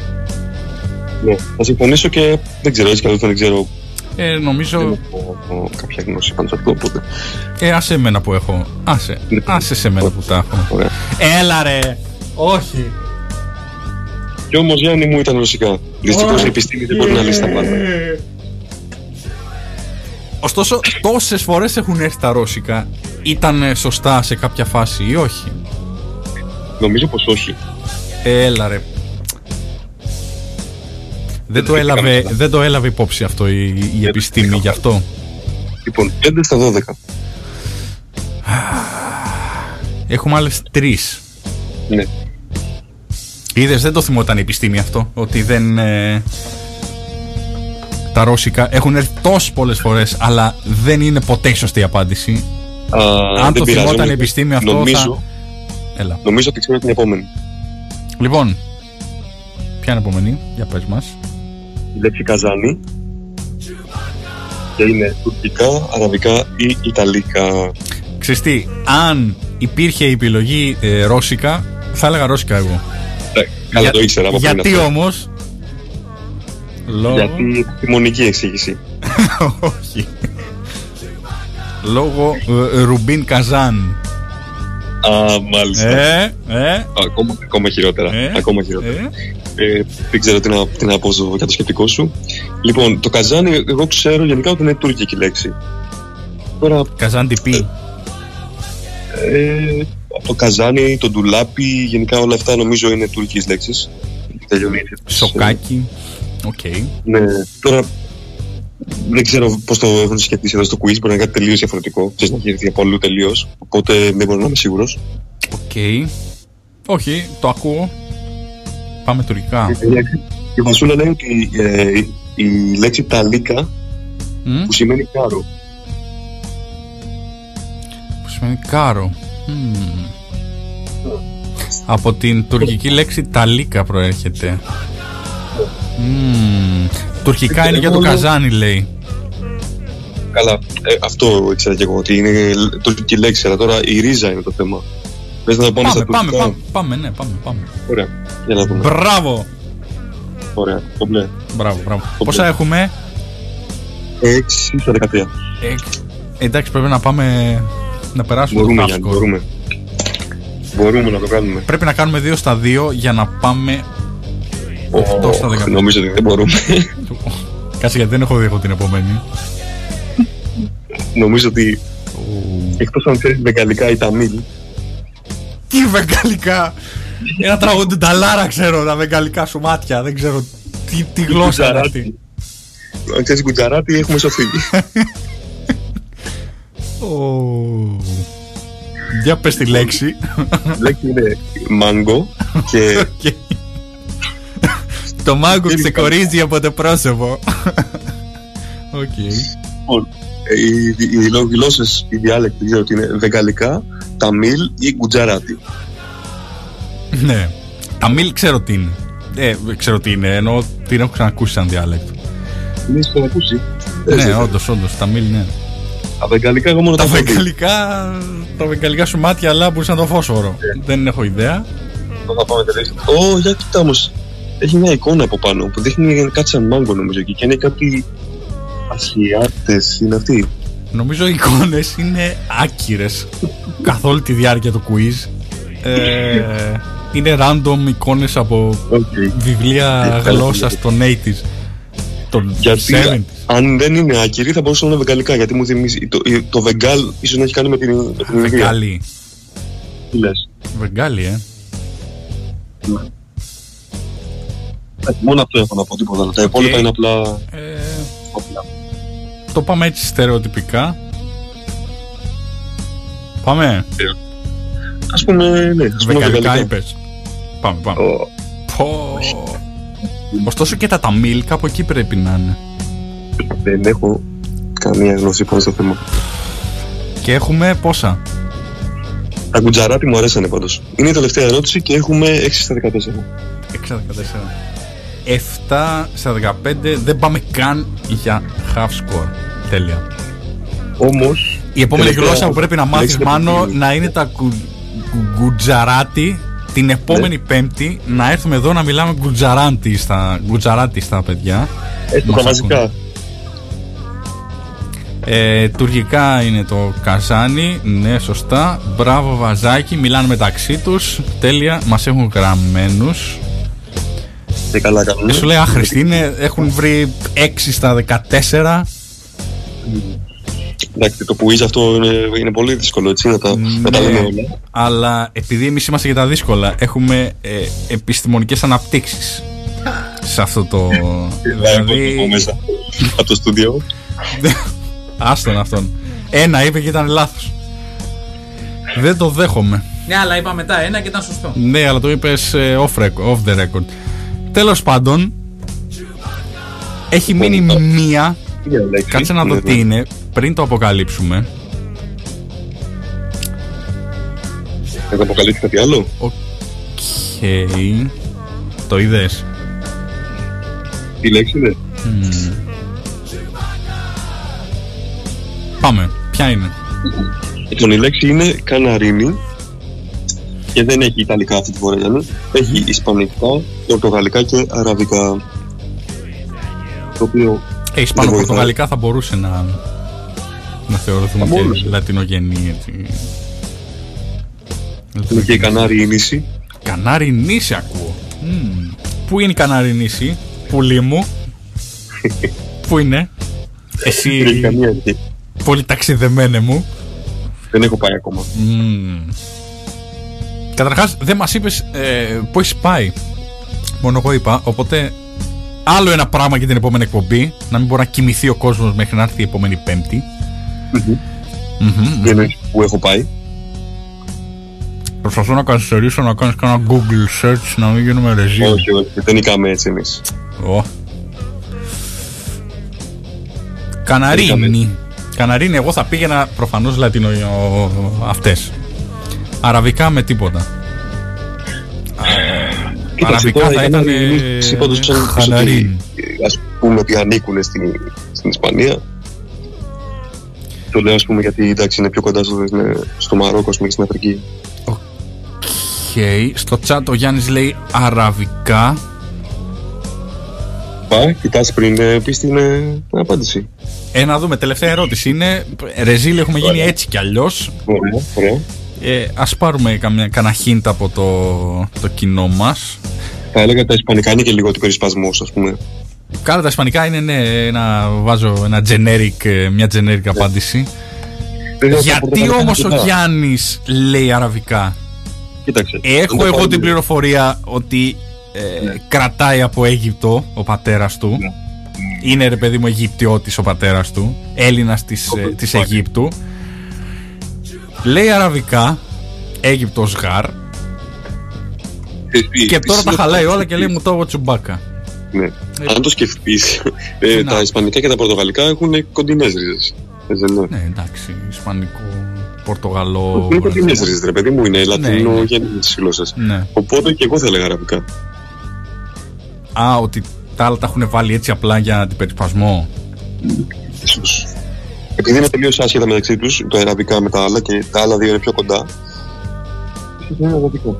Ναι. Θα συμφωνήσω και δεν ξέρω, έτσι κι αλλιώς δεν ξέρω. Ε, Δεν νομίζω. έχω έχω κάποια γνώση πάνω σε αυτό. Οπότε. Ε, άσε εμένα που έχω. Άσε. Λοιπόν. Άσε σε μένα που τα έχω. Ωραία. Έλα ρε. Όχι. Και όμως Γιάννη μου ήταν ρωσικά. Δυστυχώς η επιστήμη δεν μπορεί να λύσει τα πάντα. Ωστόσο, τόσες φορές έχουν έρθει τα ρώσικα. Ήταν σωστά σε κάποια φάση ή όχι; Νομίζω πως όχι. Έλα ρε. Δεν το, Δεν έλαβε, έκανα. δεν το έλαβε υπόψη αυτό η, η επιστήμη έκανα. γι' αυτό; Λοιπόν, 5 στα 12. Έχουμε άλλες τρεις. Ναι. Είδες, δεν το θυμόταν η επιστήμη αυτό. Ότι δεν. ε, τα ρώσικα έχουν έρθει τόσες πολλές φορές, αλλά δεν είναι ποτέ η σωστή απάντηση. Α, Αν δεν το πειράζει, θυμόταν η όμως, επιστήμη αυτό. Νομίζω, Θα... Έλα. νομίζω ότι ξέρω την επόμενη. Λοιπόν, ποια είναι η επόμενη, για πες μας. Η λέξη καζάνι. Και είναι τουρκικά, αραβικά ή ιταλικά. Ξέρεις τι, αν υπήρχε η επιλογή ε, ρώσικα, θα έλεγα ρώσικα εγώ. Ναι, Καλά Για- το ήξερα από πριν Γιατί αυτό. όμως... Λόγω... Γιατί επιστημονική εξήγηση. Όχι. Λόγω ε, Ρουμπίν Καζάν. Α, μάλιστα. Ε, ε, Ακόμα, ακόμα χειρότερα. ε, ακόμα χειρότερα. Ε. Ε, δεν ξέρω τι να, τι να πω στο- για το σκεπτικό σου. Λοιπόν, το καζάνι, εγώ ξέρω γενικά ότι είναι τουρκική λέξη. Τώρα, Καζάν ντιπί. ε, από το καζάνι, το ντουλάπι, γενικά όλα αυτά νομίζω είναι τουρκικές λέξεις. Τελειώνει. Σοκάκι. Οκ. Ναι, τώρα δεν ξέρω πώς το έχουν σκεφτεί εδώ στο quiz. Μπορεί να είναι κάτι τελείως διαφορετικό. Ξέρεις να έχει έρθει από αλλού τελείως. Οπότε δεν μπορώ να είμαι σίγουρος. Οκ. Όχι, το ακούω. Πάμε τουρκικά. Η Βασούλα λέει ότι ε, η λέξη ταλίκα Μμ, που σημαίνει κάρο. Που σημαίνει κάρο. Μμμ. Από την τουρκική λέξη ταλίκα προέρχεται. Μμμ. Τουρκικά είναι για το Εγώ- καζάνι, λέει. Καλά, ε, αυτό ήξερα και εγώ ότι είναι τουρκική λέξη, αλλά τώρα η ρίζα είναι το θέμα. Πες να το πάμε, Πάμε, στα πάμε, τουρκικά. πάμε, πάμε, ναι, πάμε, πάμε. Ωραία, για να δούμε. Μπράβο! Ωραία, κομπλέ. Μπράβο, μπράβο. Πόσα έχουμε, 6 στα 13. ε, εντάξει, πρέπει να πάμε να περάσουμε Μπορούμε, το Γιάννη, half score. μπορούμε. Μπορούμε να το κάνουμε. Πρέπει να κάνουμε 2 στα 2 για να πάμε 8 στα Ωχ, 15. Νομίζω ότι δεν μπορούμε. Κάτσε γιατί δεν έχω δει εγώ την επόμενη. νομίζω ότι εκτός αν ξέρεις βεγγαλικά ή ταμίλ, Τι βεγγαλικά! Ένα τραγούδι του Νταλάρα ξέρω, τα βεγγαλικά σου μάτια. Δεν ξέρω τι, τι γλώσσα είναι αυτή. Αν ξέρεις κουτζαράτι έχουμε σωθεί. Ω. Για πες τη λέξη. Η λέξη είναι μάγκο και Οκ. Το μάγκο ξεχωρίζει από το πρόσωπο. Οκ. λοιπόν, ε, οι, οι, οι γλώσσες, οι διάλεκτοι ξέρω ότι είναι βεγγαλικά, ταμίλ ή γκουτζαράτι. Ναι. Ταμίλ ξέρω τι είναι. Ε, ξέρω τι είναι, ενώ την έχω ξανακούσει σαν διάλεκτο. Είναι στο ακούσει. Ναι, όντως, όντως. Ταμίλ, ναι. Τα βεγγαλικά εγώ μόνο Τα τα έχω δει. βεγγαλικά, τα βεγγαλικά σου μάτια αλλά σαν το φόσφορο. Δεν έχω ιδέα. Το θα πάμε τελείως. Ω, για κοιτά όμως. Έχει μια εικόνα από πάνω που δείχνει κάτι σαν μάγκο νομίζω εκεί και είναι κάτι Ασιάτες είναι αυτοί. Νομίζω οι εικόνες είναι άκυρες καθ' όλη τη διάρκεια του quiz. Ε, είναι random εικόνες από Okay. βιβλία Ε, γλώσσας των 80s. Των Γιατί 70s. αν δεν είναι άκυροι θα μπορούσαν να είναι βεγγαλικά γιατί μου θυμίζει το, το βεγγάλ ίσως να έχει κάνει με την, με την Ινδία. Βεγγάλι. Τι λες; Βεγγάλι, ε. Ε, Μόνο αυτό έχω να πω τίποτα. άλλο. Τα υπόλοιπα είναι απλά. ε όπλα. το πάμε έτσι στερεοτυπικά. Πάμε. Ας πούμε, ναι, ας πούμε Βεγγαλικά βεγγαλικά. είπες. Πάμε, πάμε. Ω, Πω. Ωστόσο και τα ταμίλ κάπου εκεί πρέπει να είναι. Δεν έχω καμία γνώση πάνω στο θέμα. Και έχουμε πόσα; Τα κουτζαράτι μου αρέσανε πάντως. Είναι η τελευταία ερώτηση και έχουμε 6 στα 14. 6 στα 14. 7 στα 15 δεν πάμε καν για half score. Τέλεια. Όμως, Η επόμενη Τελευταία γλώσσα που πρέπει να μάθεις λέξη μάνο που- να είναι τα κου, κου- γκουτζαράτι την επόμενη Ναι. πέμπτη να έρθουμε εδώ να μιλάμε γκουτζαράτι στα, γκουτζαράτι στα παιδιά. έστω Μας τα μαζικά. Ε, τουρκικά είναι το καζάνι, ναι σωστά. Μπράβο βαζάκι, μιλάνε μεταξύ τους. Τέλεια, μας έχουν γραμμένους. Και καλά κάνουν. Και σου λέει άχρηστοι είναι, έχουν βρει 6 στα 14. Εντάξει, το που είσαι αυτό είναι, είναι πολύ δύσκολο έτσι να τα, να τα Ναι, λέμε όλα. αλλά επειδή εμείς είμαστε για τα δύσκολα, έχουμε ε, επιστημονικές αναπτύξεις σε αυτό το... Δηλαδή... Εγώ μέσα από το στούντιο. Άστον αυτόν. Ένα είπε και ήταν λάθος. Δεν το δέχομαι. Ναι, αλλά είπα μετά ένα και ήταν σωστό. Ναι, αλλά το είπες off, record, off the record. Τέλος πάντων, έχει μείνει μία. Μια λέξη. Κάτσε να δω Ναι, τι ναι. είναι πριν το αποκαλύψουμε. Θα το αποκαλύψει κάτι άλλο; Οκ. Το είδες; Τι λέξη είναι; Πάμε. Ποια είναι; Λοιπόν, η λέξη είναι καναρίνι και δεν έχει ιταλικά αυτή τη φορά, Γιάννη. Έχει ισπανικά, πορτογαλικά και αραβικά. Το οποίο Ε, Ισπανο βοηθάει. Πορτογαλικά θα μπορούσε να, να θεωρηθούμε Θα και μπορούσε. λατινογενή. Έτσι. είναι και η Κανάρι νήσι. Κανάρι νήσι ακούω. Μμμ. Πού είναι η Κανάρι νήσι, πουλί μου; Πού είναι; Εσύ, Δεν έχει καμία αρχή. πολύ ταξιδεμένε μου. Δεν έχω πάει ακόμα. Μμμ. Καταρχάς δεν μας είπες ε, που έχεις πάει. Μόνο εγώ είπα, οπότε άλλο ένα πράγμα για την επόμενη εκπομπή. Να μην μπορεί να κοιμηθεί ο κόσμος μέχρι να έρθει η επόμενη Πέμπτη. Μμμ. Δεν έχει που έχω πάει. Προσπαθώ να καθυστερήσω να κάνεις κάνα Google search να μην γίνουμε ρεζί. Όχι, όχι. Δεν νικάμε έτσι εμείς. Ω. Καναρίνη. Καναρίνη, εγώ θα πήγαινα προφανώς λατινο αυτές. Αραβικά με τίποτα. Κοίταξε Αραβικά τώρα, θα οι ήταν, Καναριανοί ε, πάντως ξέρουν πως ότι, χαναρίν. ε, Ας πούμε ότι ανήκουν στην, στην Ισπανία. Το λέω ας πούμε γιατί εντάξει είναι πιο κοντά στο, είναι στο Μαρόκο ας πούμε και στην Αφρική. Οκ. Στο chat ο Γιάννης λέει αραβικά. Πά, κοιτάς πριν ε, πεις την ε, απάντηση. Ε, να δούμε, τελευταία ερώτηση είναι. Ρεζίλ, έχουμε γίνει Ωραία. έτσι κι αλλιώς. Ωραία, ωραία. Ε, Ας πάρουμε καμιά, κανένα hint από το, το κοινό μας. Θα έλεγα τα ισπανικά είναι και λίγο του περισπασμού, ας πούμε. Κάρα τα ισπανικά είναι ναι, ένα, βάζω ένα generic, ε, μια generic απάντηση. Βέβαια, τα Γιατί πορτογαλικά όμως είναι ο αρκετά. Γιάννης λέει αραβικά; Κοίταξε. Έχω δεν το εγώ πάρουμε. την πληροφορία ότι ε, Ναι. κρατάει από Αίγυπτο ο πατέρας του. Ναι. Είναι ρε παιδί μου Αιγυπτιώτης ο πατέρας του. Έλληνας της, ε, της Πάλι. Αιγύπτου. Λέει αραβικά. Αίγυπτος γαρ. Ξέρεις τι, Και τώρα τα εσύ χαλάει όταν όλα και λέει μου το τσουμπάκα. Ναι. Αν το σκεφτείς, ε, Να. τα ισπανικά και τα πορτογαλικά έχουν κοντινές ρίζες. Δεν είναι. Ναι, εντάξει. Ισπανικό, Πορτογαλό. Είναι κοντινές ρίζες, ρε παιδί μου, είναι ναι. λατινογεννή γλώσσε. Ναι. Οπότε και εγώ θα έλεγα αραβικά. Α, ότι τα άλλα τα έχουν βάλει έτσι απλά για αντιπερισπασμό; Ίσως. Επειδή είναι τελείως άσχετα μεταξύ τους, το αραβικά με τα άλλα και τα άλλα δύο είναι πιο κοντά. ίσως είναι αραβικά.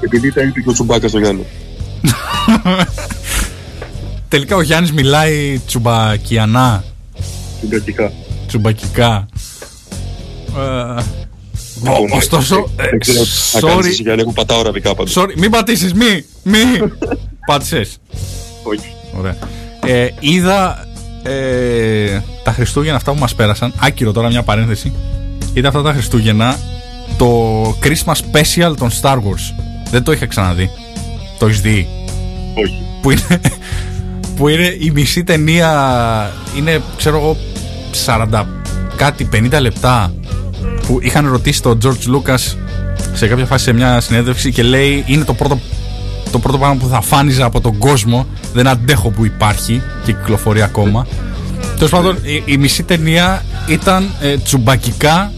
Επειδή τα είπε και ο Τσουμπάκα στο Γιάννη. Τελικά ο Γιάννης μιλάει τσουμπακιανά. Τσουμπακικά. τσουμπακικά. Ε, Λοιπόν, ο- ωστόσο, ε, Δεν ξέρω τι θα κάνεις εσύ, sorry, Γιάννη, εγώ πατάω αραβικά πάντως. sorry, μην πατήσεις, μη, μη. Πάτησες. Όχι. Ωραία. Ε, είδα ε, τα Χριστούγεννα αυτά που μας πέρασαν, άκυρο τώρα μια παρένθεση, είδα αυτά τα Χριστούγεννα το Christmas Special των Star Wars. Δεν το είχα ξαναδεί. Το έχεις δει; Όχι. που είναι, που είναι η μισή ταινία είναι ξέρω εγώ 40 κάτι 50 λεπτά που είχαν ρωτήσει τον George Lucas σε κάποια φάση σε μια συνέντευξη και λέει είναι το πρώτο το πρώτο πράγμα που θα φάνιζα από τον κόσμο δεν αντέχω που υπάρχει και κυκλοφορεί ακόμα Τέλος πάντων η, η μισή ταινία ήταν ε, τσουμπακικά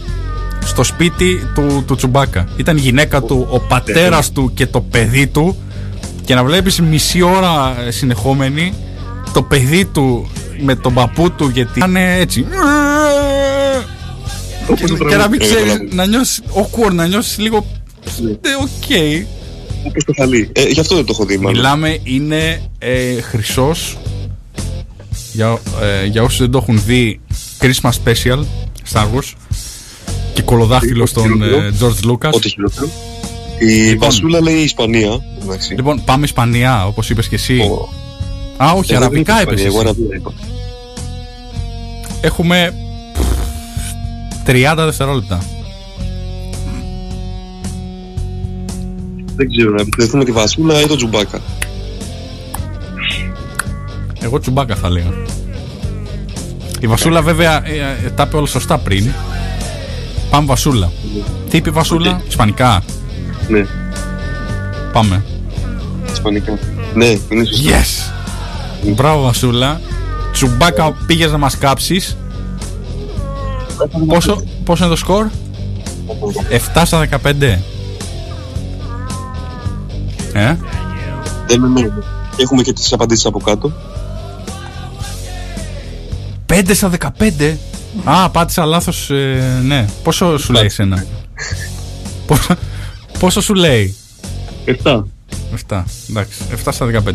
στο σπίτι του, του Τσουμπάκα. Ήταν η γυναίκα του, ο πατέρας του και το παιδί του. Και να βλέπεις μισή ώρα ε, συνεχόμενη το παιδί του με τον παππού του γιατί είναι έτσι Όπως και, το και να τραγούδι. μην Ε, ξέρεις καταλάβω. να νιώσεις awkward να νιώσεις λίγο Ναι. ε, οκ Όπως το χαλί. Ε, γι' αυτό δεν το έχω δει, μάλλον. Μιλάμε είναι ε, χρυσός για, ε, για όσους δεν το έχουν δει Christmas Special Star Wars και κωλοδάχτυλο Ό,τι στον ε, χειρότερο. George Lucas Ό,τι χειρότερο. Η Λοιπόν. Βασούλα λέει Ισπανία. Εντάξει. Λοιπόν πάμε Ισπανία όπως είπες και εσύ Ο- Α όχι Εγώ δεν αραβικά είπα έπεσες Ισπανία, Εγώ αραβικά είπα. Έχουμε 30 δευτερόλεπτα. Δεν ξέρω, να εμπιστευτούμε τη Βασούλα ή τον Τζουμπάκα. Εγώ τσουμπάκα θα λέγα. Η Βασούλα βέβαια ε, ε, τα είπε όλα σωστά πριν. Πάμε Βασούλα. Τι είπε η Βασούλα, Οκ. Ισπανικά. Ναι, Πάμε. Ισπανικά. Ναι, είναι σωστό. Yes! Μπράβο Βασούλα. Τσουμπάκα πήγες να μας κάψεις. Πόσο, πόσο είναι το σκορ; 7 στα 15. Ε, Δεν είναι ναι. Έχουμε και τις απαντήσεις από κάτω. 5 στα 15. Α, πάτησα λάθος. ε, ναι. Πόσο σου λέει εσένα; πόσο, πόσο σου λέει; 7. 7. Εντάξει. 7 στα 15.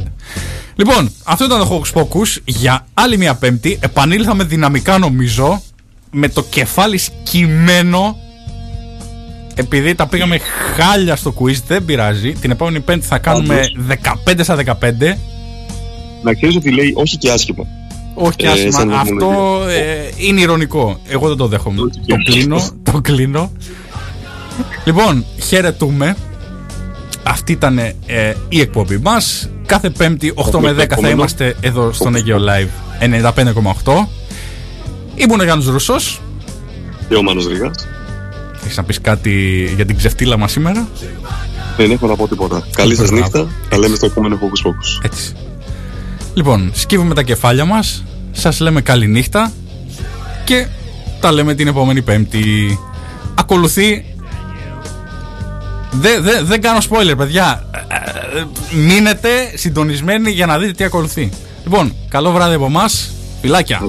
Λοιπόν, αυτό ήταν το Hocus Pocus για άλλη μια Πέμπτη. Επανήλθαμε δυναμικά νομίζω. Με το κεφάλι σκυμμένο. Επειδή τα πήγαμε χάλια στο quiz, δεν πειράζει. Την επόμενη Πέμπτη θα κάνουμε 15 στα 15. Να ξέρεις ότι λέει όχι και άσχημα. Όχι και Ε, άσχημα. σαν Αυτό νομολογία. ε, είναι ηρωνικό. Εγώ δεν το δέχομαι. Όχι και το κλείνω. άσχημα. Το κλείνω. λοιπόν, χαιρετούμε. Αυτή ήταν ε, η εκπομπή μας. Κάθε Πέμπτη 8 με 10 θα επόμενο. είμαστε εδώ στον Αίγαιο Live 95,8. Ήμουν ο Γιάννης Ρουσός. Και ο Μάνος Ρίγας. Έχεις να πεις κάτι για την ξεφτύλα μας σήμερα; Δεν έχω να πω τίποτα. Καλή σας Μπράβο. νύχτα. Τα λέμε στο επόμενο Focus Focus. Έτσι. Λοιπόν, σκύβουμε τα κεφάλια μας. Σας λέμε καλή νύχτα. Και τα λέμε την επόμενη Πέμπτη. Ακολουθεί. Δεν δε, δεν κάνω spoiler, παιδιά. Ε, ε, ε, μείνετε συντονισμένοι για να δείτε τι ακολουθεί. Λοιπόν, καλό βράδυ από εμάς. Φιλάκια.